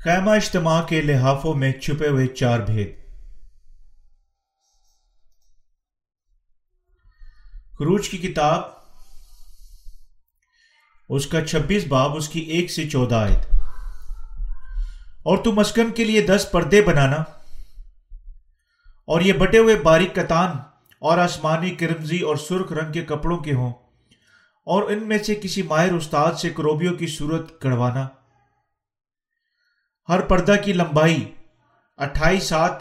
خیمہ اجتماع کے لحافوں میں چھپے ہوئے چار بھید۔ خروج کی کتاب، اس کا چھبیس باب، اس کی ایک سے چودہ آیت۔ اور تو مسکن کے لیے دس پردے بنانا، اور یہ بٹے ہوئے باریک کتان اور آسمانی کرمزی اور سرخ رنگ کے کپڑوں کے ہوں، اور ان میں سے کسی ماہر استاد سے کروبیوں کی صورت کڑوانا۔ ہر پردہ کی لمبائی اٹھائیس سات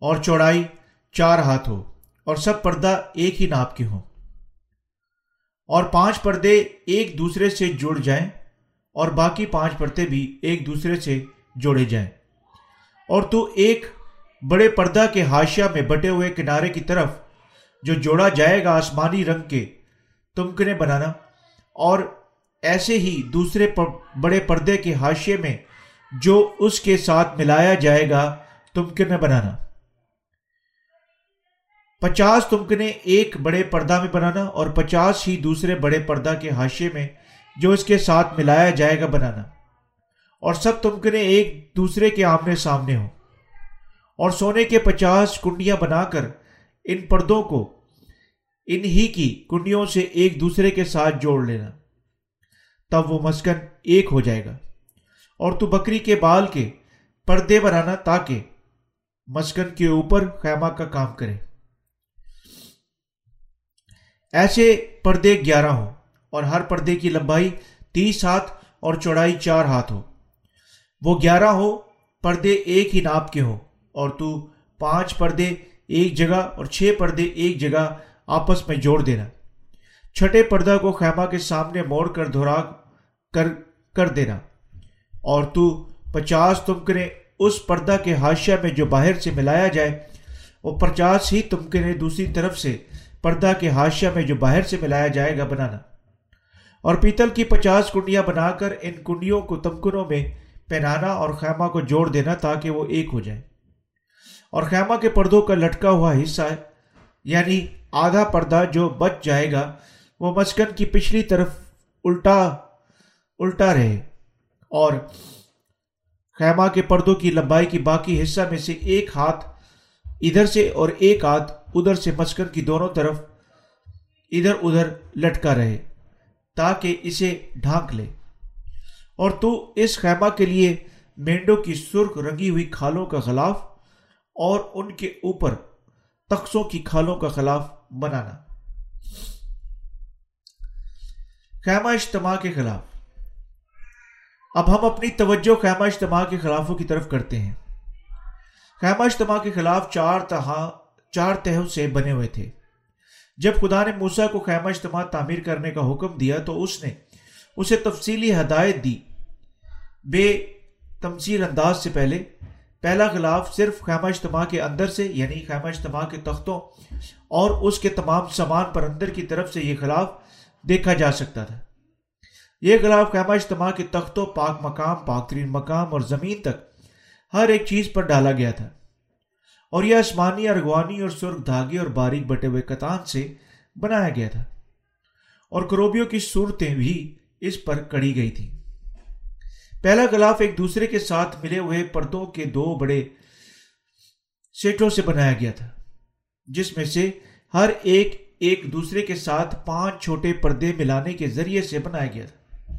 اور چوڑائی چار ہاتھ ہو اور سب پردہ ایک ہی ناپ کے ہوں۔ اور پانچ پردے ایک دوسرے سے جڑ جائیں اور باقی پانچ پردے بھی ایک دوسرے سے جوڑے جائیں۔ اور تو ایک بڑے پردہ کے ہاشیہ میں بٹے ہوئے کنارے کی طرف جو جوڑا جائے گا آسمانی رنگ کے، تمکنے بنانا۔ اور ایسے ہی دوسرے بڑے پردے کے ہاشیے میں جو اس کے ساتھ ملایا جائے گا، تمکنے بنانا۔ پچاس تمکنے ایک بڑے پردہ میں بنانا اور پچاس ہی دوسرے بڑے پردہ کے ہاشیے میں جو اس کے ساتھ ملایا جائے گا بنانا۔ اور سب تمکنے ایک دوسرے کے آمنے سامنے ہوں۔ اور سونے کے پچاس کنڈیاں بنا کر ان پردوں کو ان ہی کی کنڈیوں سے ایک دوسرے کے ساتھ جوڑ لینا۔ تب وہ مسکن ایک ہو جائے گا۔ اور تو بکری کے بال کے پردے بنانا تاکہ مسکن کے اوپر خیمہ کا کام کرے۔ ایسے پردے گیارہ ہوں اور ہر پردے کی لمبائی تیس ہاتھ اور چوڑائی چار ہاتھ ہو۔ وہ گیارہ ہو پردے ایک ہی ناپ کے ہوں۔ اور تو پانچ پردے ایک جگہ اور چھ پردے ایک جگہ آپس میں جوڑ دینا۔ چھٹے پردہ کو خیمہ کے سامنے موڑ کر دھورا کر کر دینا۔ اور تو پچاس تمکنے اس پردہ کے حاشیہ میں جو باہر سے ملایا جائے، وہ پچاس ہی تمکنے دوسری طرف سے پردہ کے حاشیہ میں جو باہر سے ملایا جائے گا بنانا۔ اور پیتل کی پچاس کنڈیاں بنا کر ان کنڈیوں کو تمکنوں میں پہنانا اور خیمہ کو جوڑ دینا تاکہ وہ ایک ہو جائے۔ اور خیمہ کے پردوں کا لٹکا ہوا حصہ ہے۔ یعنی آدھا پردہ جو بچ جائے گا، وہ مسکن کی پچھلی طرف الٹا الٹا رہے۔ اور خیمہ کے پردوں کی لمبائی کی باقی حصہ میں سے ایک ہاتھ ادھر سے اور ایک ہاتھ ادھر سے مسکن کی دونوں طرف ادھر ادھر لٹکا رہے، تاکہ اسے ڈھانک لے۔ اور تو اس خیمہ کے لیے مینڈو کی سرخ رنگی ہوئی کھالوں کا غلاف اور ان کے اوپر تخصوں کی کھالوں کا خلاف بنانا۔ خیمہ اجتماع کے خلاف۔ اب ہم اپنی توجہ خیمہ اجتماع کے خلافوں کی طرف کرتے ہیں۔ خیمہ اجتماع کے خلاف چار تہا چار تہوں سے بنے ہوئے تھے۔ جب خدا نے موسا کو خیمہ اجتماع تعمیر کرنے کا حکم دیا تو اس نے اسے تفصیلی ہدایت دی۔ بے تمثیل انداز سے پہلے پہلا غلاف صرف خیمہ اجتماع کے اندر سے یعنی خیمہ اجتماع کے تختوں اور اس کے تمام سامان پر اندر کی طرف سے یہ غلاف دیکھا جا سکتا تھا۔ یہ غلاف خیمہ اجتماع کے تختوں پاک مقام، پاک ترین مقام اور زمین تک ہر ایک چیز پر ڈالا گیا تھا۔ اور یہ آسمانی، ارغوانی اور سرخ دھاگے اور باریک بٹے ہوئے کتان سے بنایا گیا تھا۔ اور کروبیوں کی صورتیں بھی اس پر کڑی گئی تھیں۔ پہلا غلاف ایک دوسرے کے ساتھ ملے ہوئے پردوں کے دو بڑے سیٹوں سے بنایا گیا تھا، جس میں سے ہر ایک ایک دوسرے کے ساتھ پانچ چھوٹے پردے ملانے کے ذریعے سے بنایا گیا تھا۔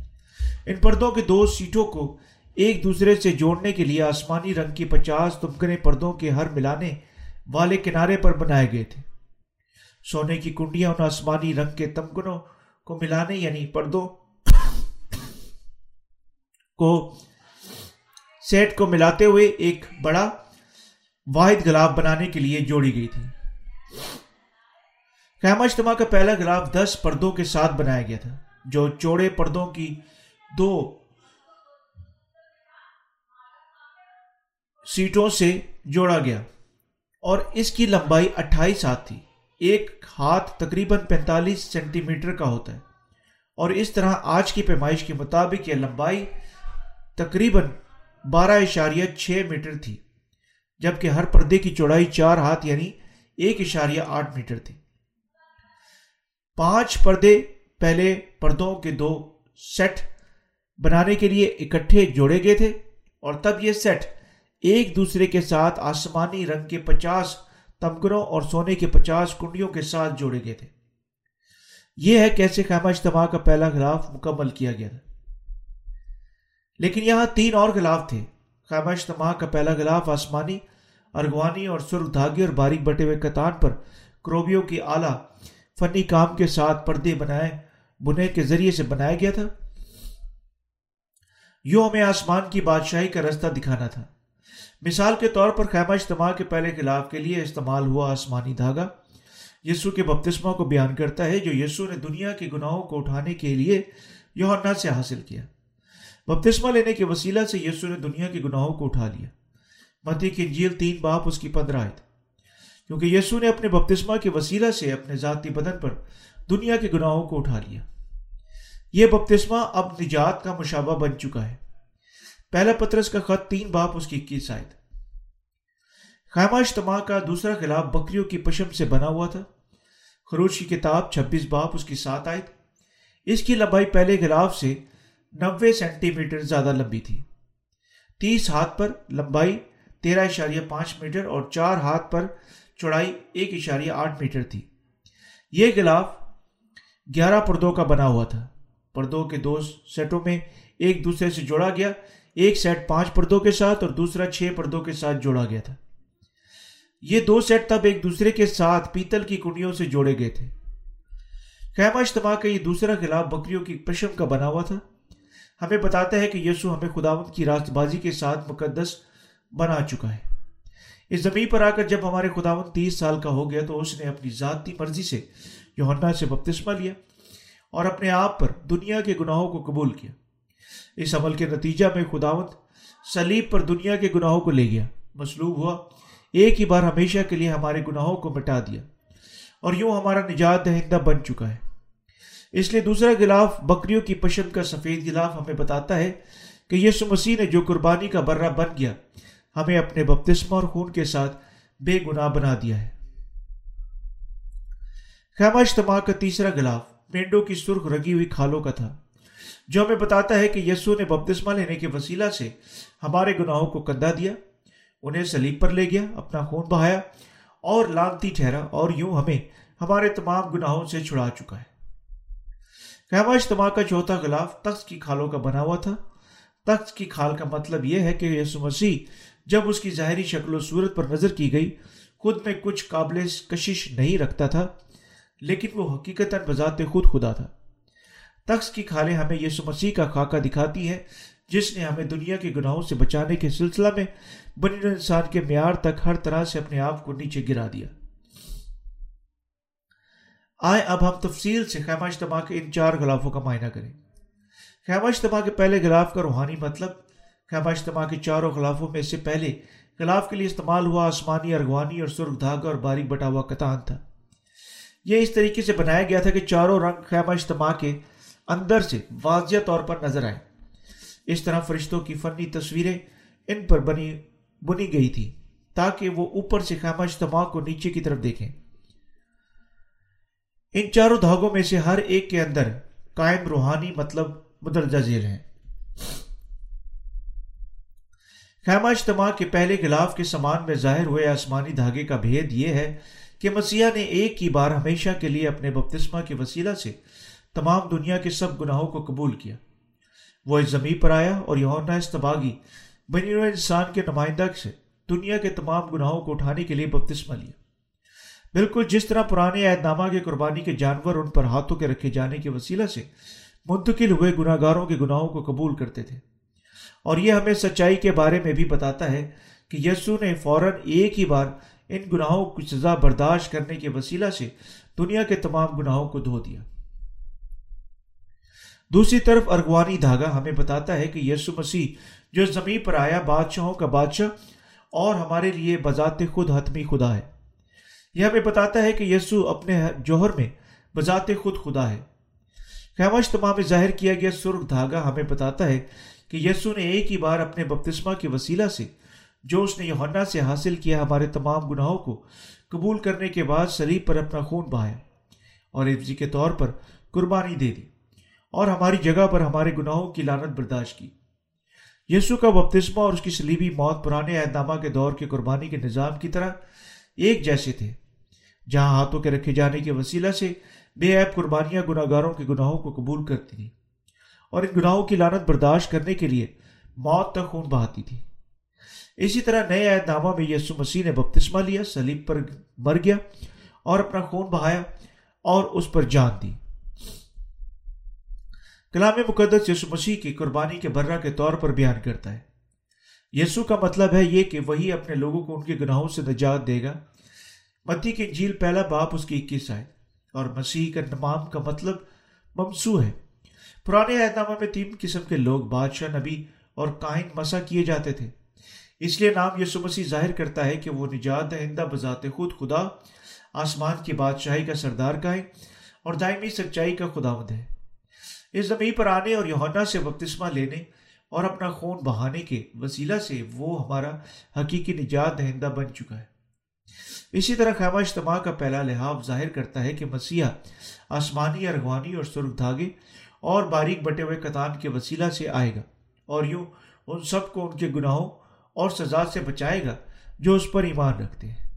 ان پردوں کے دو سیٹوں کو ایک دوسرے سے جوڑنے کے لیے آسمانی رنگ کی پچاس تمکنے پردوں کے ہر ملانے والے کنارے پر بنائے گئے تھے۔ سونے کی کنڈیاں ان آسمانی رنگ کے تمکنوں کو ملانے یعنی پردوں کو سیٹ کو ملاتے ہوئے ایک بڑا واحد گلاب بنانے کے لیے جوڑی گئی تھی۔ خیمہ اجتماع کا پہلا گلاب دس پردوں کے ساتھ بنایا گیا تھا، جو چوڑے پردوں کی دو سیٹوں سے جوڑا گیا۔ اور اس کی لمبائی اٹھائیس ہاتھ تھی، ایک ہاتھ تقریباً پینتالیس سینٹی میٹر کا ہوتا ہے۔ اور اس طرح آج کی پیمائش کے مطابق یہ لمبائی تقریباً بارہ اشاریہ چھ میٹر تھی، جبکہ ہر پردے کی چوڑائی چار ہاتھ یعنی ایک اشاریہ آٹھ میٹر تھی۔ پانچ پردے پہلے پردوں کے دو سیٹ بنانے کے لیے اکٹھے جوڑے گئے تھے، اور تب یہ سیٹ ایک دوسرے کے ساتھ آسمانی رنگ کے پچاس تمگروں اور سونے کے پچاس کنڈیوں کے ساتھ جوڑے گئے تھے۔ یہ ہے کیسے خیمہ اجتماع کا پہلا خلاف مکمل کیا گیا تھا۔ لیکن یہاں تین اور خلاف تھے۔ خیمہ اجتماع کا پہلا خلاف آسمانی، ارغوانی اور سرخ دھاگے اور باریک بٹے ہوئے کتان پر کروبیوں کی اعلیٰ فنی کام کے ساتھ پردے بنائے بنے کے ذریعے سے بنایا گیا تھا۔ یوں ہمیں آسمان کی بادشاہی کا رستہ دکھانا تھا۔ مثال کے طور پر خیمہ اجتماع کے پہلے خلاف کے لیے استعمال ہوا آسمانی دھاگا۔ یسو کے بپتسمہ کو بیان کرتا ہے جو یسو نے دنیا کے گناہوں کو اٹھانے کے لیے یوہنا سے حاصل کیا۔ بپتسمہ لینے کے وسیلہ سے یسو نے دنیا کے گناہوں کو اٹھا لیا۔ متی کی انجیل تین باپ اس کی پندرہ آئے کیونکہ یسو نے اپنے بپتسمہ کے وسیلہ سے اپنے ذاتی بدن پر دنیا کے گناہوں کو اٹھا لیا۔ یہ بپتسمہ اب نجات کا مشابہ بن چکا ہے۔ پہلا پترس کا خط تین باپ اس کی اکیس آئے خیمہ اجتماع کا دوسرا خلاف بکریوں کی پشم سے بنا ہوا تھا۔ خروش کی کتاب چھبیس باپ اس کی سات آئے اس کی لمبائی پہلے خلاف سے نوے سینٹی میٹر زیادہ لمبی تھی۔ تیس ہاتھ پر لمبائی تیرہ اشاریہ پانچ میٹر اور چار ہاتھ پر چوڑائی ایک اشاریہ آٹھ میٹر تھی۔ یہ گلاف گیارہ پردوں کا بنا ہوا تھا۔ پردوں کے دو سیٹوں میں ایک دوسرے سے جوڑا گیا، ایک سیٹ پانچ پردوں کے ساتھ اور دوسرا چھ پردوں کے ساتھ جوڑا گیا تھا۔ یہ دو سیٹ تب ایک دوسرے کے ساتھ پیتل کی کنڈیوں سے جوڑے گئے تھے۔ خیمہ اجتماع کا یہ دوسرا خلاف بکریوں کی پشم کا بنا ہوا تھا۔ ہمیں بتاتا ہے کہ یسو ہمیں خداوند کی راست بازی کے ساتھ مقدس بنا چکا ہے۔ اس زمین پر آ کر جب ہمارے خداون تیس سال کا ہو گیا تو اس نے اپنی ذاتی مرضی سے یوہنا سے بپتسمہ لیا اور اپنے آپ پر دنیا کے گناہوں کو قبول کیا۔ اس عمل کے نتیجہ میں خداوند سلیب پر دنیا کے گناہوں کو لے گیا۔ مصلوب ہوا۔ ایک ہی بار ہمیشہ کے لیے ہمارے گناہوں کو مٹا دیا۔ اور یوں ہمارا نجات دہندہ بن چکا ہے۔ اس لیے دوسرا گلاف بکریوں کی پشم کا سفید گلاف ہمیں بتاتا ہے کہ یسو مسیح نے جو قربانی کا برہ بن گیا، ہمیں اپنے بپتسمہ اور خون کے ساتھ بے گناہ بنا دیا ہے۔ خیمہ اجتماع کا تیسرا گلاف مینڈوں کی سرخ رگی ہوئی کھالوں کا تھا، جو ہمیں بتاتا ہے کہ یسو نے بپتسمہ لینے کے وسیلہ سے ہمارے گناہوں کو کندھا دیا، انہیں سلیب پر لے گیا، اپنا خون بہایا اور لانتی ٹھہرا اور یوں ہمیں ہمارے تمام گناہوں سے چھڑا چکا ہے۔ خیمہ اجتماع کا چوتھا غلاف تخت کی کھالوں کا بنا ہوا تھا۔ تخت کی کھال کا مطلب یہ ہے کہ یسو مسیح جب اس کی ظاہری شکل و صورت پر نظر کی گئی، خود میں کچھ قابل کشش نہیں رکھتا تھا، لیکن وہ حقیقت بذات خود خدا تھا۔ تخت کی کھالیں ہمیں یسو مسیح کا خاکہ دکھاتی ہیں، جس نے ہمیں دنیا کے گناہوں سے بچانے کے سلسلہ میں بنی انسان کے معیار تک ہر طرح سے اپنے آپ کو نیچے گرا دیا۔ آئے، اب ہم تفصیل سے خیمہ اجتماع کے ان چار غلافوں کا معائنہ کریں۔ خیمہ اجتماع کے پہلے غلاف کا روحانی مطلب خیمہ اجتماع کے چاروں غلافوں میں سے پہلے غلاف کے لیے استعمال ہوا آسمانی، ارغوانی اور سرخ دھاگا اور باریک بٹا ہوا کتان تھا۔ یہ اس طریقے سے بنایا گیا تھا کہ چاروں رنگ خیمہ اجتماع کے اندر سے واضح طور پر نظر آئے۔ اس طرح فرشتوں کی فنی تصویریں ان پر بنی بنی گئی تھی تاکہ وہ اوپر سے خیمہ اجتماع کو نیچے کی طرف دیکھیں۔ ان چاروں دھاگوں میں سے ہر ایک کے اندر قائم روحانی مطلب مدرجہ ذیل ہیں۔ خیمہ اجتماع کے پہلے غلاف کے سامان میں ظاہر ہوئے آسمانی دھاگے کا بھید یہ ہے کہ مسیح نے ایک ہی بار ہمیشہ کے لیے اپنے بپتسمہ کے وسیلہ سے تمام دنیا کے سب گناہوں کو قبول کیا۔ وہ اس زمین پر آیا اور یونا استباغی، بنی انسان کے نمائندہ سے دنیا کے تمام گناہوں کو اٹھانے کے لیے بپتسمہ لیا۔ بالکل جس طرح پرانے عہد نامہ کے قربانی کے جانور ان پر ہاتھوں کے رکھے جانے کے وسیلہ سے منتقل ہوئے گناہ گاروں کے گناہوں کو قبول کرتے تھے۔ اور یہ ہمیں سچائی کے بارے میں بھی بتاتا ہے کہ یسو نے فوراً ایک ہی بار ان گناہوں کی سزا برداشت کرنے کے وسیلہ سے دنیا کے تمام گناہوں کو دھو دیا۔ دوسری طرف ارغوانی دھاگا ہمیں بتاتا ہے کہ یسو مسیح جو زمین پر آیا، بادشاہوں کا بادشاہ اور ہمارے لیے بذات خود حتمی خدا ہے۔ یہ ہمیں بتاتا ہے کہ یسو اپنے جوہر میں بذات خود خدا ہے۔ خیمہ اجتماع میں ظاہر کیا گیا سرخ دھاگا ہمیں بتاتا ہے کہ یسو نے ایک ہی بار اپنے بپتسمہ کے وسیلہ سے جو اس نے یوحنا سے حاصل کیا ہمارے تمام گناہوں کو قبول کرنے کے بعد سلیب پر اپنا خون بہایا اور عفظی کے طور پر قربانی دے دی اور ہماری جگہ پر ہمارے گناہوں کی لانت برداشت کی۔ یسو کا بپتسمہ اور اس کی سلیبی موت پرانے عہد نامہ کے دور کے قربانی کے نظام کی طرح ایک جیسے تھے۔ جہاں ہاتھوں کے رکھے جانے کے وسیلہ سے بے عیب قربانیاں گناہ گاروں کے گناہوں کو قبول کرتی تھیں اور ان گناہوں کی لانت برداشت کرنے کے لیے موت تک خون بہاتی تھی۔ اسی طرح نئے عہد نامہ میں یسو مسیح نے بپتسمہ لیا سلیب پر مر گیا اور اپنا خون بہایا اور اس پر جان دی۔ کلام مقدس یسو مسیح کی قربانی کے برہ کے طور پر بیان کرتا ہے۔ یسو کا مطلب ہے یہ کہ وہی اپنے لوگوں کو ان کے گناہوں سے نجات دے گا متی کی جھیل پہلا باپ اس کی اکیس آئے اور مسیح کا نمام کا مطلب ممسو ہے۔ پرانے اہتامہ میں تین قسم کے لوگ بادشاہ، نبی اور کائن مسا کیے جاتے تھے۔ اس لیے نام یسو مسیح ظاہر کرتا ہے کہ وہ نجات دہندہ بذات خود خدا، آسمان کی بادشاہی کا سردار کائن اور دائمی سچائی کا خداوند ہے۔ اس زمین پر آنے اور یوہنا سے بپتسمہ لینے اور اپنا خون بہانے کے وسیلہ سے وہ ہمارا حقیقی نجات دہندہ بن چکا ہے۔ اسی طرح خیمہ اجتماع کا پہلا لحاظ ظاہر کرتا ہے کہ مسیحا آسمانی ارغوانی اور سرخ دھاگے اور باریک بٹے ہوئے قطان کے وسیلہ سے آئے گا اور یوں ان سب کو ان کے گناہوں اور سزا سے بچائے گا جو اس پر ایمان رکھتے ہیں۔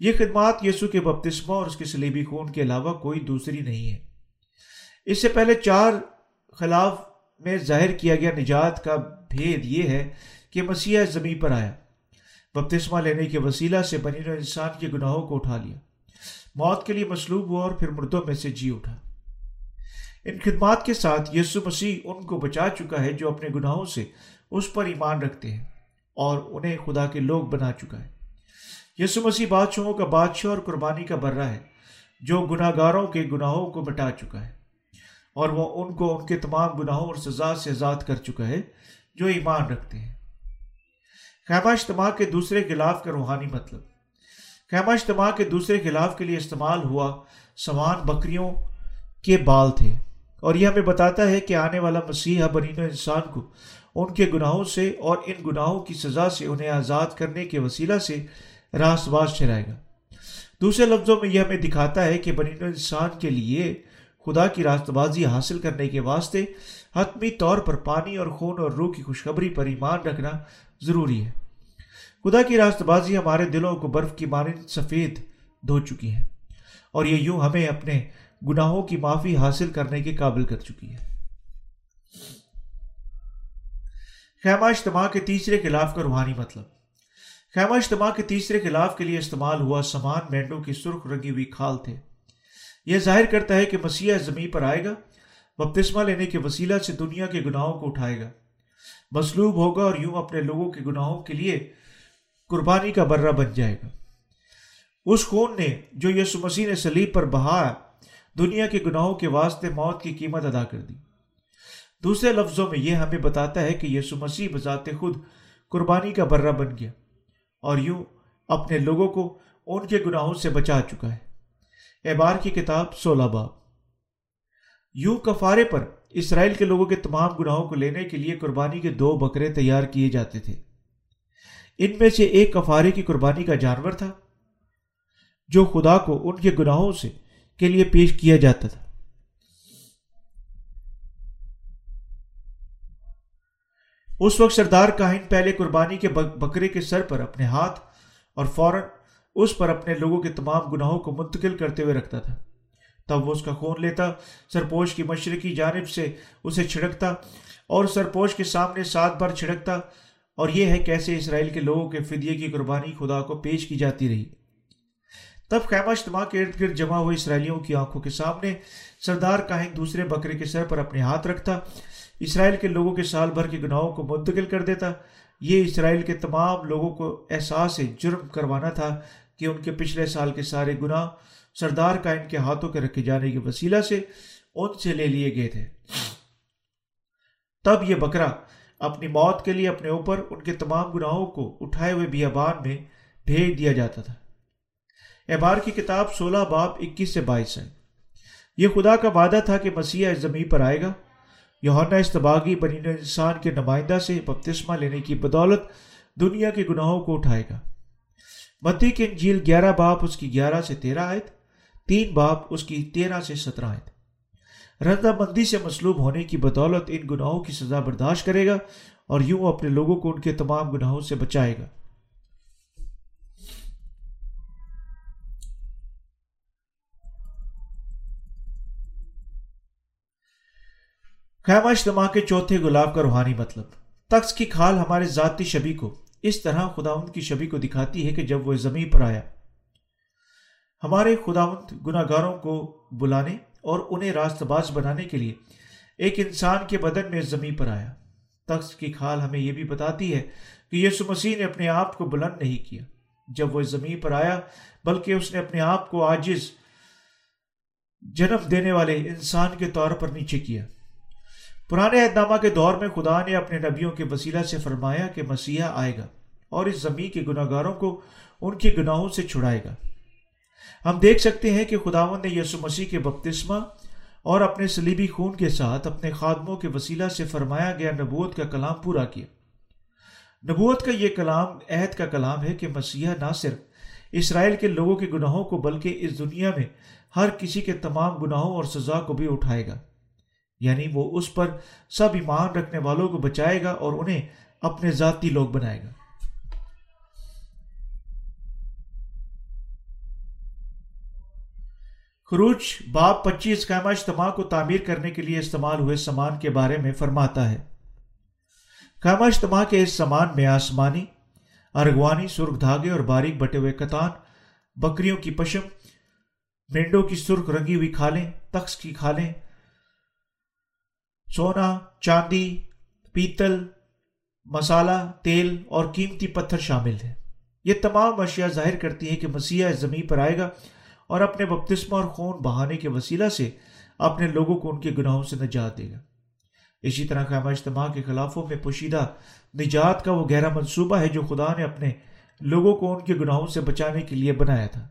یہ خدمات یسو کے بپتسمہ اور اس کے سلیبی خون کے علاوہ کوئی دوسری نہیں ہے۔ اس سے پہلے چار خلاف میں ظاہر کیا گیا نجات کا بھید یہ ہے کہ مسیح زمین پر آیا۔ بپتسمہ لینے کے وسیلہ سے بنی نے انسان کے گناہوں کو اٹھا لیا۔ موت کے لیے مصلوب ہوا اور پھر مردوں میں سے جی اٹھا۔ ان خدمات کے ساتھ یسو مسیح ان کو بچا چکا ہے جو اپنے گناہوں سے اس پر ایمان رکھتے ہیں اور انہیں خدا کے لوگ بنا چکا ہے۔ یسو مسیح بادشاہوں کا بادشاہ اور قربانی کا برہ ہے جو گناہ گاروں کے گناہوں کو مٹا چکا ہے اور وہ ان کو ان کے تمام گناہوں اور سزا سے آزاد کر چکا ہے جو ایمان رکھتے ہیں۔ خیمہ اجتماع کے دوسرے خلاف کا روحانی مطلب۔ خیمہ اجتماع کے دوسرے خلاف کے لیے استعمال ہوا سوان بکریوں کے بال تھے۔ اور یہ ہمیں بتاتا ہے کہ آنے والا مسیح بنین انسان کو ان کے گناہوں سے اور ان گناہوں کی سزا سے انہیں آزاد کرنے کے وسیلہ سے راست باز چلائے گا۔ دوسرے لفظوں میں یہ ہمیں دکھاتا ہے کہ بنین انسان کے لیے خدا کی راست بازی حاصل کرنے کے واسطے حتمی طور پر پانی اور خون اور روح کی خوشخبری پر ایمان رکھنا ضروری ہے۔ خدا کی راست بازی ہمارے دلوں کو برف کی مانند سفید دھو چکی ہے اور یہ یوں ہمیں اپنے گناہوں کی معافی حاصل کرنے کے قابل کر چکی ہے۔ خیمہ اجتماع کے تیسرے خلاف کا روحانی مطلب۔ خیمہ اجتماع کے تیسرے خلاف کے لیے استعمال ہوا سامان مینڈوں کی سرخ رنگی ہوئی کھال تھے۔ یہ ظاہر کرتا ہے کہ مسیح زمین پر آئے گا، بپتسمہ لینے کے وسیلہ سے دنیا کے گناہوں کو اٹھائے گا۔ مصلوب ہوگا اور یوں اپنے لوگوں کے گناہوں کے لیے قربانی کا برہ بن جائے گا۔ اس خون نے جو یسو مسیح نے سلیب پر بہایا دنیا کے گناہوں کے واسطے موت کی قیمت ادا کر دی۔ دوسرے لفظوں میں یہ ہمیں بتاتا ہے کہ یسو مسیح بذات خود قربانی کا برہ بن گیا اور یوں اپنے لوگوں کو ان کے گناہوں سے بچا چکا ہے۔ اعبار کی کتاب سولہ باب۔ یوں کفارے پر اسرائیل کے لوگوں کے تمام گناہوں کو لینے کے لیے قربانی کے دو بکرے تیار کیے جاتے تھے۔ ان میں سے ایک کفارے کی قربانی کا جانور تھا، جو خدا کو ان کے گناہوں سے کے لیے پیش کیا جاتا تھا۔ اس وقت سردار کاہن پہلے قربانی کے بکرے کے سر پر اپنے ہاتھ اور فوراً اس پر اپنے لوگوں کے تمام گناہوں کو منتقل کرتے ہوئے رکھتا تھا۔ تب وہ اس کا خون لیتا، سرپوش کی مشرقی جانب سے اسے چھڑکتا اور سرپوش کے سامنے سات بار چھڑکتا۔ اور یہ ہے کیسے اسرائیل کے لوگوں کے فدیے کی قربانی خدا کو پیش کی جاتی رہی۔ تب خیمہ اجتماع کے ارد گرد جمع ہوئے اسرائیلیوں کی آنکھوں کے سامنے سردار کاہن دوسرے بکرے کے سر پر اپنے ہاتھ رکھتا۔ اسرائیل کے لوگوں کے سال بھر کے گناہوں کو منتقل کر دیتا۔ یہ اسرائیل کے تمام لوگوں کو احساس جرم کروانا تھا کہ ان کے پچھلے سال کے سارے گناہ سردار کا ان کے ہاتھوں کے رکھے جانے کے وسیلہ سے ان سے لے لیے گئے تھے۔ تب یہ بکرا اپنی موت کے لیے اپنے اوپر ان کے تمام گناہوں کو اٹھائے ہوئے بیابان میں بھیج دیا جاتا تھا۔ احبار کی کتاب سولہ باب اکیس سے بائیس ہے۔ یہ خدا کا وعدہ تھا کہ مسیح اس زمین پر آئے گا۔ یوہنا استباغی بنی انسان کے نمائندہ سے بپتسمہ لینے کی بدولت دنیا کے گناہوں کو اٹھائے گا۔ متی کی انجیل گیارہ باپ اس کی گیارہ سے تیرہ آیت تین باپ اس کی تیرہ سے سترہ آیت رندہ بندی سے مسلوب ہونے کی بدولت ان گناہوں کی سزا برداشت کرے گا اور یوں اپنے لوگوں کو ان کے تمام گناہوں سے بچائے گا۔ خیمہ اجتماع کے چوتھے گلاب کا روحانی مطلب۔ تخت کی کھال ہمارے ذاتی شبی کو، اس طرح خداوند کی شبی کو دکھاتی ہے کہ جب وہ زمین پر آیا۔ ہمارے خداوند گناہ گاروں کو بلانے اور انہیں راست باز بنانے کے لیے ایک انسان کے بدن میں زمین پر آیا۔ تخت کی کھال ہمیں یہ بھی بتاتی ہے کہ یسو مسیح نے اپنے آپ کو بلند نہیں کیا۔ جب وہ زمین پر آیا، بلکہ اس نے اپنے آپ کو آجز جنم دینے والے انسان کے طور پر نیچے کیا۔ پرانے اہدامہ کے دور میں خدا نے اپنے نبیوں کے وسیلہ سے فرمایا کہ مسیحا آئے گا اور اس زمین کے گناہ گاروں کو ان کے گناہوں سے چھڑائے گا۔ ہم دیکھ سکتے ہیں کہ خداون نے یسو مسیح کے بپتسمہ اور اپنے سلیبی خون کے ساتھ اپنے خادموں کے وسیلہ سے فرمایا گیا نبوت کا کلام پورا کیا۔ نبوت کا یہ کلام، عہد کا کلام ہے کہ مسیحا نہ صرف اسرائیل کے لوگوں کے گناہوں کو بلکہ اس دنیا میں ہر کسی کے تمام گناہوں اور سزا کو بھی اٹھائے گا۔ یعنی وہ اس پر سب ایمان رکھنے والوں کو بچائے گا اور انہیں اپنے ذاتی لوگ بنائے گا۔ خروج باب پچیس قائمہ اجتماع کو تعمیر کرنے کے لیے استعمال ہوئے سامان کے بارے میں فرماتا ہے۔ قائمہ اجتماع کے اس سامان میں آسمانی، ارغوانی، سرخ دھاگے اور باریک بٹے ہوئے کتان، بکریوں کی پشم، مینڈوں کی سرخ رنگی ہوئی کھالیں، تخت کی کھالیں، سونا، چاندی، پیتل، مسالہ، تیل اور قیمتی پتھر شامل ہیں۔ یہ تمام اشیاء ظاہر کرتی ہیں کہ مسیح زمین پر آئے گا اور اپنے بپتسمہ اور خون بہانے کے وسیلہ سے اپنے لوگوں کو ان کے گناہوں سے نجات دے گا۔ اسی طرح خیمہ اجتماع کے خلافوں میں پوشیدہ نجات کا وہ گہرا منصوبہ ہے جو خدا نے اپنے لوگوں کو ان کے گناہوں سے بچانے کے لیے بنایا تھا۔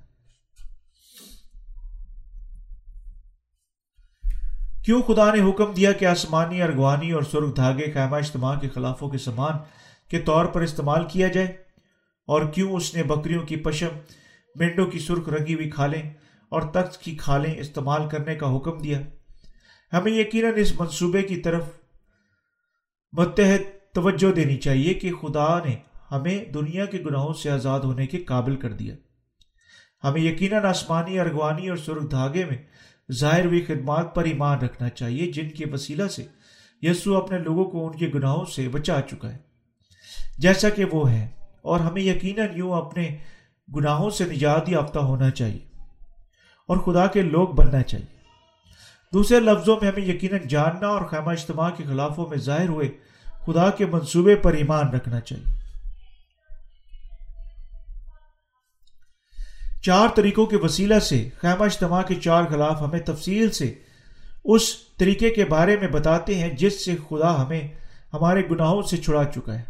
کیوں خدا نے حکم دیا کہ آسمانی، ارغوانی اور سرخ دھاگے خیمہ اجتماع کے خلافوں کے سامان کے طور پر استعمال کیا جائے؟ اور کیوں اس نے بکریوں کی پشم مینڈوں کی سرخ رنگی ہوئی کھالیں اور تخت کی کھالیں استعمال کرنے کا حکم دیا۔ ہمیں یقیناً اس منصوبے کی طرف متحد توجہ دینی چاہیے کہ خدا نے ہمیں دنیا کے گناہوں سے آزاد ہونے کے قابل کر دیا۔ ہمیں یقیناً آسمانی، ارغوانی اور سرخ دھاگے میں ظاہر ہوئی خدمات پر ایمان رکھنا چاہیے، جن کے وسیلہ سے یسو اپنے لوگوں کو ان کے گناہوں سے بچا چکا ہے۔ جیسا کہ وہ ہے اور ہمیں یقیناً یوں اپنے گناہوں سے نجات یافتہ ہونا چاہیے اور خدا کے لوگ بننا چاہیے۔ دوسرے لفظوں میں ہمیں یقیناً جاننا اور خیمہ اجتماع کے خلافوں میں ظاہر ہوئے خدا کے منصوبے پر ایمان رکھنا چاہیے۔ چار طریقوں کے وسیلہ سے خیمہ اجتماع کے چار خلاف ہمیں تفصیل سے اس طریقے کے بارے میں بتاتے ہیں جس سے خدا ہمیں ہمارے گناہوں سے چھڑا چکا ہے۔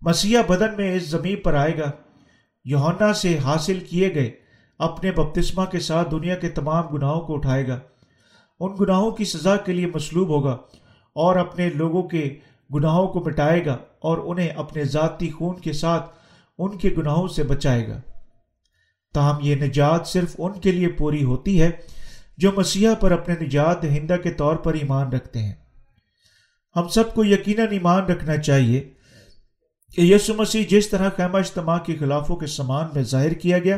مسیح بدن میں اس زمین پر آئے گا۔ یونا سے حاصل کیے گئے اپنے بپتسمہ کے ساتھ دنیا کے تمام گناہوں کو اٹھائے گا۔ ان گناہوں کی سزا کے لیے مصلوب ہوگا اور اپنے لوگوں کے گناہوں کو مٹائے گا اور انہیں اپنے ذاتی خون کے ساتھ ان کے گناہوں سے بچائے گا۔ تاہم یہ نجات صرف ان کے لیے پوری ہوتی ہے جو مسیحا پر اپنے نجات دہندہ کے طور پر ایمان رکھتے ہیں۔ ہم سب کو یقیناً ایمان رکھنا چاہیے کہ یسو مسیح جس طرح خیمہ اجتماع کے خلافوں کے سامان میں ظاہر کیا گیا،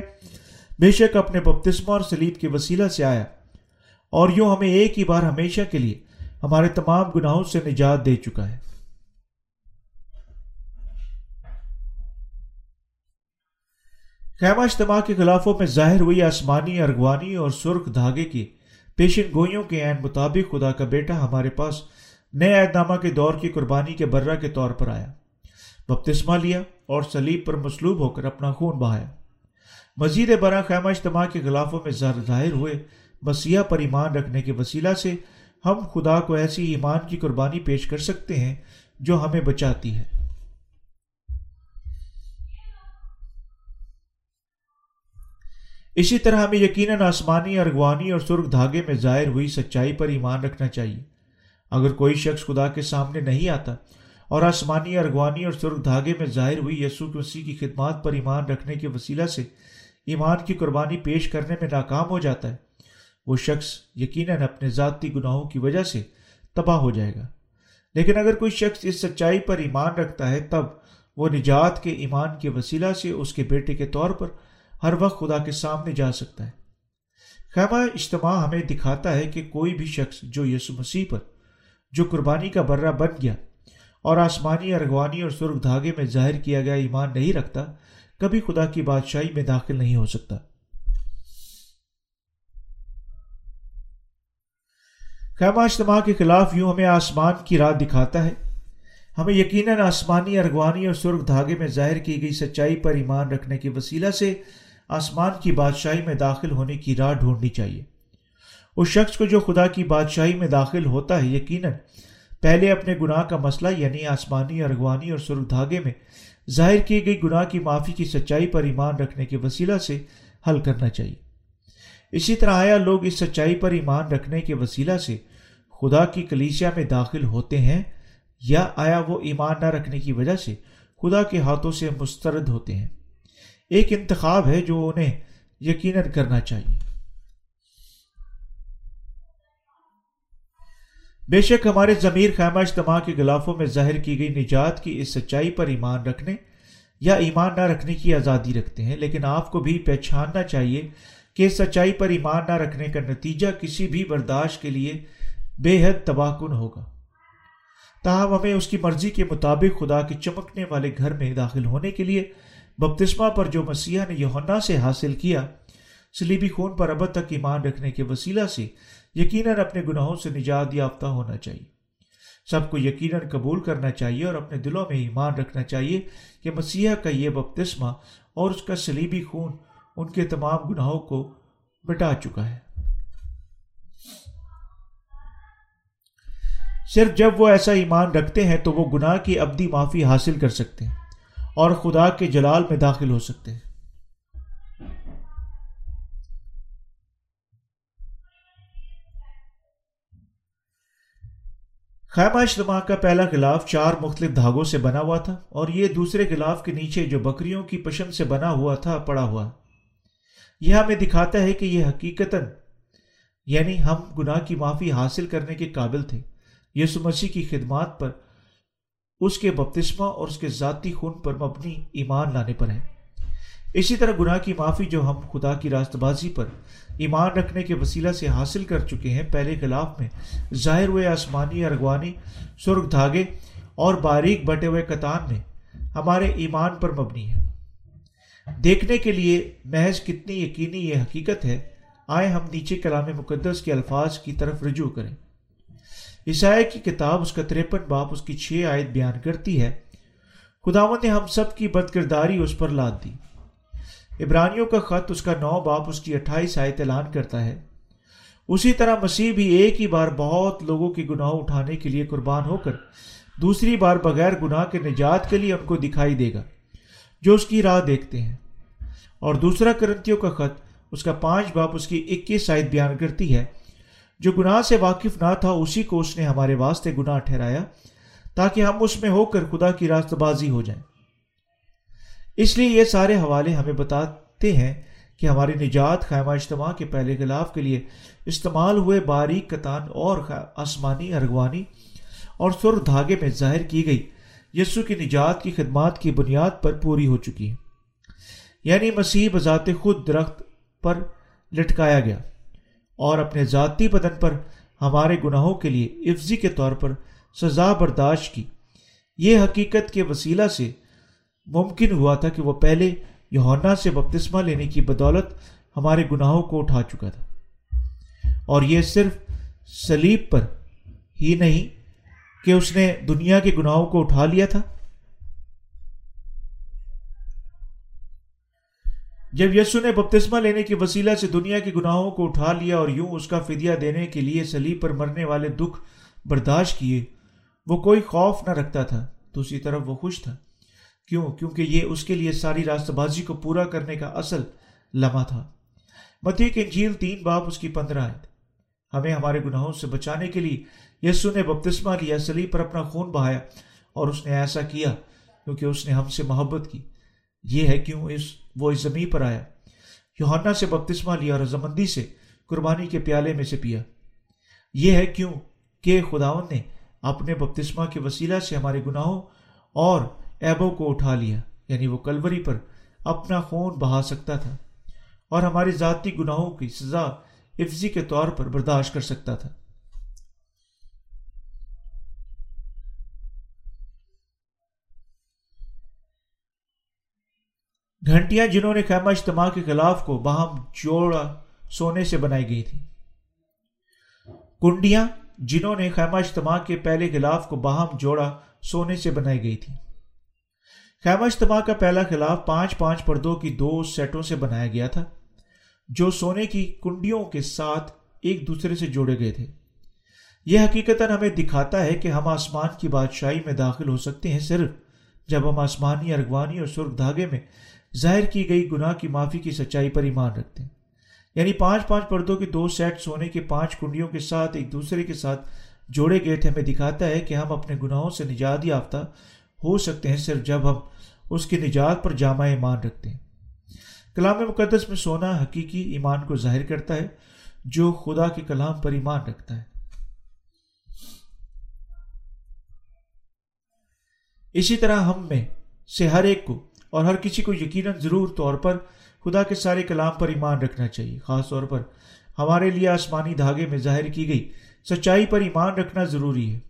بے شک اپنے بپتسمہ اور سلیب کے وسیلہ سے آیا۔ اور یوں ہمیں ایک ہی بار ہمیشہ کے لیے ہمارے تمام گناہوں سے نجات دے چکا ہے۔ خیمہ اجتماع کے خلافوں میں ظاہر ہوئی آسمانی، ارغوانی اور سرخ دھاگے کی پیشن گوئیوں کے عین مطابق خدا کا بیٹا ہمارے پاس نئے اہدامہ کے دور کی قربانی کے برہ کے طور پر آیا۔ بپتسمہ لیا اور سلیب پر مصلوب ہو کر اپنا خون بہایا۔ مزید برآں خیمہ اجتماع کے خلافوں میں ظاہر ہوئے مسیح پر ایمان رکھنے کے وسیلہ سے ہم خدا کو ایسی ایمان کی قربانی پیش کر سکتے ہیں جو ہمیں بچاتی ہے۔ اسی طرح ہمیں یقیناً آسمانی، ارغوانی اور سرخ دھاگے میں ظاہر ہوئی سچائی پر ایمان رکھنا چاہیے۔ اگر کوئی شخص خدا کے سامنے نہیں آتا اور آسمانی ارغوانی اور سرخ دھاگے میں ظاہر ہوئی یسوع مسیح کی خدمات پر ایمان رکھنے کے وسیلہ سے ایمان کی قربانی پیش کرنے میں ناکام ہو جاتا ہے۔ وہ شخص یقیناً اپنے ذاتی گناہوں کی وجہ سے تباہ ہو جائے گا۔ لیکن اگر کوئی شخص اس سچائی پر ایمان رکھتا ہے، تب وہ نجات کے ایمان کے وسیلہ سے اس کے بیٹے کے طور پر ہر وقت خدا کے سامنے جا سکتا ہے۔ خیمہ اجتماع ہمیں دکھاتا ہے کہ کوئی بھی شخص جو یسو مسیح پر، جو قربانی کا برہ بن گیا اور آسمانی، ارغوانی اور سرخ دھاگے میں ظاہر کیا گیا ایمان نہیں رکھتا، کبھی خدا کی بادشاہی میں داخل نہیں ہو سکتا۔ خیمہ اجتماع کے خلاف یوں ہمیں آسمان کی راہ دکھاتا ہے۔ ہمیں یقیناً آسمانی، ارغوانی اور سرخ دھاگے میں ظاہر کی گئی سچائی پر ایمان رکھنے کے وسیلہ سے آسمان کی بادشاہی میں داخل ہونے کی راہ ڈھونڈنی چاہیے۔ اس شخص کو جو خدا کی بادشاہی میں داخل ہوتا ہے، یقیناً پہلے اپنے گناہ کا مسئلہ یعنی آسمانی ارغوانی اور سرخ دھاگے میں ظاہر کی گئی گناہ کی معافی کی سچائی پر ایمان رکھنے کے وسیلہ سے حل کرنا چاہیے۔ اسی طرح آیا لوگ اس سچائی پر ایمان رکھنے کے وسیلہ سے خدا کی کلیسیا میں داخل ہوتے ہیں یا آیا وہ ایمان نہ رکھنے کی وجہ سے خدا کے ہاتھوں سے مسترد ہوتے ہیں۔ ایک انتخاب ہے جو انہیں یقیناً کرنا چاہیے۔ بے شک ہمارے ضمیر خیمہ اجتماع کے غلافوں میں ظاہر کی گئی نجات کی اس سچائی پر ایمان رکھنے یا ایمان نہ رکھنے کی آزادی رکھتے ہیں، لیکن آپ کو بھی پہچاننا چاہیے کہ اس سچائی پر ایمان نہ رکھنے کا نتیجہ کسی بھی برداشت کے لیے بے حد تباہ کن ہوگا۔ تاہم، ہمیں اس کی مرضی کے مطابق خدا کے چمکنے والے گھر میں داخل ہونے کے لیے بپتسمہ پر جو مسیح نے یونا سے حاصل کیا، سلیبی خون پر ابد تک ایمان رکھنے کے وسیلہ سے یقیناً اپنے گناہوں سے نجات یافتہ ہونا چاہیے۔ سب کو یقیناً قبول کرنا چاہیے اور اپنے دلوں میں ایمان رکھنا چاہیے کہ مسیح کا یہ بپتسمہ اور اس کا سلیبی خون ان کے تمام گناہوں کو مٹا چکا ہے۔ صرف جب وہ ایسا ایمان رکھتے ہیں تو وہ گناہ کی ابدی معافی حاصل کر سکتے ہیں اور خدا کے جلال میں داخل ہو سکتے ہیں۔ خیمہ اجتماع کا پہلا غلاف چار مختلف دھاگوں سے بنا ہوا تھا اور یہ دوسرے غلاف کے نیچے جو بکریوں کی پشن سے بنا ہوا تھا، پڑا ہوا۔ یہ ہمیں دکھاتا ہے کہ یہ حقیقت یعنی ہم گناہ کی معافی حاصل کرنے کے قابل تھے۔ یسو مسیح کی خدمات پر، اس کے بپتسمہ اور اس کے ذاتی خون پر مبنی ایمان لانے پر ہے اسی طرح گناہ کی معافی جو ہم خدا کی راست بازی پر ایمان رکھنے کے وسیلہ سے حاصل کر چکے ہیں، پہلے خلاف میں ظاہر ہوئے آسمانی ارغوانی سرخ دھاگے اور باریک بٹے ہوئے کتان میں ہمارے ایمان پر مبنی ہے دیکھنے کے لیے محض کتنی یقینی یہ حقیقت ہے، آئے ہم نیچے کلام مقدس کے الفاظ کی طرف رجوع کریں۔ عیسائی کی کتاب اس کا تریپن باپ اس کی چھ آیت بیان کرتی ہے خداون نے ہم سب کی بد کرداری اس پر لاد دی۔ عبرانیوں کا خط اس کا نو باپ اس کی اٹھائیس آیت اعلان کرتا ہے۔ اسی طرح مسیح بھی ایک ہی بار بہت لوگوں کی گناہ اٹھانے کے لیے قربان ہو کر دوسری بار بغیر گناہ کے نجات کے لیے ان کو دکھائی دے گا، جو اس کی راہ دیکھتے ہیں۔ اور دوسرا کرنتیوں کا خط اس کا پانچ باپ اس کی اکیس آیت بیان کرتی ہے۔ جو گناہ سے واقف نہ تھا، اسی کو اس نے ہمارے واسطے گناہ ٹھہرایا تاکہ ہم اس میں ہو کر خدا کی راست بازی ہو جائیں۔ اس لیے یہ سارے حوالے ہمیں بتاتے ہیں کہ ہماری نجات خیمہ اجتماع کے پہلے خلاف کے لیے استعمال ہوئے باریک کتان اور آسمانی ارغوانی اور سر دھاگے میں ظاہر کی گئی۔ یسو کی نجات کی خدمات کی بنیاد پر پوری ہو چکی۔ ہے یعنی مسیح بذات خود درخت پر لٹکایا گیا اور اپنے ذاتی بدن پر ہمارے گناہوں کے لیے افزی کے طور پر سزا برداشت کی۔ یہ حقیقت کے وسیلہ سے ممکن ہوا تھا کہ وہ پہلے یونا سے بپتسمہ لینے کی بدولت ہمارے گناہوں کو اٹھا چکا تھا۔ اور یہ صرف سلیب پر ہی نہیں کہ اس نے دنیا کے گناہوں کو اٹھا لیا تھا۔ جب یسو نے بپتسمہ لینے کے وسیلہ سے دنیا کے گناہوں کو اٹھا لیا اور یوں اس کا فدیہ دینے کے لیے سلیب پر مرنے والے دکھ برداشت کیے، وہ کوئی خوف نہ رکھتا تھا، دوسری طرف وہ خوش تھا۔ کیوں؟ کیونکہ یہ اس کے لیے ساری راست بازی کو پورا کرنے کا اصل لمحہ تھا۔ متی کے جھیل تین باپ اس کی پندرہ آئے ہمیں ہمارے گناہوں سے بچانے کے لیے یسو نے بپتسمہ لیا سلیب پر اپنا خون بہایا اور اس نے ایسا کیا کیونکہ اس نے ہم سے محبت کی۔ یہ ہے کیوں اس وہ اس زمین پر آیا۔ یوہنا سے بپتسمہ لیا اور رضامندی سے قربانی کے پیالے میں سے پیا۔ یہ ہے کیوں کہ خداون نے اپنے بپتسمہ کے وسیلہ سے ہمارے گناہوں اور ایبوں کو اٹھا لیا یعنی وہ کلوری پر اپنا خون بہا سکتا تھا اور ہماری ذاتی گناہوں کی سزا حفظی کے طور پر برداشت کر سکتا تھا۔ گھنٹیاں جنہوں نے خیمہ اجتماع کے خلاف کو باہم جوڑا سونے سے بنائی گئی تھی کنڈیاں جنہوں نے خیمہ اجتماع کے پہلے خلاف کو باہم جوڑا سونے سے بنائی گئی تھی خیمہ اجتماع کا پہلا خلاف پانچ پانچ پردوں کی دو سیٹوں سے بنایا گیا تھا، جو سونے کی کنڈیوں کے ساتھ ایک دوسرے سے جوڑے گئے تھے۔ یہ حقیقت ہمیں دکھاتا ہے کہ ہم آسمان کی بادشاہی میں داخل ہو سکتے ہیں صرف جب ہم آسمانی، ارغوانی اور سرخ دھاگے میں ظاہر کی گئی گناہ کی معافی کی سچائی پر ایمان رکھتے ہیں۔ یعنی پانچ پانچ پردوں کے دو سیٹ سونے کے پانچ کنڈیوں کے ساتھ ایک دوسرے کے ساتھ جوڑے گئے تھے، ہمیں دکھاتا ہے کہ ہم اپنے گناہوں سے نجات یافتہ ہو سکتے ہیں صرف جب ہم اس کی نجات پر جامع ایمان رکھتے ہیں۔ کلام مقدس میں سونا حقیقی ایمان کو ظاہر کرتا ہے، جو خدا کے کلام پر ایمان رکھتا ہے۔ اسی طرح ہم میں سے ہر ایک کو اور ہر کسی کو یقیناً ضرور طور پر خدا کے سارے کلام پر ایمان رکھنا چاہیے۔ خاص طور پر ہمارے لیے آسمانی دھاگے میں ظاہر کی گئی سچائی پر ایمان رکھنا ضروری ہے۔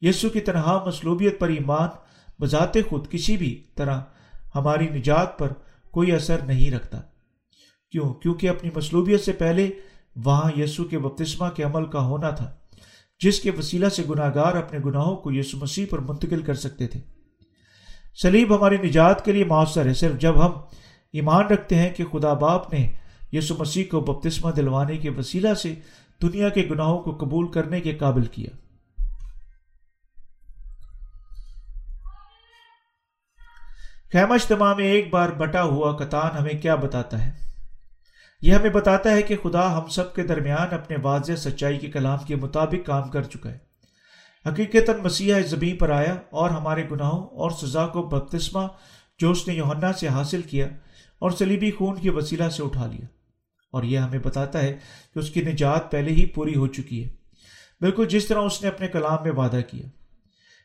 یسو کی تنہا مصلوبیت پر ایمان بذات خود کسی بھی طرح ہماری نجات پر کوئی اثر نہیں رکھتا۔ کیوں؟ کیونکہ اپنی مصلوبیت سے پہلے وہاں یسو کے بپتسمہ کے عمل کا ہونا تھا، جس کے وسیلہ سے گناہ گار اپنے گناہوں کو یسو مسیح پر منتقل کر سکتے تھے۔ سلیب ہماری نجات کے لیے مؤثر ہے، صرف جب ہم ایمان رکھتے ہیں کہ خدا باپ نے یسو مسیح کو بپتسمہ دلوانے کے وسیلہ سے دنیا کے گناہوں کو قبول کرنے کے قابل کیا۔ خیمہ اجتماع میں ایک بار بٹا ہوا کتان ہمیں کیا بتاتا ہے؟ یہ ہمیں بتاتا ہے کہ خدا ہم سب کے درمیان اپنے واضح سچائی کے کلام کے مطابق کام کر چکا ہے۔ حقیقت مسیح زمین پر آیا اور ہمارے گناہوں اور سزا کو بپتسمہ جو اس نے یوہنا سے حاصل کیا اور سلیبی خون کی وسیلہ سے اٹھا لیا۔ اور یہ ہمیں بتاتا ہے کہ اس کی نجات پہلے ہی پوری ہو چکی ہے۔ بالکل جس طرح اس نے اپنے کلام میں وعدہ کیا۔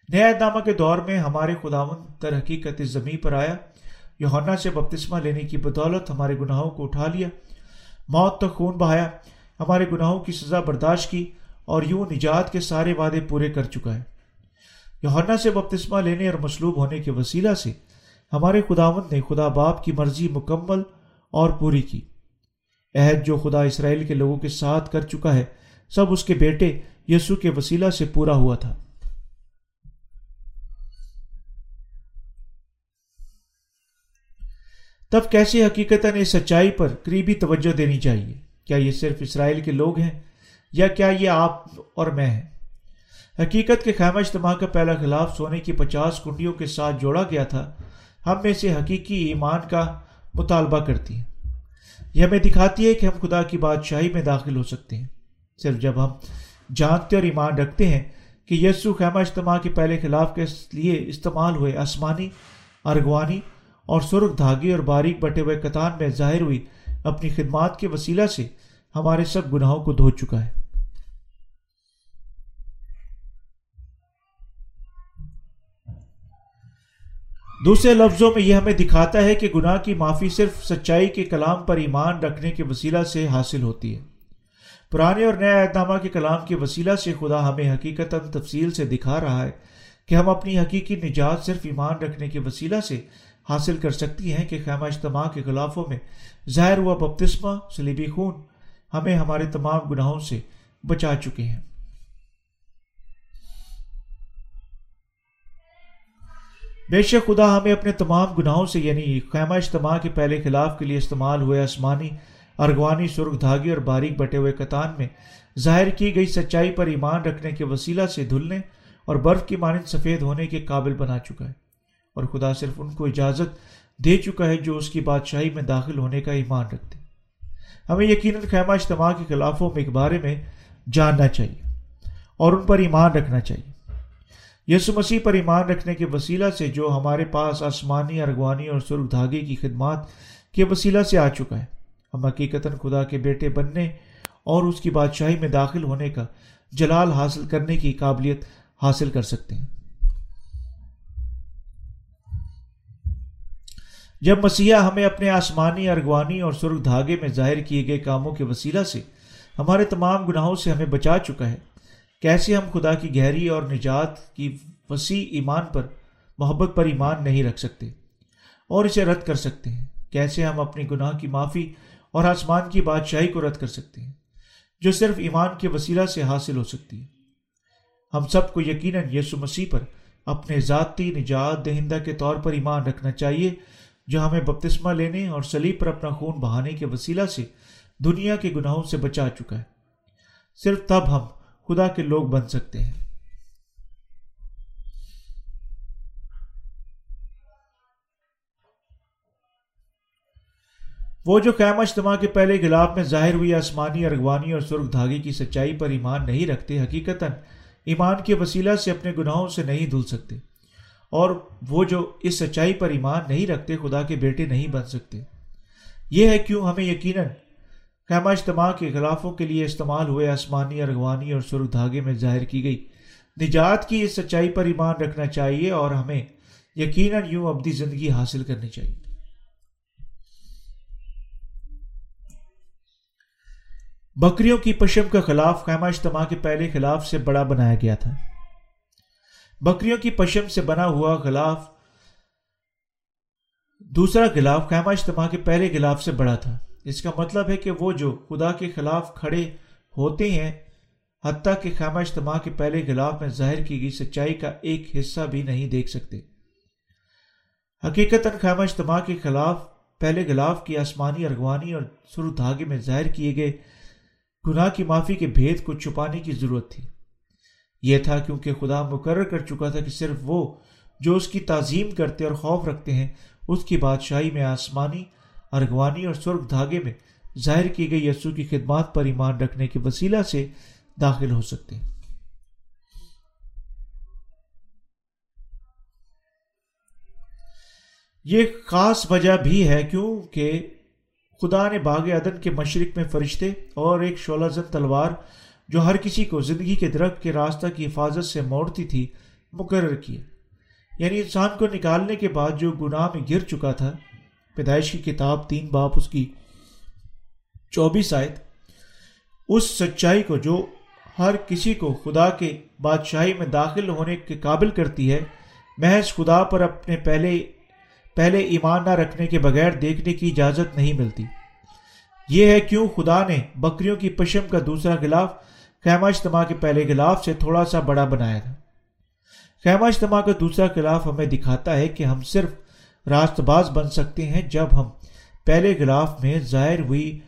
نیا نامہ کے دور میں ہمارے خداون در حقیقت زمین پر آیا۔ یوہنا سے بپتسمہ لینے کی بدولت ہمارے گناہوں کو اٹھا لیا۔ موت تک خون بہایا۔ ہمارے گناہوں کی سزا برداشت کی اور یوں نجات کے سارے وعدے پورے کر چکا ہے۔ یوہنا سے بپتسمہ لینے اور مصلوب ہونے کے وسیلہ سے ہمارے خداون نے خدا باپ کی مرضی مکمل اور پوری کی۔ عہد جو خدا اسرائیل کے لوگوں کے ساتھ کر چکا ہے، سب اس کے بیٹے یسو کے وسیلہ سے پورا ہوا تھا۔ تب کیسے حقیقت اس سچائی پر قریبی توجہ دینی چاہیے؟ کیا یہ صرف اسرائیل کے لوگ ہیں یا کیا یہ آپ اور میں ہیں؟ حقیقت کے خیمہ اجتماع کا پہلا خلاف سونے کی پچاس کنڈیوں کے ساتھ جوڑا گیا تھا، ہم میں سے حقیقی ایمان کا مطالبہ کرتی ہیں۔ یہ ہمیں دکھاتی ہے کہ ہم خدا کی بادشاہی میں داخل ہو سکتے ہیں۔ صرف جب ہم جانتے اور ایمان رکھتے ہیں کہ یسو خیمہ اجتماع کے پہلے خلاف کے لیے استعمال ہوئے آسمانی، ارغوانی اور سرخ دھاگے اور باریک بٹے ہوئے کتان میں ظاہر ہوئی، اپنی خدمات کے وسیلہ سے ہمارے سب گناہوں کو دھو چکا ہے۔ دوسرے لفظوں میں یہ ہمیں دکھاتا ہے کہ گناہ کی معافی صرف سچائی کے کلام پر ایمان رکھنے کے وسیلہ سے حاصل ہوتی ہے۔ پرانے اور نئے اعتنامہ کے کلام کے وسیلہ سے خدا ہمیں حقیقت تفصیل سے دکھا رہا ہے کہ ہم اپنی حقیقی نجات صرف ایمان رکھنے کے وسیلہ سے حاصل کر سکتی ہیں کہ خیمہ اجتماع کے خلافوں میں ظاہر ہوا بپتسمہ سلیبی خون ہمیں ہمارے تمام گناہوں سے بچا چکے ہیں۔ بے شک خدا ہمیں اپنے تمام گناہوں سے یعنی خیمہ اجتماع کے پہلے خلاف کے لیے استعمال ہوئے آسمانی، ارغوانی، سرخ دھاگے اور باریک بٹے ہوئے کتان میں ظاہر کی گئی سچائی پر ایمان رکھنے کے وسیلہ سے دھلنے اور برف کی مانند سفید ہونے کے قابل بنا چکا ہے۔ اور خدا صرف ان کو اجازت دے چکا ہے جو اس کی بادشاہی میں داخل ہونے کا ایمان رکھتے ہمیں یقیناً خیمہ اجتماع کے خلافوں میں کے بارے میں جاننا چاہیے اور ان پر ایمان رکھنا چاہیے۔ یسو مسیح پر ایمان رکھنے کے وسیلہ سے جو ہمارے پاس آسمانی، ارغوانی اور سرخ دھاگے کی خدمات کے وسیلہ سے آ چکا ہے۔ ہم حقیقت خدا کے بیٹے بننے اور اس کی بادشاہی میں داخل ہونے کا جلال حاصل کرنے کی قابلیت حاصل کر سکتے ہیں۔ جب مسیحا ہمیں اپنے آسمانی، ارغوانی اور سرخ دھاگے میں ظاہر کیے گئے کاموں کے وسیلہ سے ہمارے تمام گناہوں سے ہمیں بچا چکا ہے، کیسے ہم خدا کی گہری اور نجات کی وسیع ایمان پر محبت پر ایمان نہیں رکھ سکتے اور اسے رد کر سکتے ہیں؟ کیسے ہم اپنی گناہ کی معافی اور آسمان کی بادشاہی کو رد کر سکتے ہیں جو صرف ایمان کے وسیلہ سے حاصل ہو سکتی ہے؟ ہم سب کو یقیناً یسو مسیح پر اپنے ذاتی نجات دہندہ کے طور پر ایمان رکھنا چاہیے جو ہمیں بپتسمہ لینے اور سلیب پر اپنا خون بہانے کے وسیلہ سے دنیا کے گناہوں سے بچا چکا ہے۔ صرف تب ہم خدا کے لوگ بن سکتے ہیں۔ وہ جو قیام اجتماع کے پہلے گلاب میں ظاہر ہوئی آسمانی، ارغوانی اور سرخ دھاگے کی سچائی پر ایمان نہیں رکھتے حقیقت ایمان کے وسیلہ سے اپنے گناہوں سے نہیں دھل سکتے۔ اور وہ جو اس سچائی پر ایمان نہیں رکھتے، خدا کے بیٹے نہیں بن سکتے۔ یہ ہے کیوں ہمیں یقیناً خیمہ اجتماع کے خلافوں کے لیے استعمال ہوئے آسمانی، ارغوانی اور سرخ دھاگے میں ظاہر کی گئی۔ نجات کی اس سچائی پر ایمان رکھنا چاہیے اور ہمیں یقیناً یوں ابدی زندگی حاصل کرنی چاہیے۔ بکریوں کی پشم کا خلاف خیمہ اجتماع کے پہلے خلاف سے بڑا بنایا گیا تھا۔ بکریوں کی پشم سے بنا ہوا غلاف دوسرا غلاف خیمہ اجتماع کے پہلے غلاف سے بڑا تھا۔ اس کا مطلب ہے کہ وہ جو خدا کے خلاف کھڑے ہوتے ہیں، حتیٰ کہ خیمہ اجتماع کے پہلے غلاف میں ظاہر کی گئی سچائی کا ایک حصہ بھی نہیں دیکھ سکتے۔ حقیقت خیمہ اجتماع کے خلاف پہلے غلاف کی آسمانی، ارغوانی اور سرو دھاگے میں ظاہر کیے گئے گناہ کی معافی کے بھید کو چھپانے کی ضرورت تھی۔ یہ تھا کیونکہ خدا مقرر کر چکا تھا کہ صرف وہ جو اس کی تعظیم کرتے اور خوف رکھتے ہیں، اس کی بادشاہی میں آسمانی، ارغوانی اور سرخ دھاگے میں ظاہر کی گئی یسو کی خدمات پر ایمان رکھنے کے وسیلہ سے داخل ہو سکتے ہیں۔ یہ خاص وجہ بھی ہے کیونکہ خدا نے باغ عدن کے مشرق میں فرشتے اور ایک شولہ زن تلوار جو ہر کسی کو زندگی کے درخت کے راستہ کی حفاظت سے موڑتی تھی، مقرر کیے۔ یعنی انسان کو نکالنے کے بعد جو گناہ میں گر چکا تھا، پیدائش کی کتاب تین باپ، اس کی چوبیس آیت، اس سچائی کو جو ہر کسی کو خدا کے بادشاہی میں داخل ہونے کے قابل کرتی ہے، محض خدا پر اپنے پہلے پہلے ایمان نہ رکھنے کے بغیر دیکھنے کی اجازت نہیں ملتی۔ یہ ہے کیوں خدا نے بکریوں کی پشم کا دوسرا غلاف خیمہ اجتماع کے پہلے غلاف سے تھوڑا سا بڑا بنایا تھا۔ خیمہ اجتماع کا دوسرا غلاف ہمیں دکھاتا ہے کہ ہم صرف راست باز بن سکتے ہیں جب ہم پہلے غلاف میں ظاہر ہوئی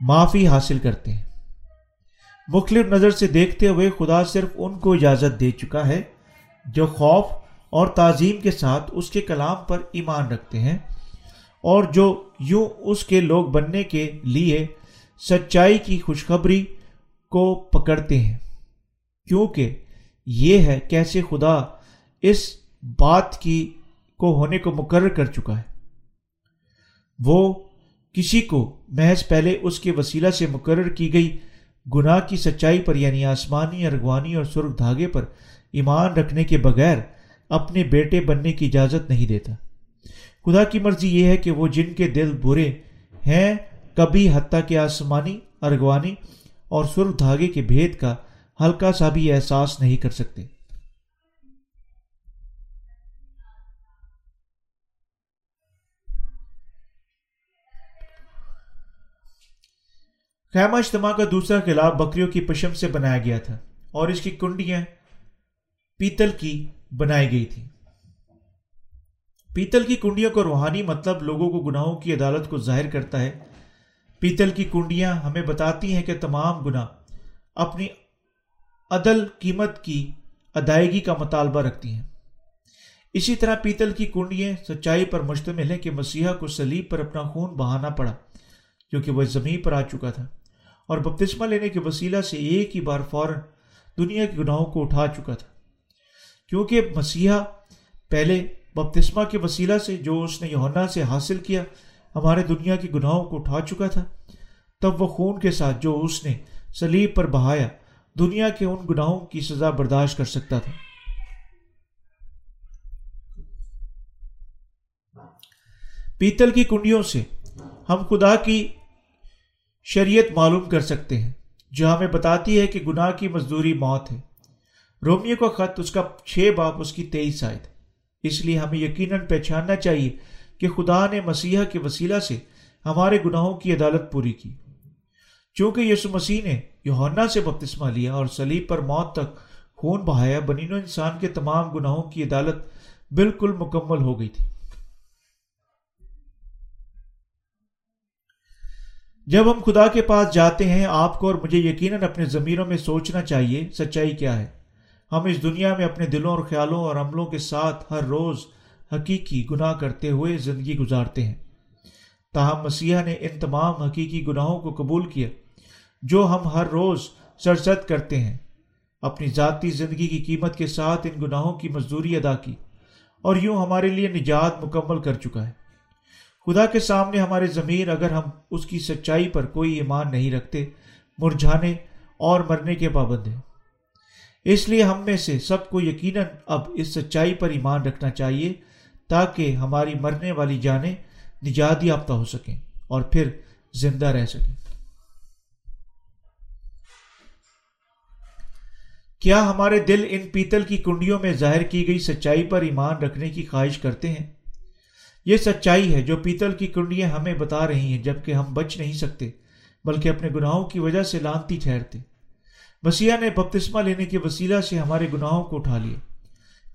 معافی حاصل کرتے ہیں۔ مختلف نظر سے دیکھتے ہوئے خدا صرف ان کو اجازت دے چکا ہے جو خوف اور تعظیم کے ساتھ اس کے کلام پر ایمان رکھتے ہیں اور جو یوں اس کے لوگ بننے کے لیے سچائی کی خوشخبری کو پکڑتے ہیں۔ کیونکہ یہ ہے کیسے خدا اس بات کی کو ہونے کو مقرر کر چکا ہے۔ وہ کسی کو محض پہلے اس کے وسیلہ سے مقرر کی گئی گناہ کی سچائی پر یعنی آسمانی ارغوانی اور سرخ دھاگے پر ایمان رکھنے کے بغیر اپنے بیٹے بننے کی اجازت نہیں دیتا۔ خدا کی مرضی یہ ہے کہ وہ جن کے دل برے ہیں، کبھی حتیٰ کہ آسمانی ارغوانی اور سرخ دھاگے کے بھید کا ہلکا سا بھی احساس نہیں کر سکتے۔ خیمہ اجتماع کا دوسرا خلاف بکریوں کی پشم سے بنایا گیا تھا اور اس کی کنڈیاں پیتل کی بنائی گئی تھی پیتل کی کنڈیوں کا روحانی مطلب لوگوں کو گناہوں کی عدالت کو ظاہر کرتا ہے پیتل کی کنڈیاں ہمیں بتاتی ہیں کہ تمام گناہ اپنی عدل قیمت کی ادائیگی کا مطالبہ رکھتی ہیں۔ اسی طرح پیتل کی کنڈیاں سچائی پر مشتمل ہیں کہ مسیحا کو سلیب پر اپنا خون بہانا پڑا کیونکہ وہ زمین پر آ چکا تھا اور بپتسمہ لینے کے وسیلہ سے ایک ہی بار فوراً دنیا کے گناہوں کو اٹھا چکا تھا۔ کیونکہ مسیحا پہلے بپتسمہ کے وسیلہ سے جو اس نے یونا سے حاصل کیا ہمارے دنیا کے گناہوں کو اٹھا چکا تھا۔ تب وہ خون کے ساتھ جو اس نے سلیب پر بہایا، دنیا کے ان گناہوں کی سزا برداشت کر سکتا تھا۔ پیتل کی کنڈیوں سے ہم خدا کی شریعت معلوم کر سکتے ہیں، جو ہمیں بتاتی ہے کہ گناہ کی مزدوری موت ہے۔ رومیو کا خط اس کا چھ باپ اس کی تیئیس آئے تھے اس لیے ہمیں یقیناً پہچاننا چاہیے کہ خدا نے مسیحا کے وسیلہ سے ہمارے گناہوں کی عدالت پوری کی۔ چونکہ یسو مسیح نے یوہنا سے بپتسمہ لیا اور سلیب پر موت تک خون بہایا بنین و انسان کے تمام گناہوں کی عدالت بالکل مکمل ہو گئی تھی۔ جب ہم خدا کے پاس جاتے ہیں، آپ کو اور مجھے یقیناً اپنے ضمیروں میں سوچنا چاہیے، سچائی کیا ہے؟ ہم اس دنیا میں اپنے دلوں اور خیالوں اور عملوں کے ساتھ ہر روز حقیقی گناہ کرتے ہوئے زندگی گزارتے ہیں۔ تاہم مسیحا نے ان تمام حقیقی گناہوں کو قبول کیا، جو ہم ہر روز سرزد کرتے ہیں۔ اپنی ذاتی زندگی کی قیمت کے ساتھ ان گناہوں کی مزدوری ادا کی، اور یوں ہمارے لیے نجات مکمل کر چکا ہے۔ خدا کے سامنے ہمارے ضمیر اگر ہم اس کی سچائی پر کوئی ایمان نہیں رکھتے، مرجھانے اور مرنے کے پابند ہیں۔ اس لیے ہم میں سے سب کو یقیناً اب اس سچائی پر ایمان رکھنا چاہیے۔ تاکہ ہماری مرنے والی جانیں نجات یافتہ ہو سکیں اور پھر زندہ رہ سکیں۔ کیا ہمارے دل ان پیتل کی کنڈیوں میں ظاہر کی گئی سچائی پر ایمان رکھنے کی خواہش کرتے ہیں؟ یہ سچائی ہے جو پیتل کی کنڈیاں ہمیں بتا رہی ہیں، جبکہ ہم بچ نہیں سکتے، بلکہ اپنے گناہوں کی وجہ سے لانتی ٹھہرتے۔ مسیح نے بپتسمہ لینے کے وسیلہ سے ہمارے گناہوں کو اٹھا لیا۔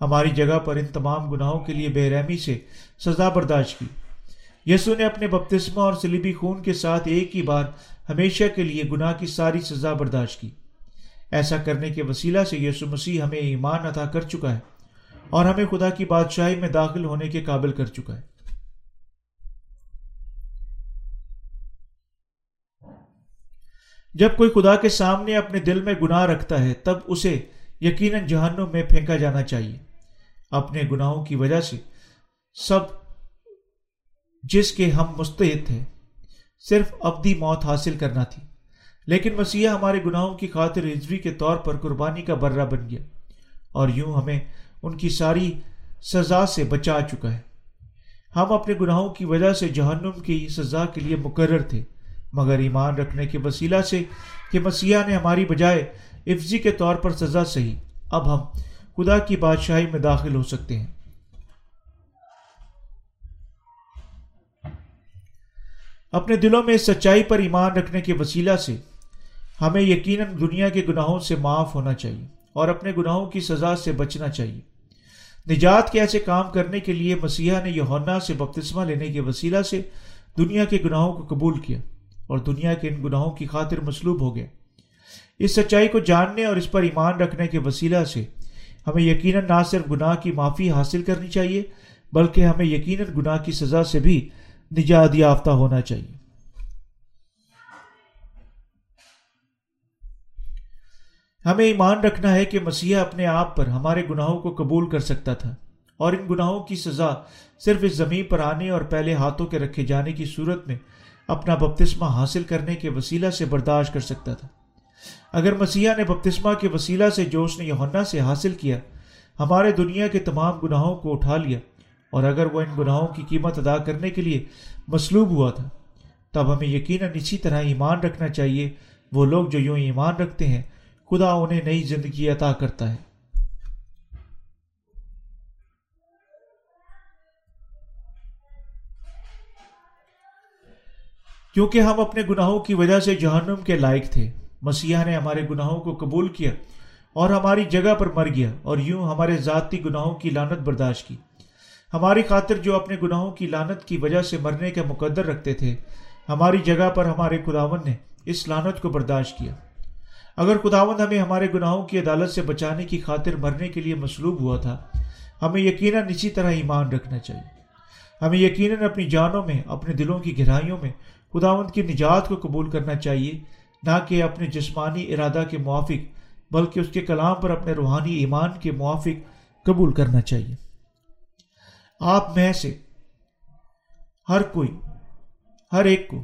ہماری جگہ پر ان تمام گناہوں کے لیے بے رحمی سے سزا برداشت کی۔ یسو نے اپنے بپتسمہ اور سلیبی خون کے ساتھ ایک ہی بار ہمیشہ کے لیے گناہ کی ساری سزا برداشت کی۔ ایسا کرنے کے وسیلہ سے یسو مسیح ہمیں ایمان عطا کر چکا ہے اور ہمیں خدا کی بادشاہی میں داخل ہونے کے قابل کر چکا ہے۔ جب کوئی خدا کے سامنے اپنے دل میں گناہ رکھتا ہے، تب اسے یقیناً جہنم میں پھینکا جانا چاہیے۔ اپنے گناہوں کی وجہ سے۔ سب جس کے ہم مستعد تھے، صرف ابدی موت حاصل کرنا تھی۔ لیکن مسیح ہمارے گناہوں کی خاطر ہجری کے طور پر قربانی کا برہ بن گیا اور یوں ہمیں ان کی ساری سزا سے بچا چکا ہے۔ ہم اپنے گناہوں کی وجہ سے جہنم کی سزا کے لیے مقرر تھے، مگر ایمان رکھنے کے وسیلہ سے کہ مسیح نے ہماری بجائے افزی کے طور پر سزا سہی۔ اب ہم خدا کی بادشاہی میں داخل ہو سکتے ہیں۔ اپنے دلوں میں سچائی پر ایمان رکھنے کے وسیلہ سے ہمیں یقیناً دنیا کے گناہوں سے معاف ہونا چاہیے اور اپنے گناہوں کی سزا سے بچنا چاہیے۔ نجات کے ایسے کام کرنے کے لیے مسیحا نے یونا سے بپتسمہ لینے کے وسیلہ سے دنیا کے گناہوں کو قبول کیا اور دنیا کے ان گناہوں کی خاطر مصلوب ہو گیا۔ اس سچائی کو جاننے اور اس پر ایمان رکھنے کے وسیلہ سے ہمیں یقیناً نہ صرف گناہ کی معافی حاصل کرنی چاہیے، بلکہ ہمیں یقیناً گناہ کی سزا سے بھی نجات یافتہ ہونا چاہیے۔ ہمیں ایمان رکھنا ہے کہ مسیح اپنے آپ پر ہمارے گناہوں کو قبول کر سکتا تھا، اور ان گناہوں کی سزا صرف اس زمین پر آنے اور پہلے ہاتھوں کے رکھے جانے کی صورت میں اپنا بپتسمہ حاصل کرنے کے وسیلہ سے برداشت کر سکتا تھا۔ اگر مسیح نے بپتسمہ کے وسیلہ سے جو اس نے یونا سے حاصل کیا، ہمارے دنیا کے تمام گناہوں کو اٹھا لیا، اور اگر وہ ان گناہوں کی قیمت ادا کرنے کے لیے مصلوب ہوا تھا، تب ہمیں یقیناً اسی طرح ایمان رکھنا چاہیے۔ وہ لوگ جو یوں ایمان رکھتے ہیں، خدا انہیں نئی زندگی عطا کرتا ہے۔ کیونکہ ہم اپنے گناہوں کی وجہ سے جہنم کے لائق تھے۔ مسیح نے ہمارے گناہوں کو قبول کیا اور ہماری جگہ پر مر گیا اور یوں ہمارے ذاتی گناہوں کی لانت برداشت کی۔ ہماری خاطر جو اپنے گناہوں کی لانت کی وجہ سے مرنے کا مقدر رکھتے تھے، ہماری جگہ پر ہمارے خداون نے اس لانت کو برداشت کیا۔ اگر خداون ہمیں ہمارے گناہوں کی عدالت سے بچانے کی خاطر مرنے کے لیے مصلوب ہوا تھا، ہمیں یقیناً اسی طرح ایمان رکھنا چاہیے۔ ہمیں یقیناً اپنی جانوں میں، اپنے دلوں کی گہرائیوں میں خداون کی نجات کو قبول کرنا چاہیے۔ نہ کہ اپنے جسمانی ارادہ کے موافق، بلکہ اس کے کلام پر اپنے روحانی ایمان کے موافق قبول کرنا چاہیے۔ آپ میں سے ہر کوئی، ہر ایک کو،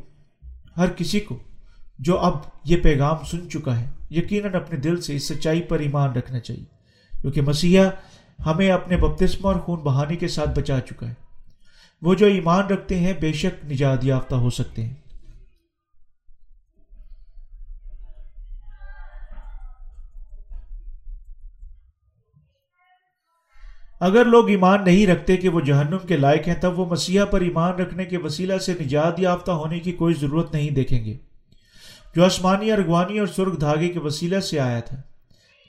ہر کسی کو جو اب یہ پیغام سن چکا ہے، یقیناً اپنے دل سے اس سچائی پر ایمان رکھنا چاہیے۔ کیونکہ مسیحا ہمیں اپنے بپتسمہ اور خون بہانی کے ساتھ بچا چکا ہے۔ وہ جو ایمان رکھتے ہیں، بے شک نجات یافتہ ہو سکتے ہیں۔ اگر لوگ ایمان نہیں رکھتے کہ وہ جہنم کے لائق ہیں، تب وہ مسیحا پر ایمان رکھنے کے وسیلہ سے نجات یافتہ ہونے کی کوئی ضرورت نہیں دیکھیں گے۔ جو آسمانی ارغوانی اور سرخ دھاگے کے وسیلہ سے آیا تھا۔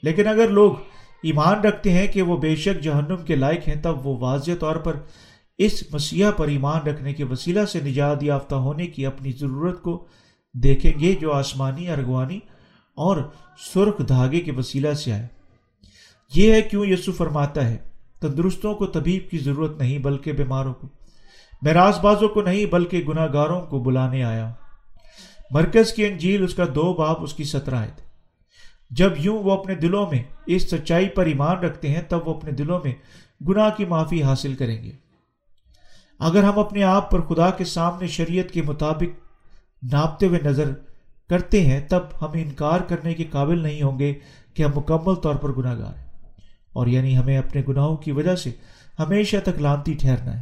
لیکن اگر لوگ ایمان رکھتے ہیں کہ وہ بے شک جہنم کے لائق ہیں، تب وہ واضح طور پر اس مسیح پر ایمان رکھنے کے وسیلہ سے نجات یافتہ ہونے کی اپنی ضرورت کو دیکھیں گے جو آسمانی ارغوانی اور سرخ دھاگے کے وسیلہ سے آئے۔ یہ ہے کیوں یسو فرماتا ہے تندرستوں کو طبیب کی ضرورت نہیں بلکہ بیماروں کو۔ میں راز بازوں کو نہیں بلکہ گناہ گاروں کو بلانے آیا۔ ہوں مرکز کی انجیل اس کا دو باپ اس کی سترہ تھے جب یوں وہ اپنے دلوں میں اس سچائی پر ایمان رکھتے ہیں، تب وہ اپنے دلوں میں گناہ کی معافی حاصل کریں گے۔ اگر ہم اپنے آپ پر خدا کے سامنے شریعت کے مطابق ناپتے ہوئے نظر کرتے ہیں، تب ہم انکار کرنے کے قابل نہیں ہوں گے کہ ہم مکمل طور پر گناہ گار ہیں۔ اور یعنی ہمیں اپنے گناہوں کی وجہ سے ہمیشہ تک لانتی ٹھہرنا ہے۔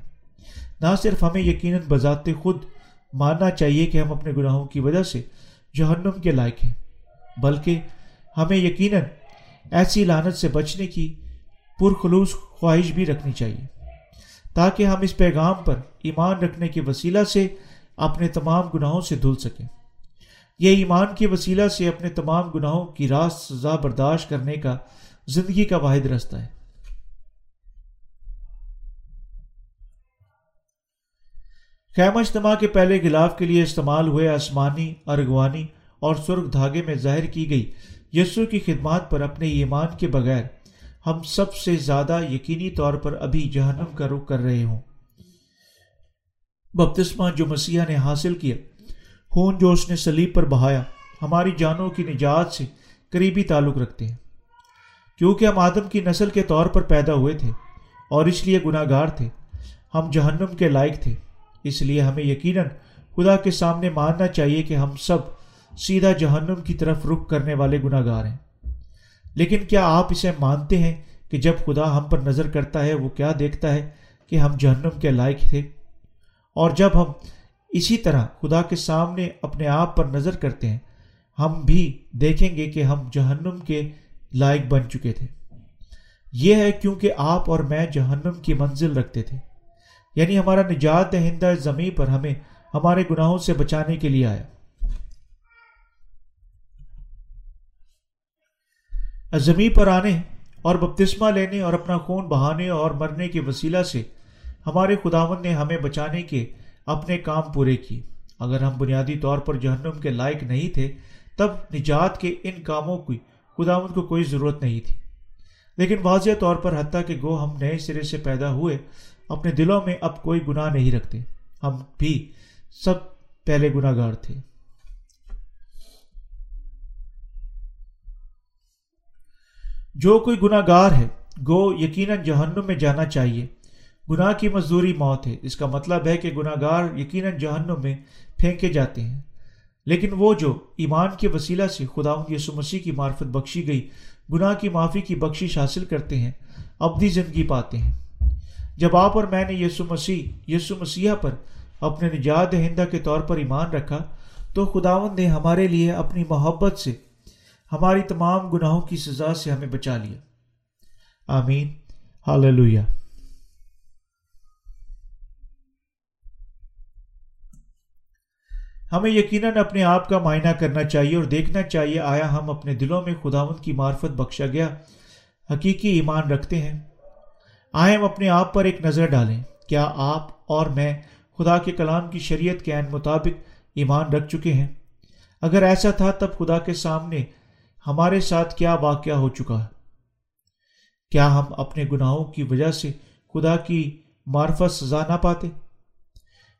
نہ صرف ہمیں یقیناً بذات خود ماننا چاہیے کہ ہم اپنے گناہوں کی وجہ سے جہنم کے لائق ہیں، بلکہ ہمیں یقیناً ایسی لانت سے بچنے کی پرخلوص خواہش بھی رکھنی چاہیے۔ تاکہ ہم اس پیغام پر ایمان رکھنے کے وسیلہ سے اپنے تمام گناہوں سے دھل سکیں۔ یہ ایمان کے وسیلہ سے اپنے تمام گناہوں کی راز سزا برداشت کرنے کا زندگی کا واحد رستہ ہے۔ خیمہ اجتماع کے پہلے غلاف کے لیے استعمال ہوئے آسمانی، ارغوانی اور سرخ دھاگے میں ظاہر کی گئی۔ یسو کی خدمات پر اپنے ایمان کے بغیر ہم سب سے زیادہ یقینی طور پر ابھی جہنم کا رخ کر رہے ہوں۔ بپتسمہ جو مسیح نے حاصل کیا، خون جو اس نے سلیب پر بہایا، ہماری جانوں کی نجات سے قریبی تعلق رکھتے ہیں۔ کیونکہ ہم آدم کی نسل کے طور پر پیدا ہوئے تھے اور اس لیے گناہ گار تھے۔ ہم جہنم کے لائق تھے۔ اس لیے ہمیں یقیناً خدا کے سامنے ماننا چاہیے کہ ہم سب سیدھا جہنم کی طرف رخ کرنے والے گناہ گار ہیں۔ لیکن کیا آپ اسے مانتے ہیں کہ جب خدا ہم پر نظر کرتا ہے، وہ کیا دیکھتا ہے کہ ہم جہنم کے لائق تھے؟ اور جب ہم اسی طرح خدا کے سامنے اپنے آپ پر نظر کرتے ہیں، ہم بھی دیکھیں گے کہ ہم جہنم کے لائق بن چکے تھے۔ یہ ہے کیونکہ آپ اور میں جہنم کی منزل رکھتے تھے۔ یعنی ہمارا نجات دہندہ زمیں پر ہمیں ہمارے گناہوں سے بچانے کے لیے آیا۔ زمیں پر آنے اور بپتسمہ لینے اور اپنا خون بہانے اور مرنے کے وسیلہ سے ہمارے خداون نے ہمیں بچانے کے اپنے کام پورے کیے۔ اگر ہم بنیادی طور پر جہنم کے لائق نہیں تھے، تب نجات کے ان کاموں کی خداون کو کوئی ضرورت نہیں تھی۔ لیکن واضح طور پر حتیٰ کہ گو ہم نئے سرے سے پیدا ہوئے، اپنے دلوں میں اب کوئی گناہ نہیں رکھتے۔ ہم بھی سب پہلے گناہ گار تھے۔ جو کوئی گناہ گار ہے، گو یقیناً جہنم میں جانا چاہیے۔ گناہ کی مزدوری موت ہے۔ اس کا مطلب ہے کہ گناہ گار یقیناً جہنم میں پھینکے جاتے ہیں۔ لیکن وہ جو ایمان کے وسیلہ سے خدا یسو مسیح کی معرفت بخشی گئی، گناہ کی معافی کی بخشش حاصل کرتے ہیں ابدی زندگی پاتے ہیں۔ جب آپ اور میں نے یسو مسیح یسو مسیح پر اپنے نجات دہندہ کے طور پر ایمان رکھا، تو خداون نے ہمارے لیے اپنی محبت سے ہماری تمام گناہوں کی سزا سے ہمیں بچا لیا۔ آمین۔ ہاللویہ ہمیں یقیناً اپنے آپ کا معائنہ کرنا چاہیے اور دیکھنا چاہیے، آیا ہم اپنے دلوں میں خداون کی معرفت بخشا گیا؟ حقیقی ایمان رکھتے ہیں۔ آئے ہم اپنے آپ پر ایک نظر ڈالیں۔ کیا آپ اور میں خدا کے کلام کی شریعت کے عین مطابق ایمان رکھ چکے ہیں؟ اگر ایسا تھا تب خدا کے سامنے ہمارے ساتھ کیا واقعہ ہو چکا؟ ہے کیا ہم اپنے گناہوں کی وجہ سے خدا کی معرفت سزا نہ پاتے؟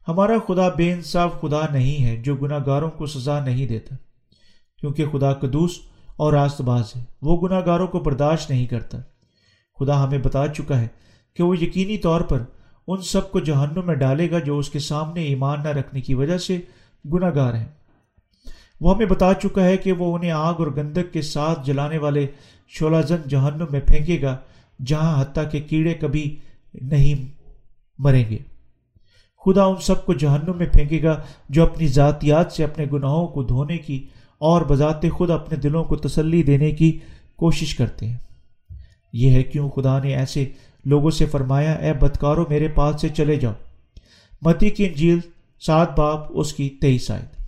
ہمارا خدا بے انصاف خدا نہیں ہے جو گناہ گاروں کو سزا نہیں دیتا، کیونکہ خدا قدوس اور راست باز ہے۔ وہ گناہ گاروں کو برداشت نہیں کرتا۔ خدا ہمیں بتا چکا ہے کہ وہ یقینی طور پر ان سب کو جہنم میں ڈالے گا جو اس کے سامنے ایمان نہ رکھنے کی وجہ سے گناہ گار ہیں۔ وہ ہمیں بتا چکا ہے کہ وہ انہیں آگ اور گندک کے ساتھ جلانے والے شولہ زن جہنم میں پھینکے گا، جہاں حتیٰ کہ کیڑے کبھی نہیں مریں گے۔ خدا ان سب کو جہنم میں پھینکے گا جو اپنی ذاتیات سے اپنے گناہوں کو دھونے کی اور بذات خود اپنے دلوں کو تسلی دینے کی کوشش کرتے ہیں۔ یہ ہے کیوں خدا نے ایسے لوگوں سے فرمایا، اے بدکارو میرے پاس سے چلے جاؤ۔ متی کی انجیل سات باپ اس کی تیئیس آئے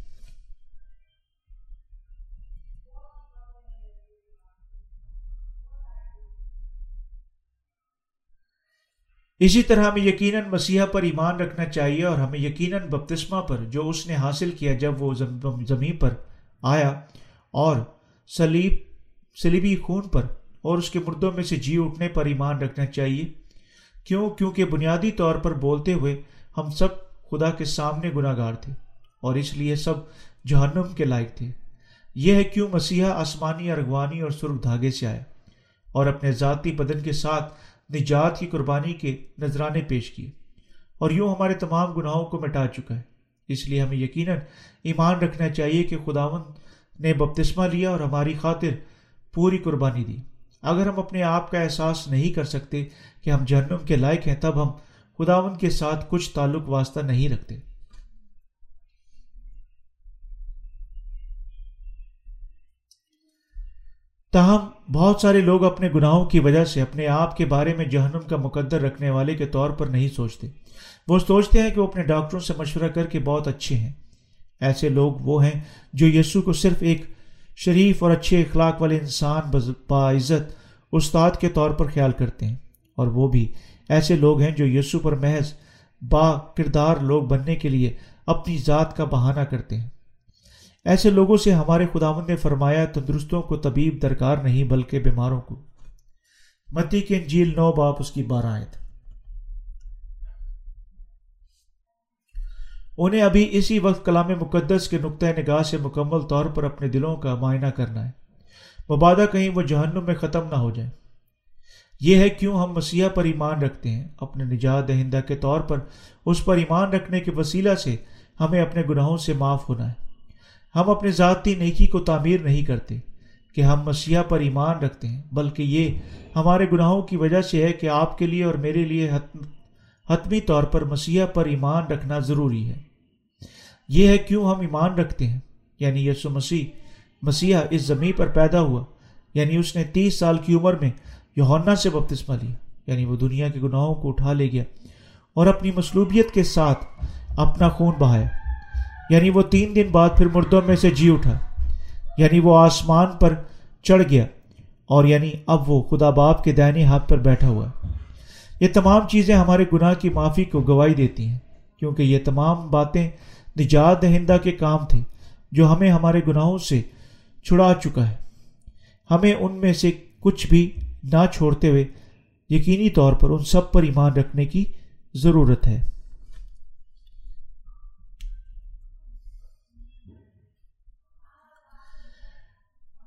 اسی طرح ہمیں یقیناً مسیحا پر ایمان رکھنا چاہیے اور ہمیں یقیناً بپتسمہ پر جو اس نے حاصل کیا جب وہ زمین پر آیا اور سلیب سلیبی خون پر اور اس کے مردوں میں سے جی اٹھنے پر ایمان رکھنا چاہیے۔ کیوں؟ کیونکہ بنیادی طور پر بولتے ہوئے ہم سب خدا کے سامنے گناہ گار تھے اور اس لیے سب جہنم کے لائق تھے۔ یہ ہے کیوں مسیحا آسمانی، ارغوانی اور سرخ دھاگے سے آیا اور اپنے ذاتی بدن کے ساتھ نجات کی قربانی کے نذرانے پیش کیے اور یوں ہمارے تمام گناہوں کو مٹا چکا ہے۔ اس لیے ہمیں یقیناً ایمان رکھنا چاہیے کہ خداون نے بپتسمہ لیا اور ہماری خاطر پوری قربانی دی۔ اگر ہم اپنے آپ کا احساس نہیں کر سکتے کہ ہم جہنم کے لائق ہیں، تب ہم خداون کے ساتھ کچھ تعلق واسطہ نہیں رکھتے۔ تاہم، بہت سارے لوگ اپنے گناہوں کی وجہ سے اپنے آپ کے بارے میں جہنم کا مقدر رکھنے والے کے طور پر نہیں سوچتے۔ وہ سوچتے ہیں کہ وہ اپنے ڈاکٹروں سے مشورہ کر کے بہت اچھے ہیں۔ ایسے لوگ وہ ہیں جو یسو کو صرف ایک شریف اور اچھے اخلاق والے انسان باعزت استاد کے طور پر خیال کرتے ہیں۔ اور وہ بھی ایسے لوگ ہیں جو یسو پر محض با، کردار لوگ بننے کے لیے اپنی ذات کا بہانہ کرتے ہیں۔ ایسے لوگوں سے ہمارے خداون نے فرمایا، تندرستوں کو طبیب درکار نہیں، بلکہ بیماروں کو۔ متی کے انجیل نو باپ، اس کی بارہ آئے انہیں ابھی اسی وقت کلام مقدس کے نقطۂ نگاہ سے مکمل طور پر اپنے دلوں کا معائنہ کرنا ہے۔ مبادہ کہیں وہ جہنم میں ختم نہ ہو جائے۔ یہ ہے کیوں ہم مسیح پر ایمان رکھتے ہیں۔ اپنے نجات دہندہ کے طور پر اس پر ایمان رکھنے کے وسیلہ سے ہمیں اپنے گناہوں سے معاف ہونا ہے۔ ہم اپنے ذاتی نیکی کو تعمیر نہیں کرتے کہ ہم مسیح پر ایمان رکھتے ہیں، بلکہ یہ ہمارے گناہوں کی وجہ سے ہے کہ آپ کے لیے اور میرے لیے حتمی طور پر مسیح پر ایمان رکھنا ضروری ہے۔ یہ ہے کیوں ہم ایمان رکھتے ہیں؟ یعنی یسو مسیح، مسیحا اس زمین پر پیدا ہوا یعنی اس نے تیس سال کی عمر میں یونا سے بپتسمہ لیا یعنی وہ دنیا کے گناہوں کو اٹھا لے گیا اور اپنی مصلوبیت کے ساتھ اپنا خون بہایا۔ یعنی وہ تین دن بعد پھر مردوں میں سے جی اٹھا یعنی وہ آسمان پر چڑھ گیا اور یعنی اب وہ خدا باپ کے دائنی ہاتھ پر بیٹھا ہوا یہ تمام چیزیں ہمارے گناہ کی معافی کو گواہی دیتی ہیں، کیونکہ یہ تمام باتیں نجات دہندہ کے کام تھے جو ہمیں ہمارے گناہوں سے چھڑا چکا ہے۔ ہمیں ان میں سے کچھ بھی نہ چھوڑتے ہوئے یقینی طور پر ان سب پر ایمان رکھنے کی ضرورت ہے۔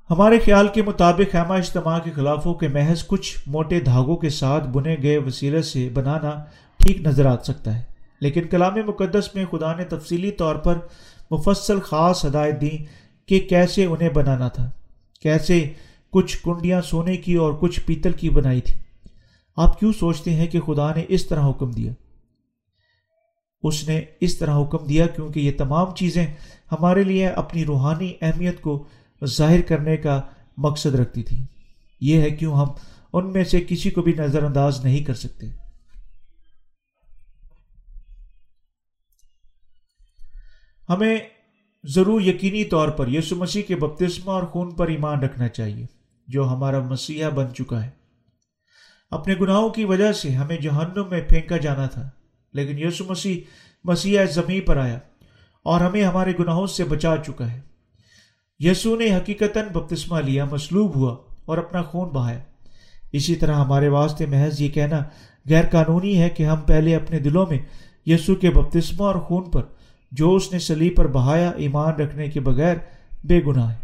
ہمارے خیال کے مطابق خیمہ اجتماع کے خلافوں کے محض کچھ موٹے دھاگوں کے ساتھ بنے گئے وسیلے سے بنانا ٹھیک نظر آ سکتا ہے۔ لیکن کلام مقدس میں خدا نے تفصیلی طور پر مفصل خاص ہدایت دی کہ کیسے انہیں بنانا تھا۔ کیسے کچھ کنڈیاں سونے کی اور کچھ پیتل کی بنائی تھی۔ آپ کیوں سوچتے ہیں کہ خدا نے اس طرح حکم دیا؟ اس نے اس طرح حکم دیا کیونکہ یہ تمام چیزیں ہمارے لیے اپنی روحانی اہمیت کو ظاہر کرنے کا مقصد رکھتی تھی یہ ہے کیوں ہم ان میں سے کسی کو بھی نظر انداز نہیں کر سکتے۔ ہمیں ضرور یقینی طور پر یسو مسیح کے بپتسمہ اور خون پر ایمان رکھنا چاہیے، جو ہمارا مسیحا بن چکا ہے۔ اپنے گناہوں کی وجہ سے ہمیں جہنم میں پھینکا جانا تھا، لیکن یسو مسیح مسیح زمین پر آیا اور ہمیں ہمارے گناہوں سے بچا چکا ہے۔ یسو نے حقیقتاً بپتسمہ لیا، مصلوب ہوا اور اپنا خون بہایا۔ اسی طرح ہمارے واسطے محض یہ کہنا غیر قانونی ہے کہ ہم پہلے اپنے دلوں میں یسو کے بپتسمہ اور خون پر، جو اس نے سلیب پر بہایا، ایمان رکھنے کے بغیر بے گناہ ہے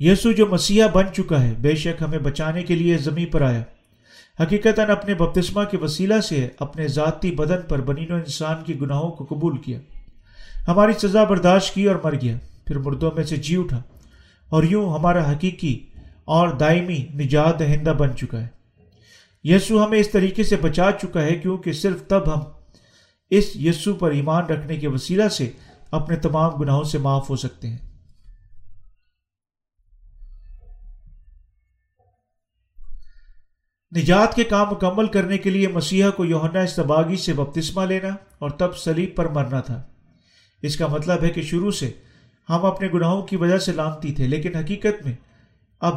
یسو جو مسیحا بن چکا ہے، بے شک ہمیں بچانے کے لیے زمین پر آیا۔ حقیقت اپنے بپتسمہ کے وسیلہ سے اپنے ذاتی بدن پر بنین و انسان کی گناہوں کو قبول کیا۔ ہماری سزا برداشت کی اور مر گیا۔ پھر مردوں میں سے جی اٹھا۔ اور یوں ہمارا حقیقی اور دائمی نجات دہندہ بن چکا ہے۔ یسو ہمیں اس طریقے سے بچا چکا ہے کیونکہ صرف تب ہم اس یسو پر ایمان رکھنے کے وسیلہ سے اپنے تمام گناہوں سے معاف ہو سکتے ہیں۔ نجات کے کام مکمل کرنے کے لیے مسیحا کو یوہنا استباغی سے بپتسمہ لینا اور تب سلیب پر مرنا تھا۔ اس کا مطلب ہے کہ شروع سے ہم اپنے گناہوں کی وجہ سے لانتی تھے، لیکن حقیقت میں اب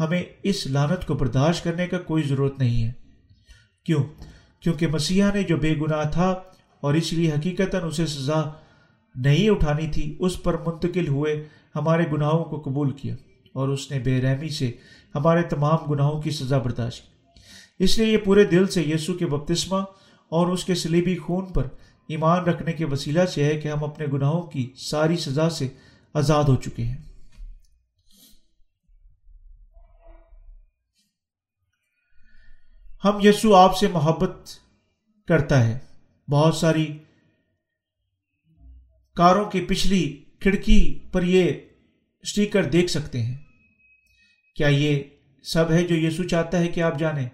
ہمیں اس لانت کو برداشت کرنے کا کوئی ضرورت نہیں ہے۔ کیوں؟ کیونکہ مسیحا نے جو بے گناہ تھا اور اس لیے حقیقت اسے سزا نہیں اٹھانی تھی، اس پر منتقل ہوئے، ہمارے گناہوں کو قبول کیا اور اس نے بے رحمی سے ہمارے تمام گناہوں کی سزا برداشت کی۔ اس لیے یہ پورے دل سے یسو کے بپتسمہ اور اس کے سلیبی خون پر ایمان رکھنے کے وسیلہ سے ہے کہ ہم اپنے گناہوں کی ساری سزا سے آزاد ہو چکے ہیں۔ ہم یسو آپ سے محبت کرتا ہے۔ بہت ساری کاروں کی پچھلی کھڑکی پر یہ اسٹیکر دیکھ سکتے ہیں۔ کیا یہ سب ہے جو یسو چاہتا ہے کہ آپ جانیں؟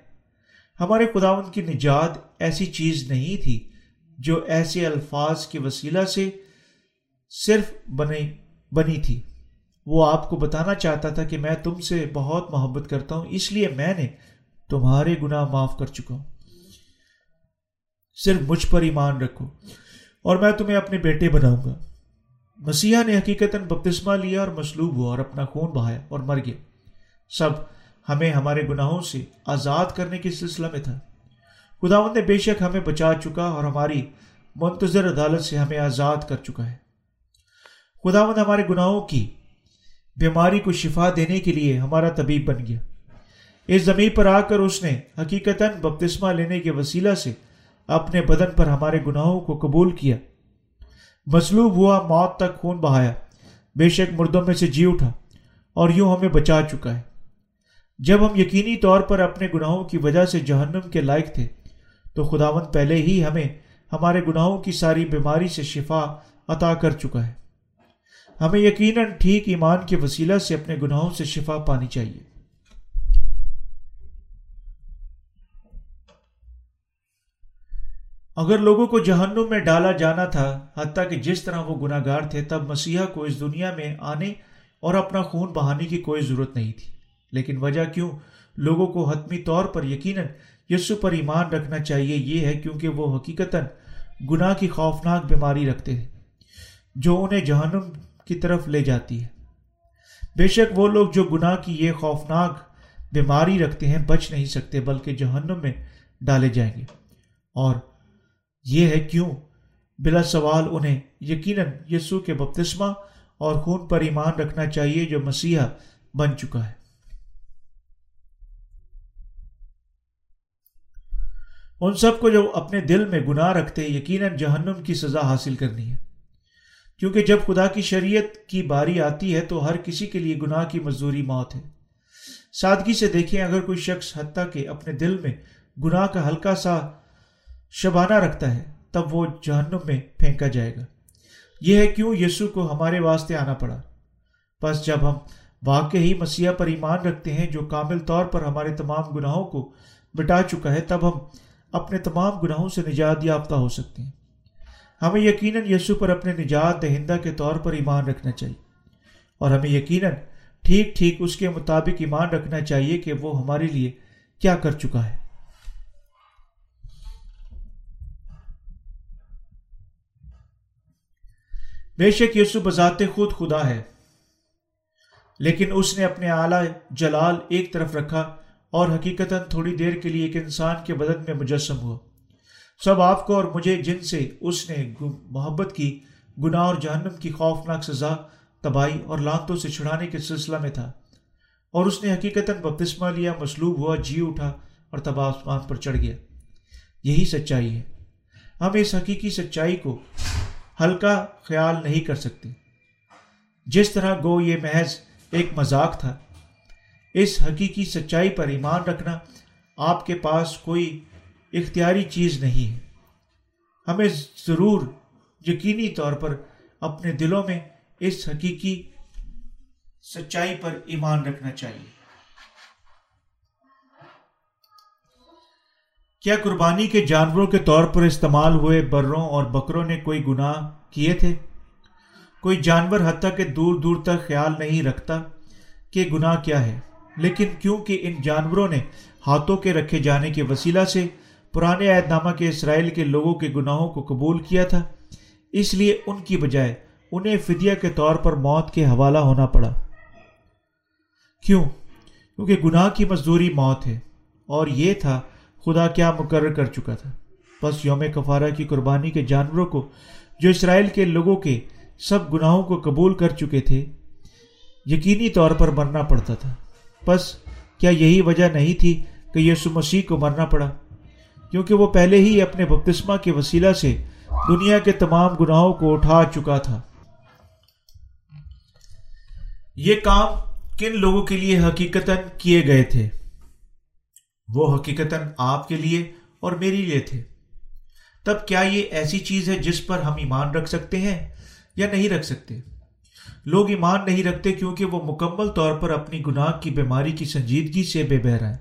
ہمارے خداون کی نجات ایسی چیز نہیں تھی جو ایسے الفاظ کے وسیلہ سے صرف بنی بنی تھی۔ وہ آپ کو بتانا چاہتا تھا کہ میں تم سے بہت محبت کرتا ہوں، اس لیے میں نے تمہارے گناہ معاف کر چکا ہوں۔ صرف مجھ پر ایمان رکھو اور میں تمہیں اپنے بیٹے بناؤں گا۔ مسیحا نے حقیقت بپتسمہ لیا اور مسلوب ہوا اور اپنا خون بہایا اور مر گیا۔ سب ہمیں ہمارے گناہوں سے آزاد کرنے کے سلسلہ میں تھا۔ خداون نے بے شک ہمیں بچا چکا اور ہماری منتظر عدالت سے ہمیں آزاد کر چکا ہے۔ خداون ہمارے گناہوں کی بیماری کو شفا دینے کے لیے ہمارا طبیب بن گیا۔ اس زمین پر آ کر اس نے حقیقت بپتسمہ لینے کے وسیلہ سے اپنے بدن پر ہمارے گناہوں کو قبول کیا۔ مصلوب ہوا موت تک خون بہایا۔ بے شک مردوں میں سے جی اٹھا اور یوں ہمیں بچا چکا ہے۔ جب ہم یقینی طور پر اپنے گناہوں کی وجہ سے جہنم کے لائق تھے، تو خداون پہلے ہی ہمیں ہمارے گناہوں کی ساری بیماری سے شفا عطا کر چکا ہے۔ ہمیں یقیناً ٹھیک ایمان کے وسیلہ سے اپنے گناہوں سے شفا پانی چاہیے۔ اگر لوگوں کو جہنم میں ڈالا جانا تھا، حتیٰ کہ جس طرح وہ گناہ گار تھے، تب مسیحا کو اس دنیا میں آنے اور اپنا خون بہانے کی کوئی ضرورت نہیں تھی۔ لیکن وجہ کیوں؟ لوگوں کو حتمی طور پر یقیناً یسو پر ایمان رکھنا چاہیے یہ ہے کیونکہ وہ حقیقت گناہ کی خوفناک بیماری رکھتے ہیں، جو انہیں جہنم کی طرف لے جاتی ہے۔ بے شک وہ لوگ جو گناہ کی یہ خوفناک بیماری رکھتے ہیں، بچ نہیں سکتے، بلکہ جہنم میں ڈالے جائیں گے۔ اور یہ ہے کیوں؟ بلا سوال انہیں یقیناً یسو کے بپتسمہ اور خون پر ایمان رکھنا چاہیے جو مسیحا بن چکا ہے۔ ان سب کو جو اپنے دل میں گناہ رکھتے یقیناً جہنم کی سزا حاصل کرنی ہے۔ کیونکہ جب خدا کی شریعت کی باری آتی ہے تو ہر کسی کے لیے گناہ کی مزدوری موت ہے۔ سادگی سے دیکھیں، اگر کوئی شخص حتیٰ کہ اپنے دل میں گناہ کا ہلکا سا شبانہ رکھتا ہے، تب وہ جہنم میں پھینکا جائے گا۔ یہ ہے کیوں یسو کو ہمارے واسطے آنا پڑا۔ بس جب ہم واقعی مسیح پر ایمان رکھتے ہیں، جو کامل طور پر ہمارے تمام گناہوں کو مٹا چکا ہے، تب ہم اپنے تمام گناہوں سے نجات یافتہ ہو سکتے ہیں۔ ہمیں یقیناً یسو پر اپنے نجات دہندہ کے طور پر ایمان رکھنا چاہیے۔ اور ہمیں یقیناً ٹھیک ٹھیک اس کے مطابق ایمان رکھنا چاہیے کہ وہ ہمارے لیے کیا کر چکا ہے۔ بے شک یسو بذات خود خدا ہے، لیکن اس نے اپنے اعلی جلال ایک طرف رکھا اور حقیقت تھوڑی دیر کے لیے ایک انسان کے بدن میں مجسم ہوا۔ سب آپ کو اور مجھے جن سے اس نے محبت کی، گناہ اور جہنم کی خوفناک سزا، تباہی اور لانتوں سے چھڑانے کے سلسلہ میں تھا۔ اور اس نے حقیقت بپتسمہ لیا، مصلوب ہوا جی اٹھا اور تب آسمان پر چڑھ گیا۔ یہی سچائی ہے۔ ہم اس حقیقی سچائی کو ہلکا خیال نہیں کر سکتے۔ جس طرح گو یہ محض ایک مذاق تھا اس حقیقی سچائی پر ایمان رکھنا آپ کے پاس کوئی اختیاری چیز نہیں ہے۔ ہمیں ضرور یقینی طور پر اپنے دلوں میں اس حقیقی سچائی پر ایمان رکھنا چاہیے۔ کیا قربانی کے جانوروں کے طور پر استعمال ہوئے بروں اور بکروں نے کوئی گناہ کیے تھے؟ کوئی جانور حتیٰ کہ دور دور تک خیال نہیں رکھتا کہ گناہ کیا ہے۔ لیکن کیونکہ ان جانوروں نے ہاتھوں کے رکھے جانے کے وسیلہ سے پرانے عہد نامہ کے اسرائیل کے لوگوں کے گناہوں کو قبول کیا تھا، اس لیے ان کی بجائے انہیں فدیہ کے طور پر موت کے حوالہ ہونا پڑا۔ کیوں؟ کیونکہ گناہ کی مزدوری موت ہے، اور یہ تھا خدا کیا مقرر کر چکا تھا۔ بس یوم کفارہ کی قربانی کے جانوروں کو جو اسرائیل کے لوگوں کے سب گناہوں کو قبول کر چکے تھے، یقینی طور پر مرنا پڑتا تھا۔ بس کیا یہی وجہ نہیں تھی کہ یسو مسیح کو مرنا پڑا؟ کیونکہ وہ پہلے ہی اپنے بپتسمہ کے وسیلہ سے دنیا کے تمام گناہوں کو اٹھا چکا تھا۔ یہ کام کن لوگوں کے لیے حقیقت کیے گئے تھے؟ وہ حقیقت آپ کے لیے اور میری لیے تھے۔ تب کیا یہ ایسی چیز ہے جس پر ہم ایمان رکھ سکتے ہیں یا نہیں رکھ سکتے؟ لوگ ایمان نہیں رکھتے کیونکہ وہ مکمل طور پر اپنی گناہ کی بیماری کی سنجیدگی سے بے بہرا ہے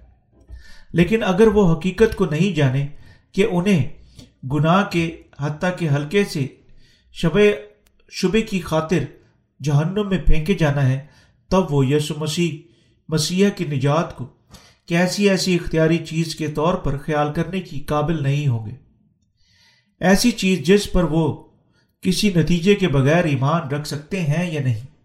لیکن اگر وہ حقیقت کو نہیں جانے کہ انہیں گناہ کے حتیٰ کے حلقے سے شب شبے کی خاطر جہنم میں پھینکے جانا ہے، تب وہ یسو مسیح مسیح کی نجات کو کیسی ایسی اختیاری چیز کے طور پر خیال کرنے کی قابل نہیں ہوں گے۔ ایسی چیز جس پر وہ کسی نتیجے کے بغیر ایمان رکھ سکتے ہیں یا نہیں؟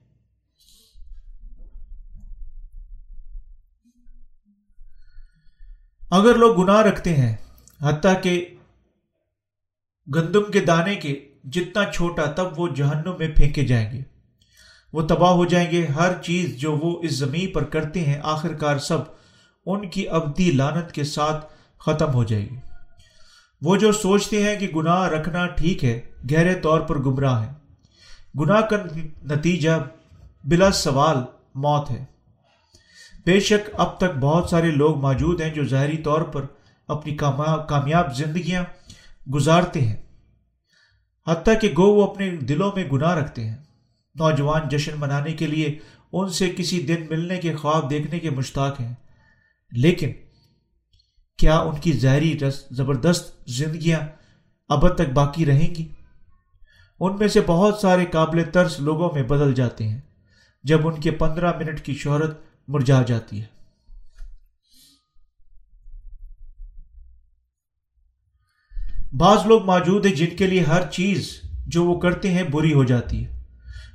اگر لوگ گناہ رکھتے ہیں، حتیٰ کہ گندم کے دانے کے جتنا چھوٹا، تب وہ جہنم میں پھینکے جائیں گے۔ وہ تباہ ہو جائیں گے۔ ہر چیز جو وہ اس زمین پر کرتے ہیں آخر کار سب ان کی ابدی لانت کے ساتھ ختم ہو جائے گی۔ وہ جو سوچتے ہیں کہ گناہ رکھنا ٹھیک ہے، گہرے طور پر گمراہ ہے گناہ کا نتیجہ بلا سوال موت ہے۔ بے شک اب تک بہت سارے لوگ موجود ہیں جو ظاہری طور پر اپنی کامیاب زندگیاں گزارتے ہیں۔ حتیٰ کہ گو وہ اپنے دلوں میں گناہ رکھتے ہیں۔ نوجوان جشن منانے کے لیے ان سے کسی دن ملنے کے خواب دیکھنے کے مشتاق ہیں۔ لیکن کیا ان کی ظاہری زبردست زندگیاں اب تک باقی رہیں گی؟ ان میں سے بہت سارے قابل ترس لوگوں میں بدل جاتے ہیں، جب ان کے پندرہ منٹ کی شہرت مرجا جاتی ہے۔ بعض لوگ موجود ہیں جن کے لیے ہر چیز جو وہ کرتے ہیں بری ہو جاتی ہے۔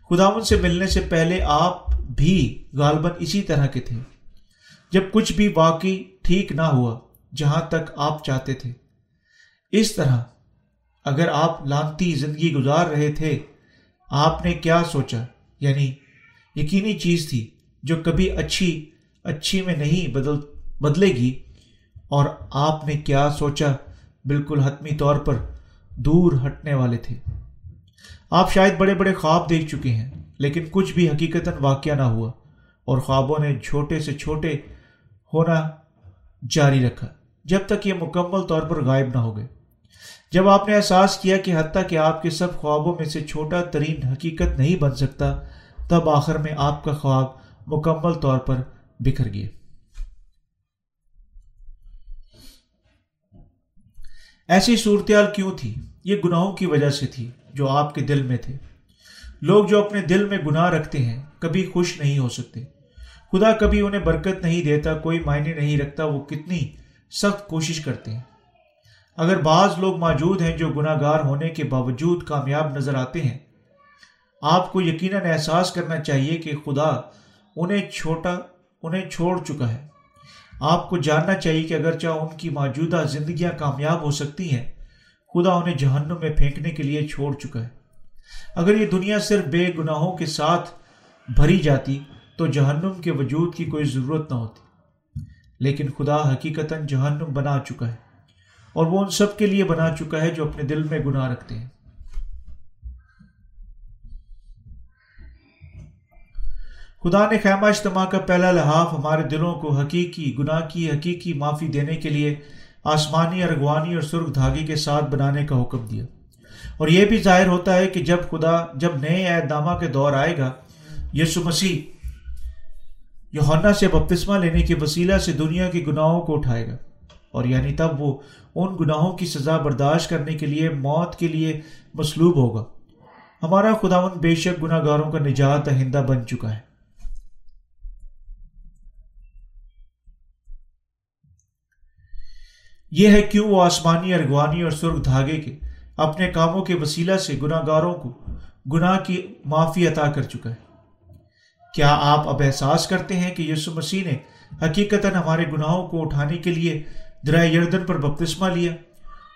خداون سے ملنے سے پہلے آپ بھی غالباً اسی طرح کے تھے۔ جب کچھ بھی واقعی ٹھیک نہ ہوا جہاں تک آپ چاہتے تھے۔ اس طرح اگر آپ لانتی زندگی گزار رہے تھے، آپ نے کیا سوچا؟ یعنی یقینی چیز تھی جو کبھی اچھی اچھی میں نہیں بدل، بدلے گی۔ اور آپ نے کیا سوچا؟ بالکل حتمی طور پر دور ہٹنے والے تھے۔ آپ شاید بڑے بڑے خواب دیکھ چکے ہیں، لیکن کچھ بھی حقیقت واقعہ نہ ہوا اور خوابوں نے چھوٹے سے چھوٹے ہونا جاری رکھا۔ جب تک یہ مکمل طور پر غائب نہ ہو گئے۔ جب آپ نے احساس کیا کہ حتیٰ کہ آپ کے سب خوابوں میں سے چھوٹا ترین حقیقت نہیں بن سکتا، تب آخر میں آپ کا خواب مکمل طور پر بکھر گئے ایسی صورتحال کیوں تھی؟ یہ گناہوں کی وجہ سے تھی جو آپ کے دل میں تھے۔ لوگ جو اپنے دل میں گناہ رکھتے ہیں، کبھی خوش نہیں ہو سکتے۔ خدا کبھی انہیں برکت نہیں دیتا، کوئی معنی نہیں رکھتا وہ کتنی سخت کوشش کرتے ہیں۔ اگر بعض لوگ موجود ہیں جو گناہ گار ہونے کے باوجود کامیاب نظر آتے ہیں، آپ کو یقیناً احساس کرنا چاہیے کہ خدا انہیں چھوٹا، انہیں چھوڑ چکا ہے۔ آپ کو جاننا چاہیے کہ اگرچہ ان کی موجودہ زندگیاں کامیاب ہو سکتی ہیں، خدا انہیں جہنم میں پھینکنے کے لیے چھوڑ چکا ہے۔ اگر یہ دنیا صرف بے گناہوں کے ساتھ بھری جاتی، تو جہنم کے وجود کی کوئی ضرورت نہ ہوتی۔ لیکن خدا حقیقت جہنم بنا چکا ہے اور وہ ان سب کے لیے بنا چکا ہے جو اپنے دل میں گناہ رکھتے ہیں۔ خدا نے خیمہ اجتماع کا پہلا لحاف ہمارے دلوں کو حقیقی گناہ کی، حقیقی معافی دینے کے لیے آسمانی، ارغوانی اور سرخ دھاگے کے ساتھ بنانے کا حکم دیا۔ اور یہ بھی ظاہر ہوتا ہے کہ جب خدا، جب نئے عہد نامہ کے دور آئے گا، یسو مسیح یوحنا سے بپتسمہ لینے کے وسیلہ سے دنیا کے گناہوں کو اٹھائے گا۔ اور یعنی تب وہ ان گناہوں کی سزا برداشت کرنے کے لیے موت کے لیے مصلوب ہوگا۔ ہمارا خداون بے شک گناہ گاروں کا نجات دہندہ بن چکا ہے۔ یہ ہے کیوں وہ آسمانی، ارغوانی اور سرخ دھاگے کے اپنے کاموں کے وسیلہ سے گناہ گاروں کو گناہ کی معافی عطا کر چکا ہے۔ کیا آپ اب احساس کرتے ہیں کہ یسو مسیح نے حقیقت ہمارے گناہوں کو اٹھانے کے لیے درائے یردن پر بپتسمہ لیا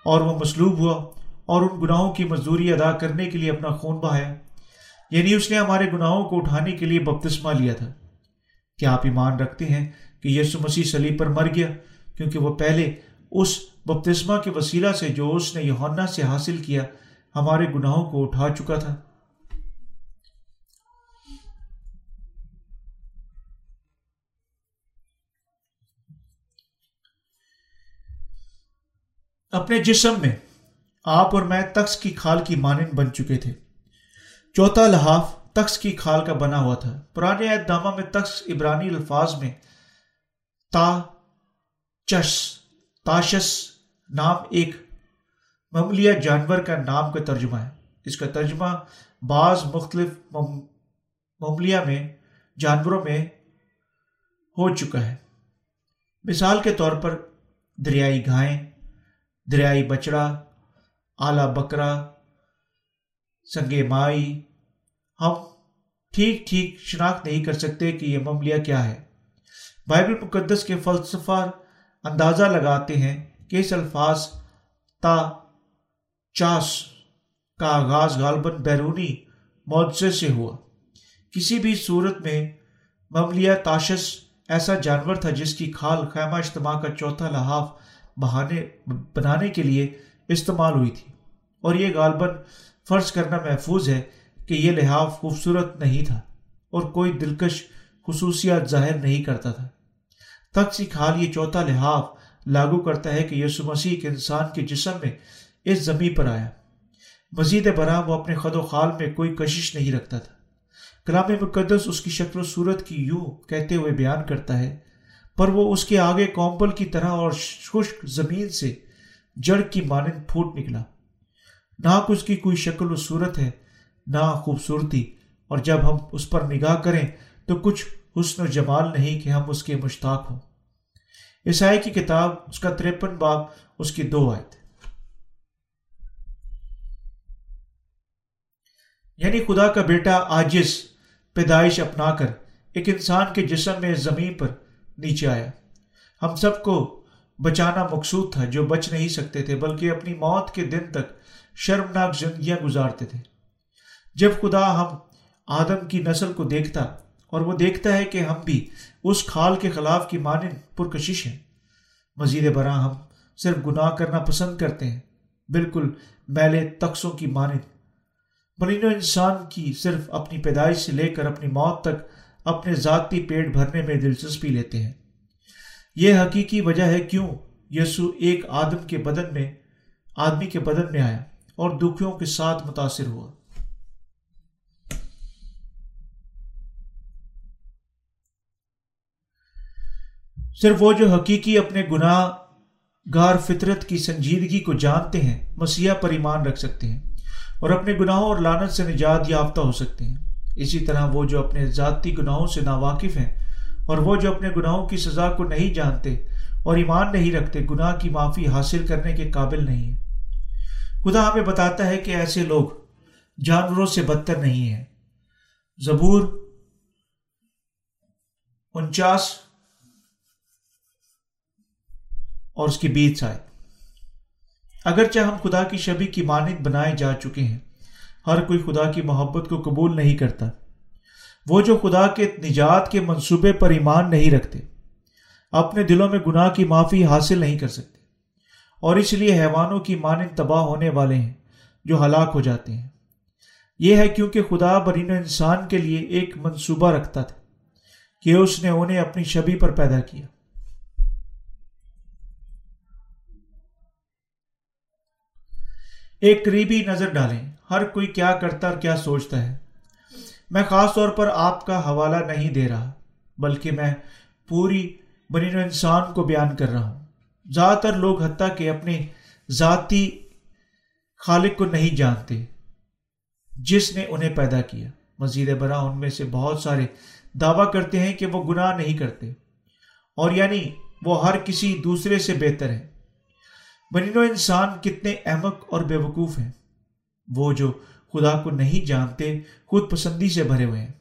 اور وہ مصلوب ہوا اور ان گناہوں کی مزدوری ادا کرنے کے لیے اپنا خون بہایا؟ یعنی اس نے ہمارے گناہوں کو اٹھانے کے لیے بپتسمہ لیا تھا۔ کیا آپ ایمان رکھتے ہیں کہ یسو مسیح سلیب پر مر گیا کیونکہ وہ پہلے اس بپتسمہ کے وسیلہ سے جو اس نے یونا سے حاصل کیا ہمارے گناہوں کو اٹھا چکا تھا؟ اپنے جسم میں آپ اور میں تخس کی کھال کی مانند بن چکے تھے۔ چوتھا لحاف تخس کی کھال کا بنا ہوا تھا۔ پرانے اعتدامہ میں تخس عبرانی الفاظ میں تا چش تاشس نام ایک مملیہ جانور کا نام کا ترجمہ ہے۔ اس کا ترجمہ بعض مختلف مملیہ میں، جانوروں میں ہو چکا ہے۔ مثال کے طور پر دریائی گھائیں دریائی بچڑا، اعلی بکرا، سنگے مائی۔ ہم ٹھیک ٹھیک شناخت نہیں کر سکتے کہ یہ مملیہ کیا ہے۔ بائبل مقدس کے فلسفہ اندازہ لگاتے ہیں کہ اس الفاظ تا چاس کا آغاز غالباً بیرونی معجزے سے ہوا۔ کسی بھی صورت میں مملیہ تاشس ایسا جانور تھا جس کی کھال خیمہ اجتماع کا چوتھا لحاف بہانے، بنانے کے لیے استعمال ہوئی تھی۔ اور یہ غالباً فرض کرنا محفوظ ہے کہ یہ لحاف خوبصورت نہیں تھا اور کوئی دلکش خصوصیات ظاہر نہیں کرتا تھا۔ تک سی کھال یہ چوتھا لحاف لاگو کرتا ہے کہ یسو مسیح کے انسان کے جسم میں اس زمین پر آیا۔ مزید برآں وہ اپنے خد و خال میں کوئی کشش نہیں رکھتا تھا۔ کلام مقدس اس کی شکل و صورت کی یوں کہتے ہوئے بیان کرتا ہے پر وہ اس کے آگے کومپل کی طرح اور خشک زمین سے جڑ کی مانند پھوٹ نکلا۔ نہ اس کی کوئی شکل و صورت ہے، نہ خوبصورتی۔ اور جب ہم اس پر نگاہ کریں تو کچھ حسن و جمال نہیں کہ ہم اس کے مشتاق ہوں۔ عیسائی کی کتاب، اس کا تریپن باب، اس کی دو آئے تھے یعنی خدا کا بیٹا آجز، پیدائش اپنا کر، ایک انسان کے جسم میں زمین پر نیچے آیا۔ ہم سب کو بچانا مقصود تھا جو بچ نہیں سکتے تھے، بلکہ اپنی موت کے دن تک شرمناک زندگیاں گزارتے تھے۔ جب خدا ہم آدم کی نسل کو دیکھتا اور وہ دیکھتا ہے کہ ہم بھی اس کھال کے خلاف کی مانند پرکشش ہیں، مزید برآں ہم صرف گناہ کرنا پسند کرتے ہیں۔ بالکل میلے تقسوں کی مانند۔ مرین و انسان کی صرف اپنی پیدائش سے لے کر اپنی موت تک اپنے ذاتی پیٹ بھرنے میں دلچسپی لیتے ہیں۔ یہ حقیقی وجہ ہے کیوں یسو ایک آدم کے بدن میں، آدمی کے بدن میں آیا اور دکھیوں کے ساتھ متاثر ہوا۔ صرف وہ جو حقیقی اپنے گناہ گار فطرت کی سنجیدگی کو جانتے ہیں مسیح پر ایمان رکھ سکتے ہیں اور اپنے گناہوں اور لانت سے نجات یافتہ ہو سکتے ہیں۔ اسی طرح وہ جو اپنے ذاتی گناہوں سے ناواقف ہیں اور وہ جو اپنے گناہوں کی سزا کو نہیں جانتے اور ایمان نہیں رکھتے، گناہ کی معافی حاصل کرنے کے قابل نہیں ہیں۔ خدا ہمیں بتاتا ہے کہ ایسے لوگ جانوروں سے بدتر نہیں ہیں۔ زبور انچاس اور اس کی بیچ آئے اگرچہ ہم خدا کی شبی کی مانند بنائے جا چکے ہیں ہر کوئی خدا کی محبت کو قبول نہیں کرتا۔ وہ جو خدا کے نجات کے منصوبے پر ایمان نہیں رکھتے، اپنے دلوں میں گناہ کی معافی حاصل نہیں کر سکتے۔ اور اس لیے حیوانوں کی مانند تباہ ہونے والے ہیں جو ہلاک ہو جاتے ہیں۔ یہ ہے کیونکہ خدا برین و انسان کے لیے ایک منصوبہ رکھتا تھا کہ اس نے انہیں اپنی شبی پر پیدا کیا۔ ایک قریبی نظر ڈالیں۔ ہر کوئی کیا کرتا اور کیا سوچتا ہے۔ میں خاص طور پر آپ کا حوالہ نہیں دے رہا، بلکہ میں پوری بنی انسان کو بیان کر رہا ہوں۔ زیادہ تر لوگ حتیٰ کہ اپنے ذاتی خالق کو نہیں جانتے، جس نے انہیں پیدا کیا۔ مزید برآں ان میں سے بہت سارے دعویٰ کرتے ہیں کہ وہ گناہ نہیں کرتے، اور یعنی وہ ہر کسی دوسرے سے بہتر ہے بنین و انسان کتنے احمق اور بے وقوف ہیں۔ وہ جو خدا کو نہیں جانتے، خود پسندی سے بھرے ہوئے ہیں۔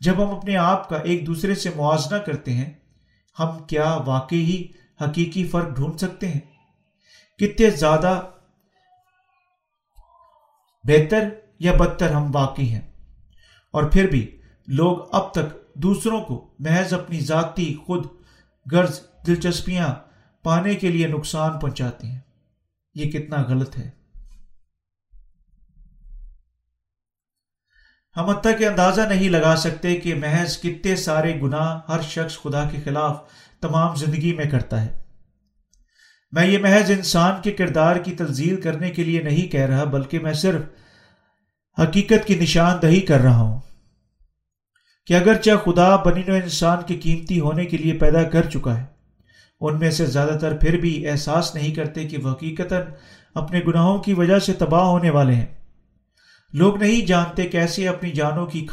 جب ہم اپنے آپ کا ایک دوسرے سے موازنہ کرتے ہیں، ہم کیا واقعی حقیقی فرق ڈھونڈ سکتے ہیں؟ کتنے زیادہ بہتر یا بدتر ہم واقعی ہیں۔ اور پھر بھی لوگ اب تک دوسروں کو محض اپنی ذاتی خود غرض دلچسپیاں پانے کے لیے نقصان پہنچاتے ہیں۔ یہ کتنا غلط ہے۔ ہم حتیٰ کہ اندازہ نہیں لگا سکتے کہ محض کتنے سارے گناہ ہر شخص خدا کے خلاف تمام زندگی میں کرتا ہے۔ میں یہ محض انسان کے کردار کی تلزیل کرنے کے لیے نہیں کہہ رہا، بلکہ میں صرف حقیقت کی نشاندہی کر رہا ہوں کہ اگرچہ خدا بنی نو انسان کے قیمتی ہونے کے لیے پیدا کر چکا ہے ان میں سے زیادہ تر پھر بھی احساس نہیں کرتے کہ وہ حقیقتاً اپنے گناہوں کی وجہ سے تباہ ہونے والے ہیں۔ لوگ نہیں جانتے کیسے اپنی جانوں کی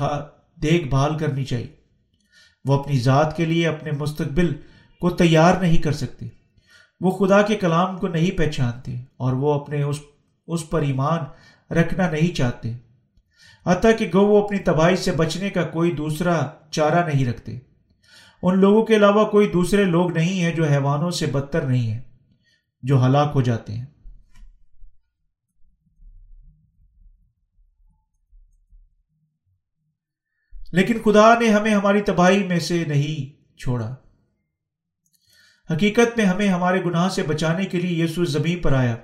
دیکھ بھال کرنی چاہیے۔ وہ اپنی ذات کے لیے اپنے مستقبل کو تیار نہیں کر سکتے۔ وہ خدا کے کلام کو نہیں پہچانتے اور وہ اپنے اس اس پر ایمان رکھنا نہیں چاہتے۔ حتیٰ کہ گو وہ اپنی تباہی سے بچنے کا کوئی دوسرا چارہ نہیں رکھتے۔ ان لوگوں کے علاوہ کوئی دوسرے لوگ نہیں ہیں جو حیوانوں سے بدتر نہیں ہیں، جو ہلاک ہو جاتے ہیں۔ لیکن خدا نے ہمیں ہماری تباہی میں سے نہیں چھوڑا۔ حقیقت میں ہمیں ہمارے گناہ سے بچانے کے لیے یسو زمین پر آیا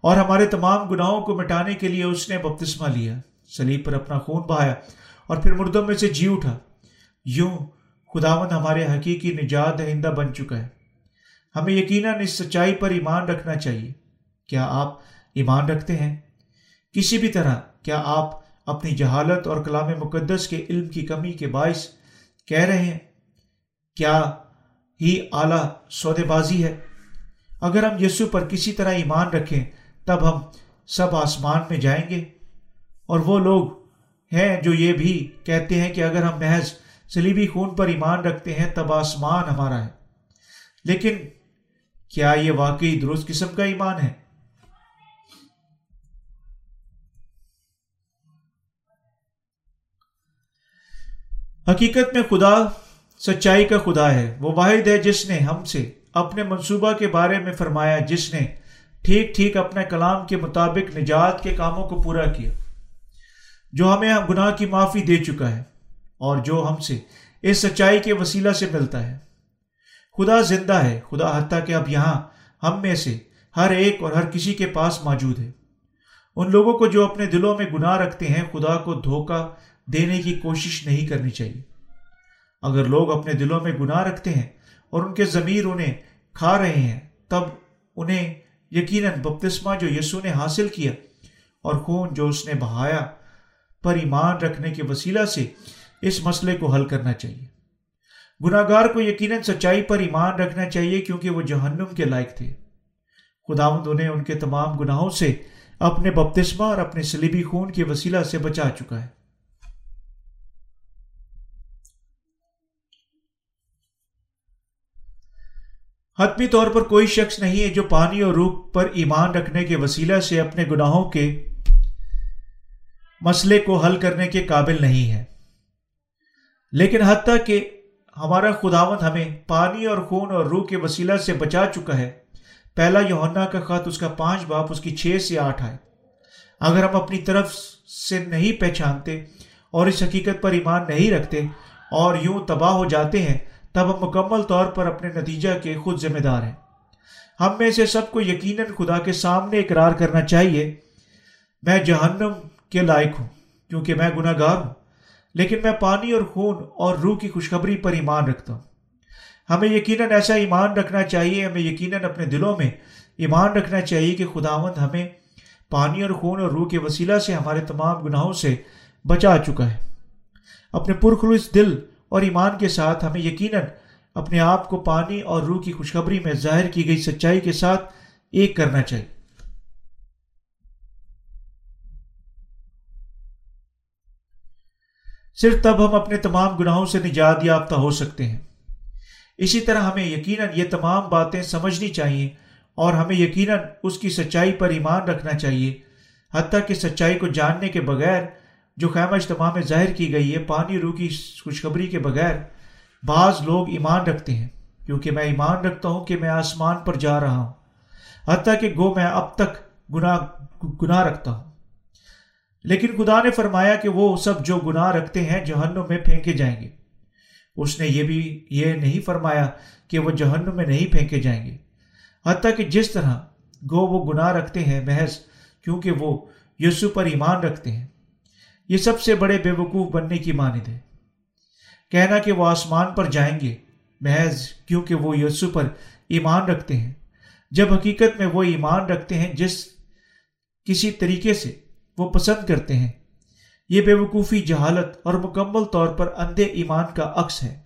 اور ہمارے تمام گناہوں کو مٹانے کے لیے اس نے بپتسمہ لیا سلیب پر اپنا خون بہایا اور پھر مردوں میں سے جی اٹھا۔ یوں خداون ہمارے حقیقی نجات دہندہ بن چکا ہے۔ ہمیں یقیناً اس سچائی پر ایمان رکھنا چاہیے۔ کیا آپ ایمان رکھتے ہیں؟ کسی بھی طرح، کیا آپ اپنی جہالت اور کلام مقدس کے علم کی کمی کے باعث کہہ رہے ہیں، کیا ہی اعلیٰ سودے بازی ہے؟ اگر ہم یسو پر کسی طرح ایمان رکھیں، تب ہم سب آسمان میں جائیں گے۔ اور وہ لوگ ہیں جو یہ بھی کہتے ہیں کہ اگر ہم محض سلیبی خون پر ایمان رکھتے ہیں، تب آسمان ہمارا ہے۔ لیکن کیا یہ واقعی درست قسم کا ایمان ہے؟ حقیقت میں خدا سچائی کا خدا ہے۔ وہ واحد ہے جس نے ہم سے اپنے منصوبہ کے بارے میں فرمایا، جس نے ٹھیک ٹھیک اپنے کلام کے مطابق نجات کے کاموں کو پورا کیا، جو ہمیں گناہ کی معافی دے چکا ہے۔ اور جو ہم سے، اس سچائی کے وسیلہ سے ملتا ہے۔ خدا زندہ ہے، خدا حتیٰ کہ اب یہاں ہم میں سے ہر ایک اور ہر کسی کے پاس موجود ہے۔ ان لوگوں کو جو اپنے دلوں میں گناہ رکھتے ہیں، خدا کو دھوکہ دینے کی کوشش نہیں کرنی چاہیے۔ اگر لوگ اپنے دلوں میں گناہ رکھتے ہیں اور ان کے ضمیر انہیں کھا رہے ہیں، تب انہیں یقیناً بپتسمہ جو یسو نے حاصل کیا اور خون جو اس نے بہایا پر ایمان رکھنے کے وسیلہ سے اس مسئلے کو حل کرنا چاہیے۔ گناہ گار کو یقیناً سچائی پر ایمان رکھنا چاہیے کیونکہ وہ جہنم کے لائق تھے۔ خداوند انہیں ان کے تمام گناہوں سے اپنے بپتسمہ اور اپنے سلیبی خون کے وسیلہ سے بچا چکا ہے۔ حتمی طور پر کوئی شخص نہیں ہے جو پانی اور روح پر ایمان رکھنے کے وسیلہ سے اپنے گناہوں کے مسئلے کو حل کرنے کے قابل نہیں ہے۔ لیکن حتیٰ کہ ہمارا خداوند ہمیں پانی اور خون اور روح کے وسیلہ سے بچا چکا ہے۔ پہلا یونا کا خط، اس کا پانچ باپ، اس کی چھ سے آٹھ آئے اگر ہم اپنی طرف سے نہیں پہچانتے اور اس حقیقت پر ایمان نہیں رکھتے اور یوں تباہ ہو جاتے ہیں، تب ہم مکمل طور پر اپنے نتیجہ کے خود ذمہ دار ہیں۔ ہم میں سے سب کو یقیناً خدا کے سامنے اقرار کرنا چاہیے۔ میں جہنم کے لائق ہوں، کیونکہ میں گناہ گار ہوں۔ لیکن میں پانی اور خون اور روح کی خوشخبری پر ایمان رکھتا ہوں۔ ہمیں یقیناً ایسا ایمان رکھنا چاہیے، ہمیں یقیناً اپنے دلوں میں ایمان رکھنا چاہیے کہ خداوند ہمیں پانی اور خون اور روح کے وسیلہ سے ہمارے تمام گناہوں سے بچا چکا ہے۔ اپنے پرخلوص دل اور ایمان کے ساتھ ہمیں یقیناً اپنے آپ کو پانی اور روح کی خوشخبری میں ظاہر کی گئی سچائی کے ساتھ ایک کرنا چاہیے۔ صرف تب ہم اپنے تمام گناہوں سے نجات یافتہ ہو سکتے ہیں۔ اسی طرح ہمیں یقیناً یہ تمام باتیں سمجھنی چاہیے اور ہمیں یقیناً اس کی سچائی پر ایمان رکھنا چاہیے۔ حتیٰ کہ سچائی کو جاننے کے بغیر جو خیمہ اجتماع میں ظاہر کی گئی ہے، پانی روح کی خوشخبری کے بغیر بعض لوگ ایمان رکھتے ہیں۔ کیونکہ میں ایمان رکھتا ہوں کہ میں آسمان پر جا رہا ہوں۔ حتیٰ کہ گو میں اب تک گناہ گناہ رکھتا ہوں۔ لیکن خدا نے فرمایا کہ وہ سب جو گناہ رکھتے ہیں جہنم میں پھینکے جائیں گے۔ اس نے یہ بھی یہ نہیں فرمایا کہ وہ جہنم میں نہیں پھینکے جائیں گے۔ حتیٰ کہ جس طرح گو وہ گناہ رکھتے ہیں، محض کیونکہ وہ یسو پر ایمان رکھتے ہیں۔ یہ سب سے بڑے بے وقوف بننے کی مانند ہے۔ کہنا کہ وہ آسمان پر جائیں گے، محض کیونکہ وہ یسو پر ایمان رکھتے ہیں۔ جب حقیقت میں وہ ایمان رکھتے ہیں جس کسی طریقے سے وہ پسند کرتے ہیں۔ یہ بے وقوفی جہالت اور مکمل طور پر اندھے ایمان کا عکس ہے۔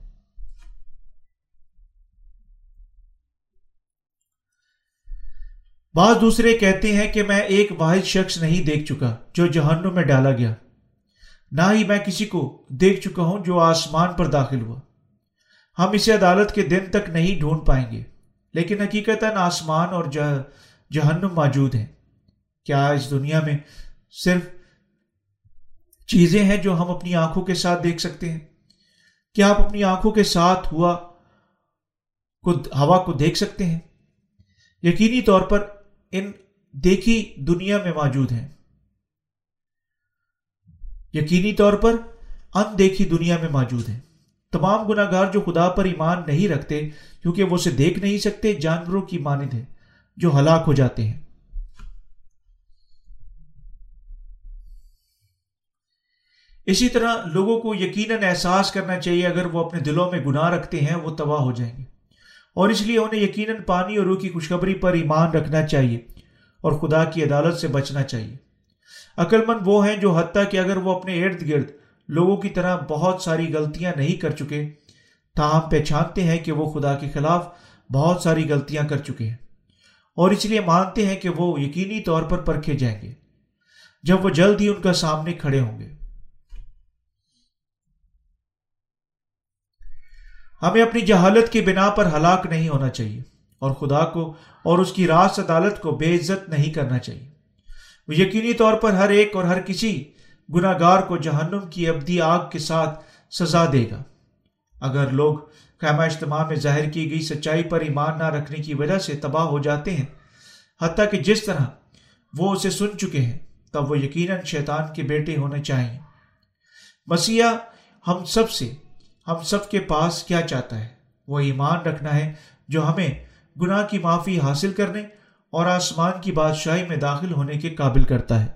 بعض دوسرے کہتے ہیں کہ میں ایک واحد شخص نہیں دیکھ چکا جو جہنم میں ڈالا گیا۔ نہ ہی میں کسی کو دیکھ چکا ہوں جو آسمان پر داخل ہوا۔ ہم اسے عدالت کے دن تک نہیں ڈھونڈ پائیں گے، لیکن حقیقت آسمان اور جہنم موجود ہیں۔ کیا اس دنیا میں صرف چیزیں ہیں جو ہم اپنی آنکھوں کے ساتھ دیکھ سکتے ہیں۔ کیا آپ اپنی آنکھوں کے ساتھ ہوا کو ہوا کو دیکھ سکتے ہیں؟ یقینی طور پر ان دیکھی دنیا میں موجود ہیں۔ یقینی طور پر ان دیکھی دنیا میں موجود ہیں۔ تمام گناہ گار جو خدا پر ایمان نہیں رکھتے، کیونکہ وہ اسے دیکھ نہیں سکتے، جانوروں کی مانند ہے جو ہلاک ہو جاتے ہیں۔ اسی طرح لوگوں کو یقیناً احساس کرنا چاہیے اگر وہ اپنے دلوں میں گناہ رکھتے ہیں، وہ تباہ ہو جائیں گے۔ اور اس لیے انہیں یقیناً پانی اور روح کی خوشخبری پر ایمان رکھنا چاہیے اور خدا کی عدالت سے بچنا چاہیے۔ عقل مند وہ ہیں جو حتیٰ کہ اگر وہ اپنے ارد گرد لوگوں کی طرح بہت ساری غلطیاں نہیں کر چکے، تاہم پہچانتے ہیں کہ وہ خدا کے خلاف بہت ساری غلطیاں کر چکے ہیں۔ اور اس لیے مانتے ہیں کہ وہ یقینی طور پر پرکھے جائیں گے۔ جب وہ جلد ہی ان کا سامنے کھڑے ہوں گے۔ ہمیں اپنی جہالت کی بنا پر ہلاک نہیں ہونا چاہیے اور خدا کو اور اس کی راس عدالت کو بے عزت نہیں کرنا چاہیے۔ وہ یقینی طور پر ہر ایک اور ہر کسی گناہ گار کو جہنم کی ابدی آگ کے ساتھ سزا دے گا۔ اگر لوگ خیمہ اجتماع میں ظاہر کی گئی سچائی پر ایمان نہ رکھنے کی وجہ سے تباہ ہو جاتے ہیں، حتیٰ کہ جس طرح وہ اسے سن چکے ہیں، تب وہ یقیناً شیطان کے بیٹے ہونے چاہیے مسیح ہم سب سے ہم سب کے پاس کیا چاہتا ہے؟ وہ ایمان رکھنا ہے جو ہمیں گناہ کی معافی حاصل کرنے اور آسمان کی بادشاہی میں داخل ہونے کے قابل کرتا ہے۔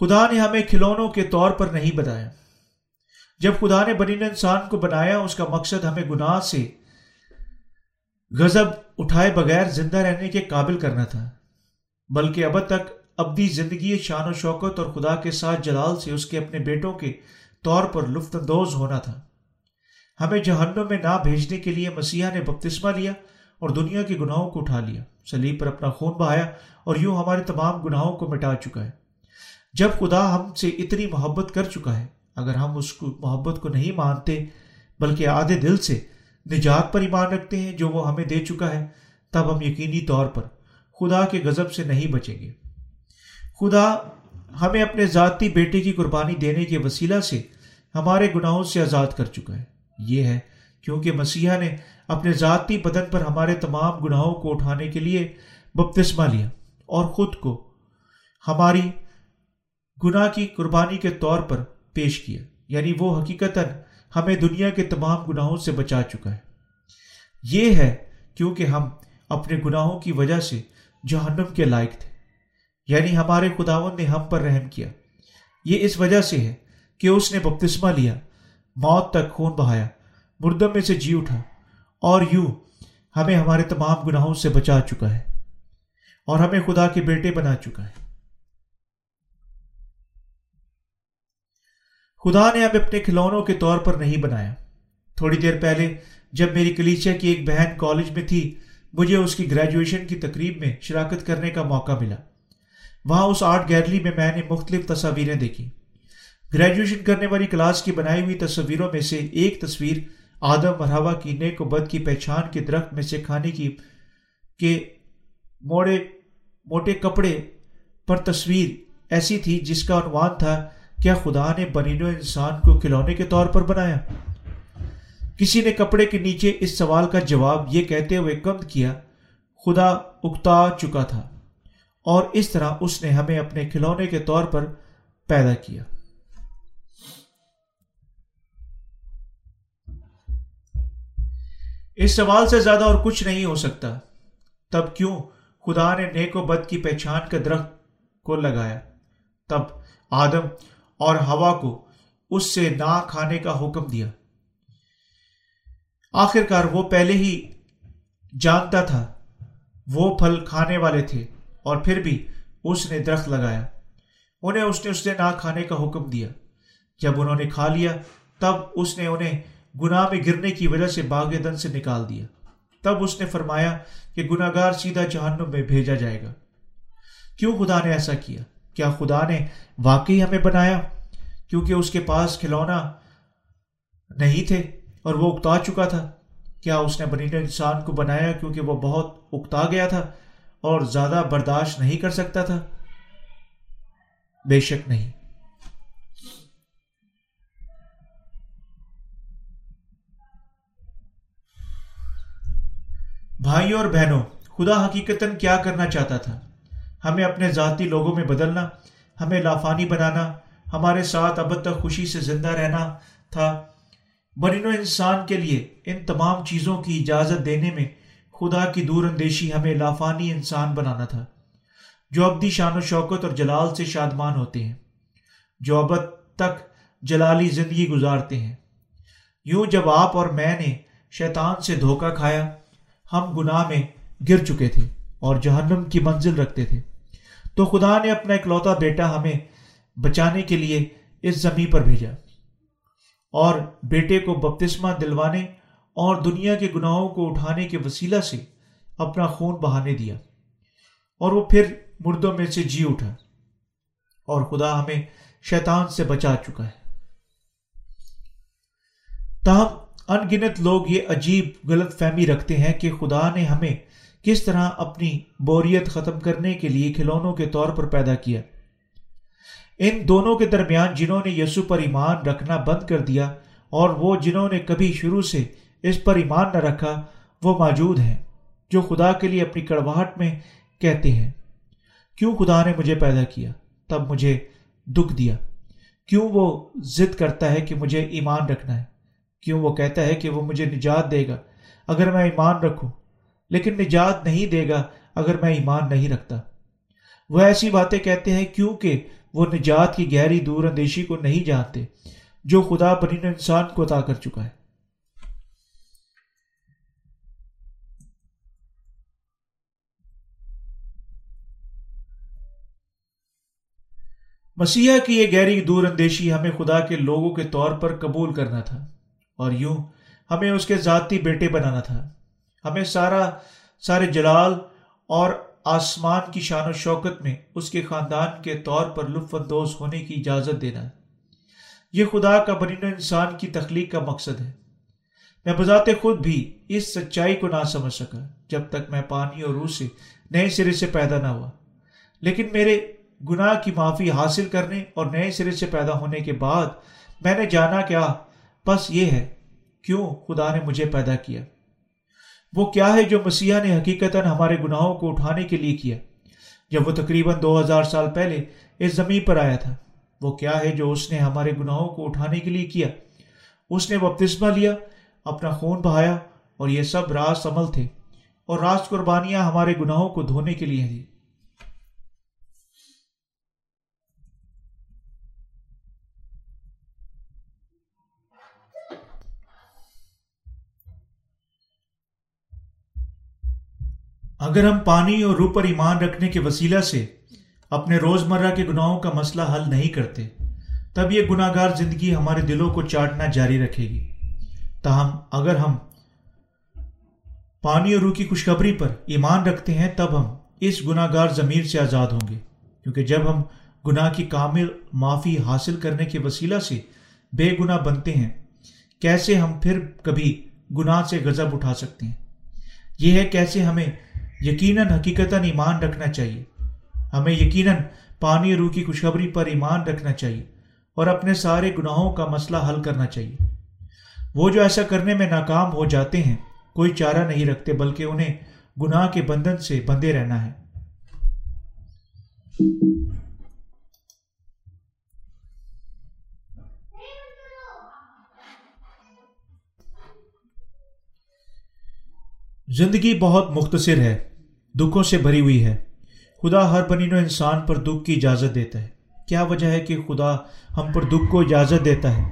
خدا نے ہمیں کھلونوں کے طور پر نہیں بتایا جب خدا نے بنی انسان کو بنایا، اس کا مقصد ہمیں گناہ سے غزب اٹھائے بغیر زندہ رہنے کے قابل کرنا تھا، بلکہ اب تک ابدی زندگی شان و شوکت اور خدا کے ساتھ جلال سے اس کے اپنے بیٹوں کے طور پر لطف اندوز ہونا تھا۔ ہمیں جہنم میں نہ بھیجنے کے لیے مسیحا نے بپتسمہ لیا اور دنیا کے گناہوں کو اٹھا لیا۔ سلیب پر اپنا خون بہایا اور یوں ہمارے تمام گناہوں کو مٹا چکا ہے۔ جب خدا ہم سے اتنی محبت کر چکا ہے، اگر ہم اس کو محبت کو نہیں مانتے، بلکہ آدھے دل سے نجات پر ایمان رکھتے ہیں جو وہ ہمیں دے چکا ہے، تب ہم یقینی طور پر خدا کے غضب سے نہیں بچیں گے۔ خدا ہمیں اپنے ذاتی بیٹے کی قربانی دینے کے وسیلہ سے ہمارے گناہوں سے آزاد کر چکا ہے۔ یہ ہے کیونکہ مسیحا نے اپنے ذاتی بدن پر ہمارے تمام گناہوں کو اٹھانے کے لیے بپتسمہ لیا اور خود کو ہماری گناہ کی قربانی کے طور پر پیش کیا۔ یعنی وہ حقیقت ہمیں دنیا کے تمام گناہوں سے بچا چکا ہے۔ یہ ہے کیونکہ ہم اپنے گناہوں کی وجہ سے جہنم کے لائق تھے۔ یعنی ہمارے خداون نے ہم پر رحم کیا۔ یہ اس وجہ سے ہے کہ اس نے بپتسمہ لیا، موت تک خون بہایا مردم میں سے جی اٹھا، اور یوں ہمیں ہمارے تمام گناہوں سے بچا چکا ہے، اور ہمیں خدا کے بیٹے بنا چکا ہے۔ خدا نے ہمیں اپنے کھلونوں کے طور پر نہیں بنایا۔ تھوڑی دیر پہلے جب میری کلیچیا کی ایک بہن کالج میں تھی، مجھے اس کی گریجویشن کی تقریب میں شراکت کرنے کا موقع ملا۔ وہاں اس آرٹ گیلری میں میں نے مختلف تصاویریں دیکھی گریجویشن کرنے والی کلاس کی بنائی ہوئی تصویروں میں سے ایک تصویر آدم مرحبا کی نیک و بد کی پہچان کے درخت میں سے کھانے کی کے موڑے، موٹے کپڑے پر تصویر ایسی تھی جس کا عنوان تھا، کیا خدا نے بنین و انسان کو کھلونے کے طور پر بنایا؟ کسی نے کپڑے کے نیچے اس سوال کا جواب یہ کہتے ہوئے کم کیا، خدا اکتا چکا تھا۔ اور اس طرح اس نے ہمیں اپنے کھلونے کے طور پر پیدا کیا۔ اس سوال سے زیادہ اور کچھ نہیں ہو سکتا۔ تب کیوں خدا نے نیک و بد کی پہچان کا درخت کو لگایا؟ تب آدم اور ہوا کو اس سے نہ کھانے کا حکم دیا۔ آخر کار وہ پہلے ہی جانتا تھا، وہ پھل کھانے والے تھے۔ اور پھر بھی اس نے درخت لگایا۔ انہیں اس نے اس سے نہ کھانے کا حکم دیا۔ جب انہوں نے کھا لیا، تب اس نے انہیں گناہ میں گرنے کی وجہ سے باغ دن سے نکال دیا۔ تب اس نے فرمایا کہ گناہ گار سیدھا جہنم میں بھیجا جائے گا۔ کیوں خدا نے ایسا کیا؟ کیا خدا نے واقعی ہمیں بنایا؟ کیونکہ اس کے پاس کھلونا نہیں تھے اور وہ اکتا چکا تھا۔ کیا اس نے بنی انسان کو بنایا کیونکہ وہ بہت اکتا گیا تھا؟ اور زیادہ برداشت نہیں کر سکتا تھا۔ بے شک نہیں۔ بھائیوں اور بہنوں، خدا حقیقت کیا کرنا چاہتا تھا؟ ہمیں اپنے ذاتی لوگوں میں بدلنا، ہمیں لافانی بنانا، ہمارے ساتھ اب تک خوشی سے زندہ رہنا تھا۔ برین و انسان کے لیے ان تمام چیزوں کی اجازت دینے میں خدا کی دور اندیشی ہمیں لافانی انسان بنانا تھا۔ جو ابدی شان و شوکت اور جلال سے شادمان ہوتے ہیں، جو اب تک جلالی زندگی گزارتے ہیں۔ یوں جب آپ اور میں نے شیطان سے دھوکہ کھایا، ہم گناہ میں گر چکے تھے اور جہنم کی منزل رکھتے تھے۔ تو خدا نے اپنا اکلوتا بیٹا ہمیں بچانے کے لیے اس زمین پر بھیجا۔ اور بیٹے کو بپتسمہ دلوانے اور دنیا کے گناہوں کو اٹھانے کے وسیلہ سے اپنا خون بہانے دیا اور وہ پھر مردوں میں سے جی اٹھا اور خدا ہمیں شیطان سے بچا چکا ہے۔ تاہم ان گنت لوگ یہ عجیب غلط فہمی رکھتے ہیں کہ خدا نے ہمیں کس طرح اپنی بوریت ختم کرنے کے لیے کھلونوں کے طور پر پیدا کیا۔ ان دونوں کے درمیان جنہوں نے یسو پر ایمان رکھنا بند کر دیا اور وہ جنہوں نے کبھی شروع سے اس پر ایمان نہ رکھا، وہ موجود ہیں، جو خدا کے لیے اپنی کڑواہٹ میں کہتے ہیں۔ کیوں خدا نے مجھے پیدا کیا؟ تب مجھے دکھ دیا۔ کیوں وہ ضد کرتا ہے کہ مجھے ایمان رکھنا ہے؟ کیوں وہ کہتا ہے کہ وہ مجھے نجات دے گا؟ اگر میں ایمان رکھوں، لیکن نجات نہیں دے گا اگر میں ایمان نہیں رکھتا۔ وہ ایسی باتیں کہتے ہیں کیونکہ وہ نجات کی گہری دور اندیشی کو نہیں جانتے، جو خدا بنین انسان کو عطا کر چکا ہے۔ مسیح کی یہ گہری دور اندیشی ہمیں خدا کے لوگوں کے طور پر قبول کرنا تھا اور یوں ہمیں اس کے ذاتی بیٹے بنانا تھا۔ ہمیں سارا، سارے جلال اور آسمان کی شان و شوکت میں اس کے خاندان کے طور پر لطف اندوز ہونے کی اجازت دینا۔ ہے یہ خدا کا بنین انسان کی تخلیق کا مقصد ہے۔ میں بذات خود بھی اس سچائی کو نہ سمجھ سکا جب تک میں پانی اور روح سے نئے سرے سے پیدا نہ ہوا۔ لیکن میرے گناہ کی معافی حاصل کرنے اور نئے سرے سے پیدا ہونے کے بعد میں نے جانا کیا، بس یہ ہے، کیوں خدا نے مجھے پیدا کیا؟ وہ کیا ہے جو مسیح نے حقیقت ہمارے گناہوں کو اٹھانے کے لیے کیا؟ جب وہ تقریباً دو ہزار سال پہلے اس زمین پر آیا تھا، وہ کیا ہے جو اس نے ہمارے گناہوں کو اٹھانے کے لیے کیا؟ اس نے بپتسمہ لیا، اپنا خون بہایا اور یہ سب راس عمل تھے اور راست قربانیاں ہمارے گناہوں کو دھونے کے لیے دی اگر ہم پانی اور روح پر ایمان رکھنے کے وسیلہ سے اپنے روزمرہ کے گناہوں کا مسئلہ حل نہیں کرتے، تب یہ گناہ گار زندگی ہمارے دلوں کو چاٹنا جاری رکھے گی۔ تاہم، اگر ہم پانی اور روح کی خوشخبری پر ایمان رکھتے ہیں، تب ہم اس گناہ گار ضمیر سے آزاد ہوں گے۔ کیونکہ جب ہم گناہ کی کامل معافی حاصل کرنے کے وسیلہ سے بے گناہ بنتے ہیں، کیسے ہم پھر کبھی گناہ سے غضب اٹھا سکتے ہیں؟ یہ ہے کیسے ہمیں یقیناً حقیقتاً ایمان رکھنا چاہیے۔ ہمیں یقیناً پانی روح کی خوشخبری پر ایمان رکھنا چاہیے اور اپنے سارے گناہوں کا مسئلہ حل کرنا چاہیے۔ وہ جو ایسا کرنے میں ناکام ہو جاتے ہیں، کوئی چارہ نہیں رکھتے بلکہ انہیں گناہ کے بندھن سے بندے رہنا ہے۔ زندگی بہت مختصر ہے۔ دکھوں سے بھری ہوئی ہے۔ خدا ہر بنین و انسان پر دکھ کی اجازت دیتا ہے۔ کیا وجہ ہے کہ خدا ہم پر دکھ کو اجازت دیتا ہے؟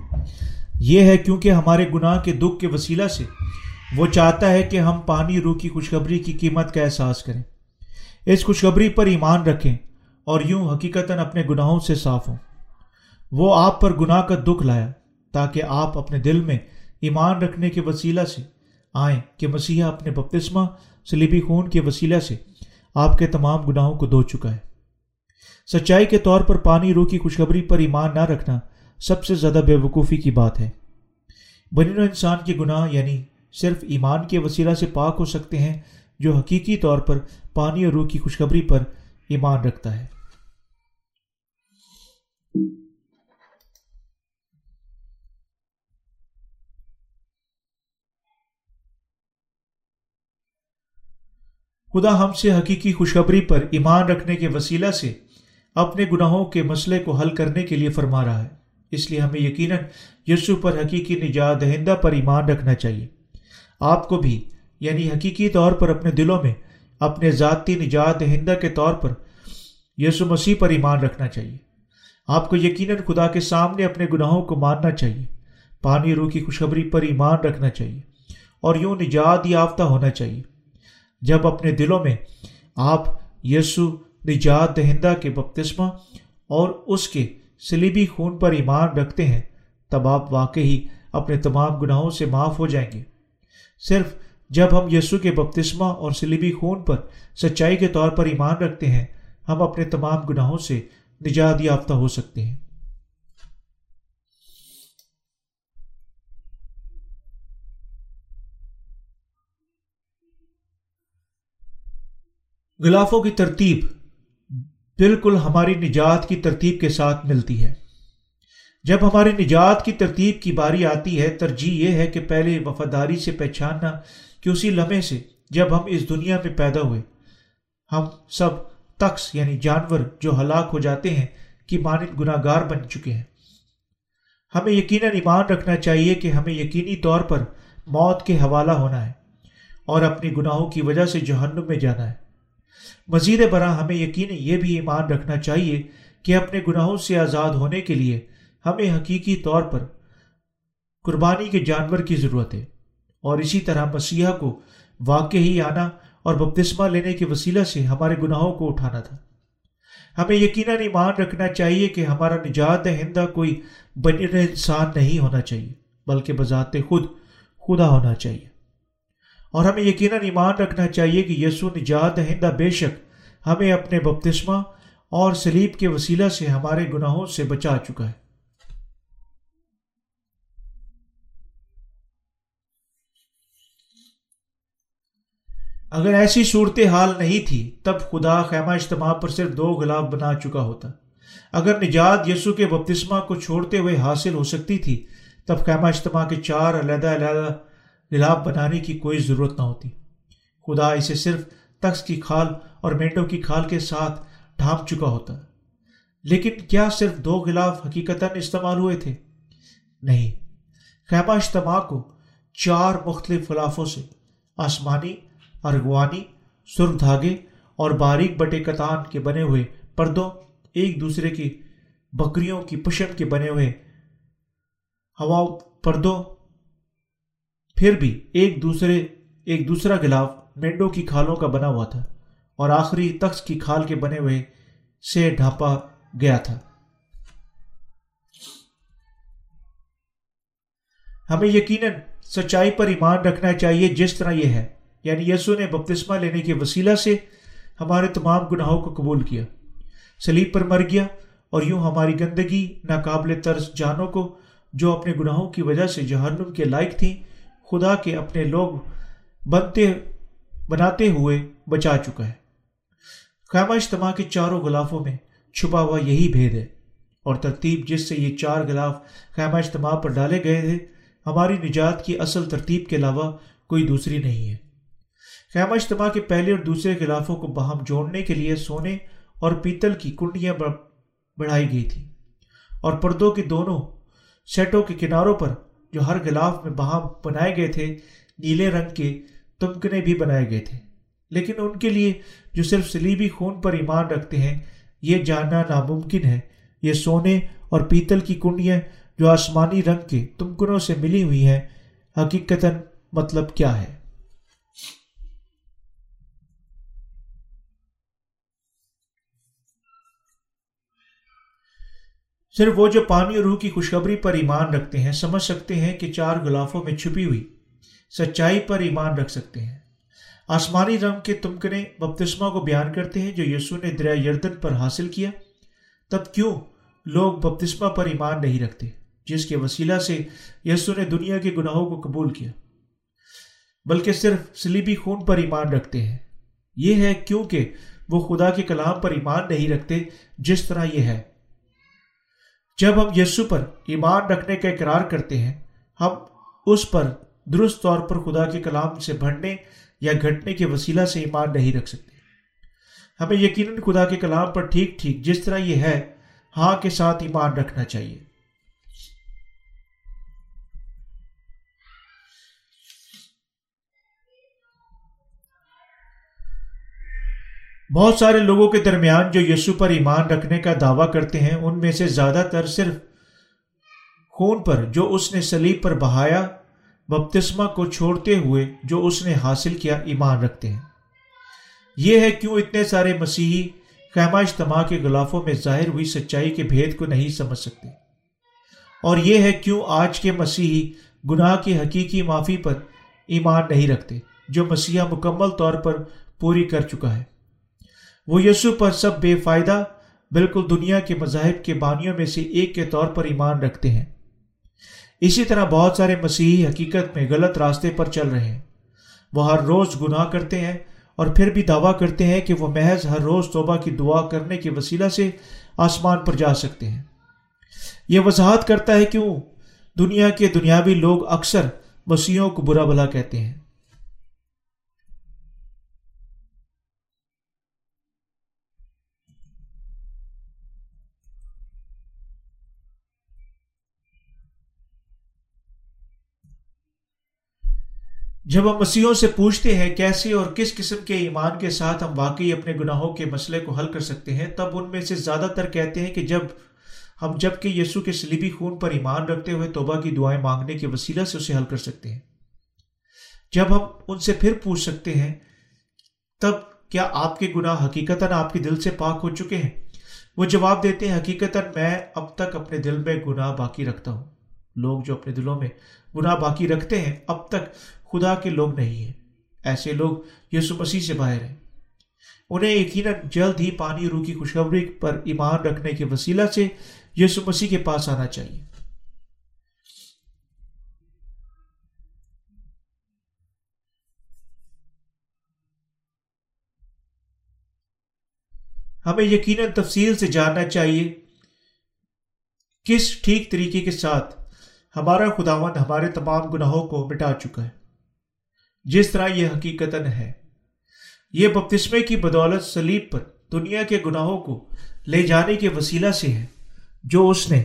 یہ ہے کیونکہ ہمارے گناہ کے دکھ کے وسیلہ سے وہ چاہتا ہے کہ ہم پانی روح کی خوشخبری کی قیمت کا احساس کریں۔ اس خوشخبری پر ایمان رکھیں اور یوں حقیقتاً اپنے گناہوں سے صاف ہوں۔ وہ آپ پر گناہ کا دکھ لایا تاکہ آپ اپنے دل میں ایمان رکھنے کے وسیلہ سے آئیں کہ مسیحا اپنے بپتسمہ سلیبی خون کے وسیلہ سے آپ کے تمام گناہوں کو دھو چکا ہے۔ سچائی کے طور پر پانی روح کی خوشخبری پر ایمان نہ رکھنا سب سے زیادہ بے وقوفی کی بات ہے۔ بنین و انسان کے گناہ یعنی صرف ایمان کے وسیلہ سے پاک ہو سکتے ہیں جو حقیقی طور پر پانی اور روح کی خوشخبری پر ایمان رکھتا ہے۔ خدا ہم سے حقیقی خوشخبری پر ایمان رکھنے کے وسیلہ سے اپنے گناہوں کے مسئلے کو حل کرنے کے لیے فرما رہا ہے۔ اس لیے ہمیں یقیناً یسو پر حقیقی نجات دہندہ پر ایمان رکھنا چاہیے۔ آپ کو بھی یعنی حقیقی طور پر اپنے دلوں میں اپنے ذاتی نجات دہندہ کے طور پر یسو مسیح پر ایمان رکھنا چاہیے۔ آپ کو یقیناً خدا کے سامنے اپنے گناہوں کو ماننا چاہیے۔ پانی روح کی خوشخبری پر ایمان رکھنا چاہیے۔ اور یوں نجات یافتہ ہونا چاہیے۔ جب اپنے دلوں میں آپ یسو نجات دہندہ کے بپتسمہ اور اس کے سلیبی خون پر ایمان رکھتے ہیں، تب آپ واقعی اپنے تمام گناہوں سے معاف ہو جائیں گے۔ صرف جب ہم یسو کے بپتسمہ اور سلیبی خون پر سچائی کے طور پر ایمان رکھتے ہیں، ہم اپنے تمام گناہوں سے نجات یافتہ ہو سکتے ہیں۔ غلافوں کی ترتیب بالکل ہماری نجات کی ترتیب کے ساتھ ملتی ہے۔ جب ہماری نجات کی ترتیب کی باری آتی ہے، ترجیح یہ ہے کہ پہلے وفاداری سے پہچاننا کہ اسی لمحے سے جب ہم اس دنیا میں پیدا ہوئے، ہم سب تخص یعنی جانور جو ہلاک ہو جاتے ہیں کہ مانند گناہ گار بن چکے ہیں۔ ہمیں یقیناً ایمان رکھنا چاہیے کہ ہمیں یقینی طور پر موت کے حوالہ ہونا ہے اور اپنی گناہوں کی وجہ سے جہنم میں جانا ہے۔ مزید برآں ہمیں یقینی یہ بھی ایمان رکھنا چاہیے کہ اپنے گناہوں سے آزاد ہونے کے لیے ہمیں حقیقی طور پر قربانی کے جانور کی ضرورت ہے اور اسی طرح مسیحا کو واقعی آنا اور بپتسمہ لینے کے وسیلہ سے ہمارے گناہوں کو اٹھانا تھا۔ ہمیں یقیناً ایمان رکھنا چاہیے کہ ہمارا نجات دہندہ کوئی بنیر انسان نہیں ہونا چاہیے، بلکہ بذات خود خدا ہونا چاہیے۔ اور ہمیں یقیناً ایمان رکھنا چاہیے کہ یسو نجات دہندہ بے شک ہمیں اپنے بپتسمہ اور سلیب کے وسیلہ سے ہمارے گناہوں سے بچا چکا ہے۔ اگر ایسی صورت حال نہیں تھی، تب خدا خیمہ اجتماع پر صرف دو غلاف بنا چکا ہوتا۔ اگر نجات یسو کے بپتسمہ کو چھوڑتے ہوئے حاصل ہو سکتی تھی، تب خیمہ اجتماع کے چار علیحدہ علیحدہ غلاف بنانے کی کوئی ضرورت نہ ہوتی۔ خدا اسے صرف تخت کی کھال اور مینٹوں کی کھال کے ساتھ ڈھانپ چکا ہوتا۔ لیکن کیا صرف دو غلاف حقیقت استعمال ہوئے تھے؟ نہیں۔ خیمہ اجتماع کو چار مختلف غلافوں سے، آسمانی، ارغوانی، سرخ دھاگے اور باریک بٹے کتان کے بنے ہوئے پردوں، ایک دوسرے کی بکریوں کی پشم کے بنے ہوئے ہوا پردوں پھر بھی ایک دوسرے، ایک دوسرا گلاف مینڈوں کی کھالوں کا بنا ہوا تھا اور آخری تخت کی کھال کے بنے ہوئے سے ڈھانپا گیا تھا۔ ہمیں یقیناً سچائی پر ایمان رکھنا چاہیے جس طرح یہ ہے۔ یعنی یسو نے بپتسمہ لینے کے وسیلہ سے ہمارے تمام گناہوں کو قبول کیا۔ سلیب پر مر گیا اور یوں ہماری گندگی، ناقابل طرز جانوں کو جو اپنے گناہوں کی وجہ سے جہنم کے لائق تھیں خدا کے اپنے لوگ بنتے بناتے ہوئے بچا چکا ہے۔ خیمہ اجتماع کے چاروں غلافوں میں چھپا ہوا یہی بھید ہے۔ اور ترتیب جس سے یہ چار غلاف خیمہ اجتماع پر ڈالے گئے تھے ہماری نجات کی اصل ترتیب کے علاوہ کوئی دوسری نہیں ہے۔ خیمہ اجتماع کے پہلے اور دوسرے غلافوں کو باہم جوڑنے کے لیے سونے اور پیتل کی کنڈیاں بڑھائی گئی تھی اور پردوں کے دونوں سیٹوں کے کناروں پر جو ہر غلاف میں بہا بنائے گئے تھے، نیلے رنگ کے تمکنے بھی بنائے گئے تھے۔ لیکن ان کے لیے جو صرف سلیبی خون پر ایمان رکھتے ہیں، یہ جاننا ناممکن ہے۔ یہ سونے اور پیتل کی کنڈیاں جو آسمانی رنگ کے تمکنوں سے ملی ہوئی ہیں، حقیقتاً مطلب کیا ہے؟ صرف وہ جو پانی اور روح کی خوشخبری پر ایمان رکھتے ہیں، سمجھ سکتے ہیں کہ چار غلافوں میں چھپی ہوئی سچائی پر ایمان رکھ سکتے ہیں۔ آسمانی رنگ کے تمکنے بپتسمہ کو بیان کرتے ہیں جو یسو نے دریا یردن پر حاصل کیا۔ تب کیوں لوگ بپتسمہ پر ایمان نہیں رکھتے، جس کے وسیلہ سے یسو نے دنیا کے گناہوں کو قبول کیا؟ بلکہ صرف سلیبی خون پر ایمان رکھتے ہیں۔ یہ ہے کیونکہ وہ خدا کے کلام پر ایمان نہیں رکھتے، جس طرح یہ ہے۔ جب ہم یسو پر ایمان رکھنے کا اقرار کرتے ہیں، ہم اس پر درست طور پر خدا کے کلام سے بڑھنے یا گھٹنے کے وسیلہ سے ایمان نہیں رکھ سکتے۔ ہمیں یقیناً خدا کے کلام پر ٹھیک ٹھیک جس طرح یہ ہے ہاں کے ساتھ ایمان رکھنا چاہیے۔ بہت سارے لوگوں کے درمیان جو یسو پر ایمان رکھنے کا دعویٰ کرتے ہیں، ان میں سے زیادہ تر صرف خون پر، جو اس نے سلیب پر بہایا، بپتسمہ کو چھوڑتے ہوئے جو اس نے حاصل کیا ایمان رکھتے ہیں۔ یہ ہے کیوں اتنے سارے مسیحی خیمہ اجتماع کے غلافوں میں ظاہر ہوئی سچائی کے بھید کو نہیں سمجھ سکتے۔ اور یہ ہے کیوں آج کے مسیحی گناہ کی حقیقی معافی پر ایمان نہیں رکھتے، جو مسیحا مکمل طور پر پوری کر چکا ہے۔ وہ یسو پر سب بے فائدہ بالکل دنیا کے مذاہب کے بانیوں میں سے ایک کے طور پر ایمان رکھتے ہیں۔ اسی طرح بہت سارے مسیحی حقیقت میں غلط راستے پر چل رہے ہیں۔ وہ ہر روز گناہ کرتے ہیں اور پھر بھی دعویٰ کرتے ہیں کہ وہ محض ہر روز توبہ کی دعا کرنے کے وسیلہ سے آسمان پر جا سکتے ہیں۔ یہ وضاحت کرتا ہے کیوں دنیا کے دنیاوی لوگ اکثر مسیحوں کو برا بھلا کہتے ہیں۔ جب ہم مسیحوں سے پوچھتے ہیں کیسے اور کس قسم کے ایمان کے ساتھ ہم واقعی اپنے گناہوں کے مسئلے کو حل کر سکتے ہیں، تب ان میں سے زیادہ تر کہتے ہیں کہ جب ہم جبکہ یسو کے سلیبی خون پر ایمان رکھتے ہوئے توبہ کی دعائیں مانگنے کے وسیلہ سے اسے حل کر سکتے ہیں۔ جب ہم ان سے پھر پوچھ سکتے ہیں، تب کیا آپ کے گناہ حقیقت آپ کے دل سے پاک ہو چکے ہیں؟ وہ جواب دیتے ہیں حقیقت میں اب تک اپنے دل میں گناہ باقی رکھتا ہوں۔ لوگ جو اپنے دلوں میں گناہ باقی رکھتے ہیں، اب تک خدا کے لوگ نہیں ہیں۔ ایسے لوگ یسو مسیح سے باہر ہیں۔ انہیں یقیناً جلد ہی پانی روح کی خوشخبری پر ایمان رکھنے کے وسیلہ سے یسو مسیح کے پاس آنا چاہیے۔ ہمیں یقیناً تفصیل سے جاننا چاہیے کس ٹھیک طریقے کے ساتھ ہمارا خداون ہمارے تمام گناہوں کو مٹا چکا ہے۔ جس طرح یہ حقیقت ہے۔ یہ بپتسمے کی بدولت سلیب پر دنیا کے گناہوں کو لے جانے کے وسیلہ سے ہے، جو اس نے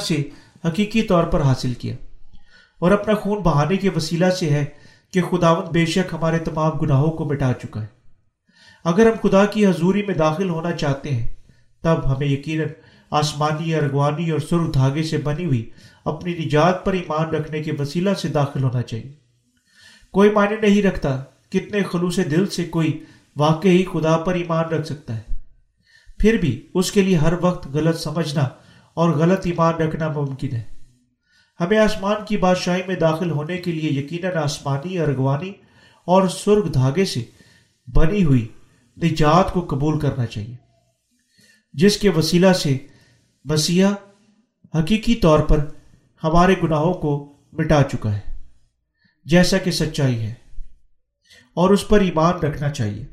سے حقیقی طور پر حاصل کیا۔ اور اپنا خون بہانے کے وسیلہ سے ہے کہ خداون بے شک ہمارے تمام گناہوں کو مٹا چکا ہے۔ اگر ہم خدا کی حضوری میں داخل ہونا چاہتے ہیں، تب ہمیں یقیناً آسمانی ارغوانی اور سرخ دھاگے سے بنی ہوئی اپنی نجات پر ایمان رکھنے کے وسیلہ سے داخل ہونا چاہیے۔ کوئی معنی نہیں رکھتا کتنے خلوص دل سے کوئی واقعی خدا پر ایمان رکھ سکتا ہے۔ پھر بھی اس کے لیے ہر وقت غلط سمجھنا اور غلط ایمان رکھنا ممکن ہے۔ ہمیں آسمان کی بادشاہی میں داخل ہونے کے لیے یقیناً آسمانی ارغوانی اور سرخ دھاگے سے بنی ہوئی نجات کو قبول کرنا چاہیے۔ جس کے وسیلہ سے مسیح حقیقی طور پر ہمارے گناہوں کو مٹا چکا ہے۔ جیسا کہ سچائی ہے، اور اس پر ایمان رکھنا چاہیے۔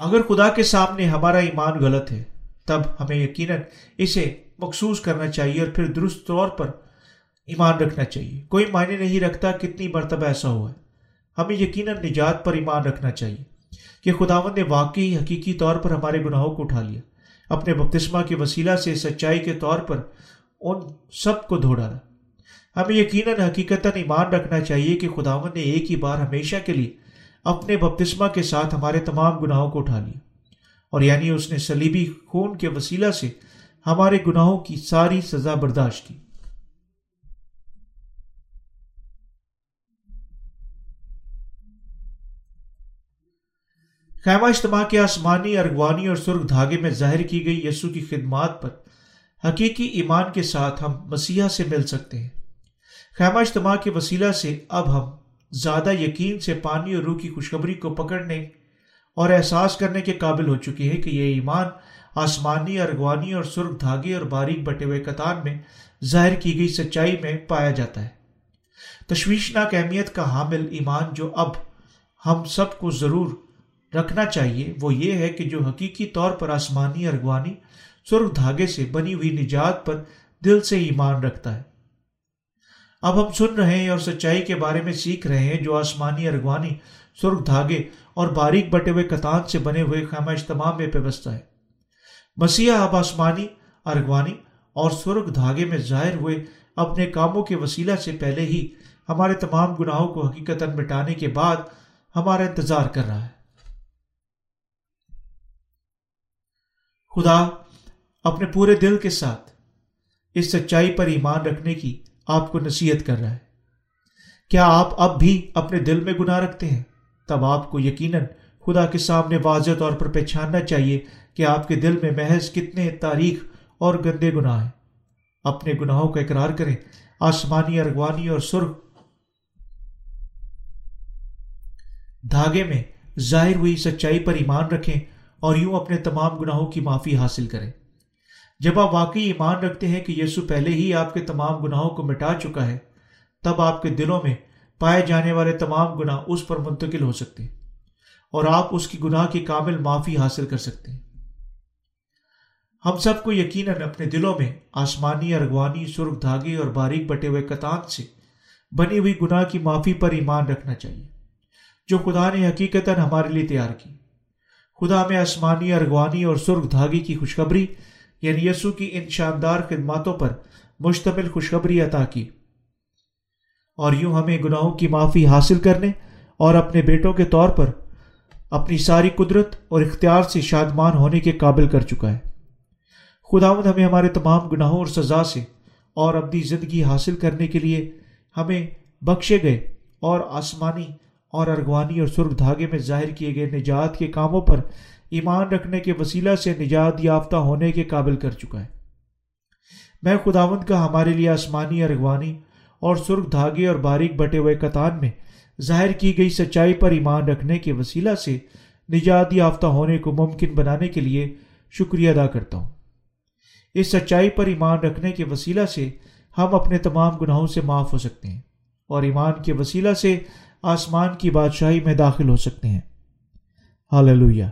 اگر خدا کے سامنے ہمارا ایمان غلط ہے، تب ہمیں یقیناً اسے مخصوص کرنا چاہیے اور پھر درست طور پر ایمان رکھنا چاہیے۔ کوئی معنی نہیں رکھتا کتنی مرتبہ ایسا ہوا ہے۔ ہمیں یقیناً نجات پر ایمان رکھنا چاہیے کہ خداون نے واقعی حقیقی طور پر ہمارے گناہوں کو اٹھا لیا۔ اپنے بپتسمہ کے وسیلہ سے سچائی کے طور پر ان سب کو دھو ڈالا ہمیں یقیناً حقیقت ایمان رکھنا چاہیے کہ خداون نے ایک ہی بار ہمیشہ کے لیے اپنے بپتسمہ کے ساتھ ہمارے تمام گناہوں کو اٹھا لیا۔ اور یعنی اس نے سلیبی خون کے وسیلہ سے ہمارے گناہوں کی ساری سزا برداشت کی۔ خیمہ اجتماع کے آسمانی، ارغوانی اور سرخ دھاگے میں ظاہر کی گئی یسو کی خدمات پر حقیقی ایمان کے ساتھ ہم مسیحا سے مل سکتے ہیں۔ خیمہ اجتماع کے وسیلہ سے اب ہم زیادہ یقین سے پانی اور روح کی خوشخبری کو پکڑنے اور احساس کرنے کے قابل ہو چکے ہیں کہ یہ ایمان آسمانی، ارغوانی اور سرخ دھاگے اور باریک بٹے ہوئے قطار میں ظاہر کی گئی سچائی میں پایا جاتا ہے۔ تشویشناک اہمیت کا حامل ایمان جو اب ہم سب کو ضرور رکھنا چاہیے وہ یہ ہے کہ جو حقیقی طور پر آسمانی، ارغوانی سرخ دھاگے سے بنی ہوئی نجات پر دل سے ایمان رکھتا ہے۔ اب ہم سن رہے ہیں اور سچائی کے بارے میں سیکھ رہے ہیں جو آسمانی ارغوانی، سرخ دھاگے اور باریک بٹے ہوئے کتان سے بنے ہوئے خیمہ اجتماع میں پیوستہ ہے۔ مسیح اب آسمانی، ارغوانی اور سرخ دھاگے میں ظاہر ہوئے اپنے کاموں کے وسیلہ سے پہلے ہی ہمارے تمام گناہوں کو حقیقت مٹانے کے بعد ہمارا انتظار کر رہا ہے۔ خدا اپنے پورے دل کے ساتھ اس سچائی پر ایمان رکھنے کی آپ کو نصیحت کر رہا ہے۔ کیا آپ اب بھی اپنے دل میں گناہ رکھتے ہیں؟ تب آپ کو یقیناً خدا کے سامنے واضح طور پر پہچاننا چاہیے کہ آپ کے دل میں محض کتنے تاریخ اور گندے گناہ ہیں۔ اپنے گناہوں کا اقرار کریں۔ آسمانی، ارغوانی اور سرخ دھاگے میں ظاہر ہوئی سچائی پر ایمان رکھیں اور یوں اپنے تمام گناہوں کی معافی حاصل کریں۔ جب آپ واقعی ایمان رکھتے ہیں کہ یسو پہلے ہی آپ کے تمام گناہوں کو مٹا چکا ہے، تب آپ کے دلوں میں پائے جانے والے تمام گناہ اس پر منتقل ہو سکتے ہیں اور آپ اس کی گناہ کی کامل معافی حاصل کر سکتے ہیں۔ ہم سب کو یقیناً اپنے دلوں میں آسمانی ارغوانی سرخ دھاگے اور باریک بٹے ہوئے کتان سے بنی ہوئی گناہ کی معافی پر ایمان رکھنا چاہیے، جو خدا نے حقیقت ہمارے لیے تیار کی۔ خدا میں آسمانی ارغوانی اور سرخ دھاگے کی خوشخبری یعنی یسو کی ان شاندار خدماتوں پر مشتمل خوشخبری عطا کی۔ اور یوں ہمیں گناہوں کی معافی حاصل کرنے اور اپنے بیٹوں کے طور پر اپنی ساری قدرت اور اختیار سے شادمان ہونے کے قابل کر چکا ہے۔ خداوند ہمیں ہمارے تمام گناہوں اور سزا سے اور اپنی زندگی حاصل کرنے کے لیے ہمیں بخشے گئے اور آسمانی اور ارغوانی اور سرخ دھاگے میں ظاہر کیے گئے نجات کے کاموں پر ایمان رکھنے کے وسیلہ سے نجات یافتہ ہونے کے قابل کر چکا ہے۔ میں خداوند کا ہمارے لیے آسمانی ارغوانی اور سرخ دھاگے اور باریک بٹے ہوئے قطان میں ظاہر کی گئی سچائی پر ایمان رکھنے کے وسیلہ سے نجات یافتہ ہونے کو ممکن بنانے کے لیے شکریہ ادا کرتا ہوں۔ اس سچائی پر ایمان رکھنے کے وسیلہ سے ہم اپنے تمام گناہوں سے معاف ہو سکتے ہیں اور ایمان کے وسیلہ سے آسمان کی بادشاہی میں داخل ہو سکتے ہیں۔ ہاللویہ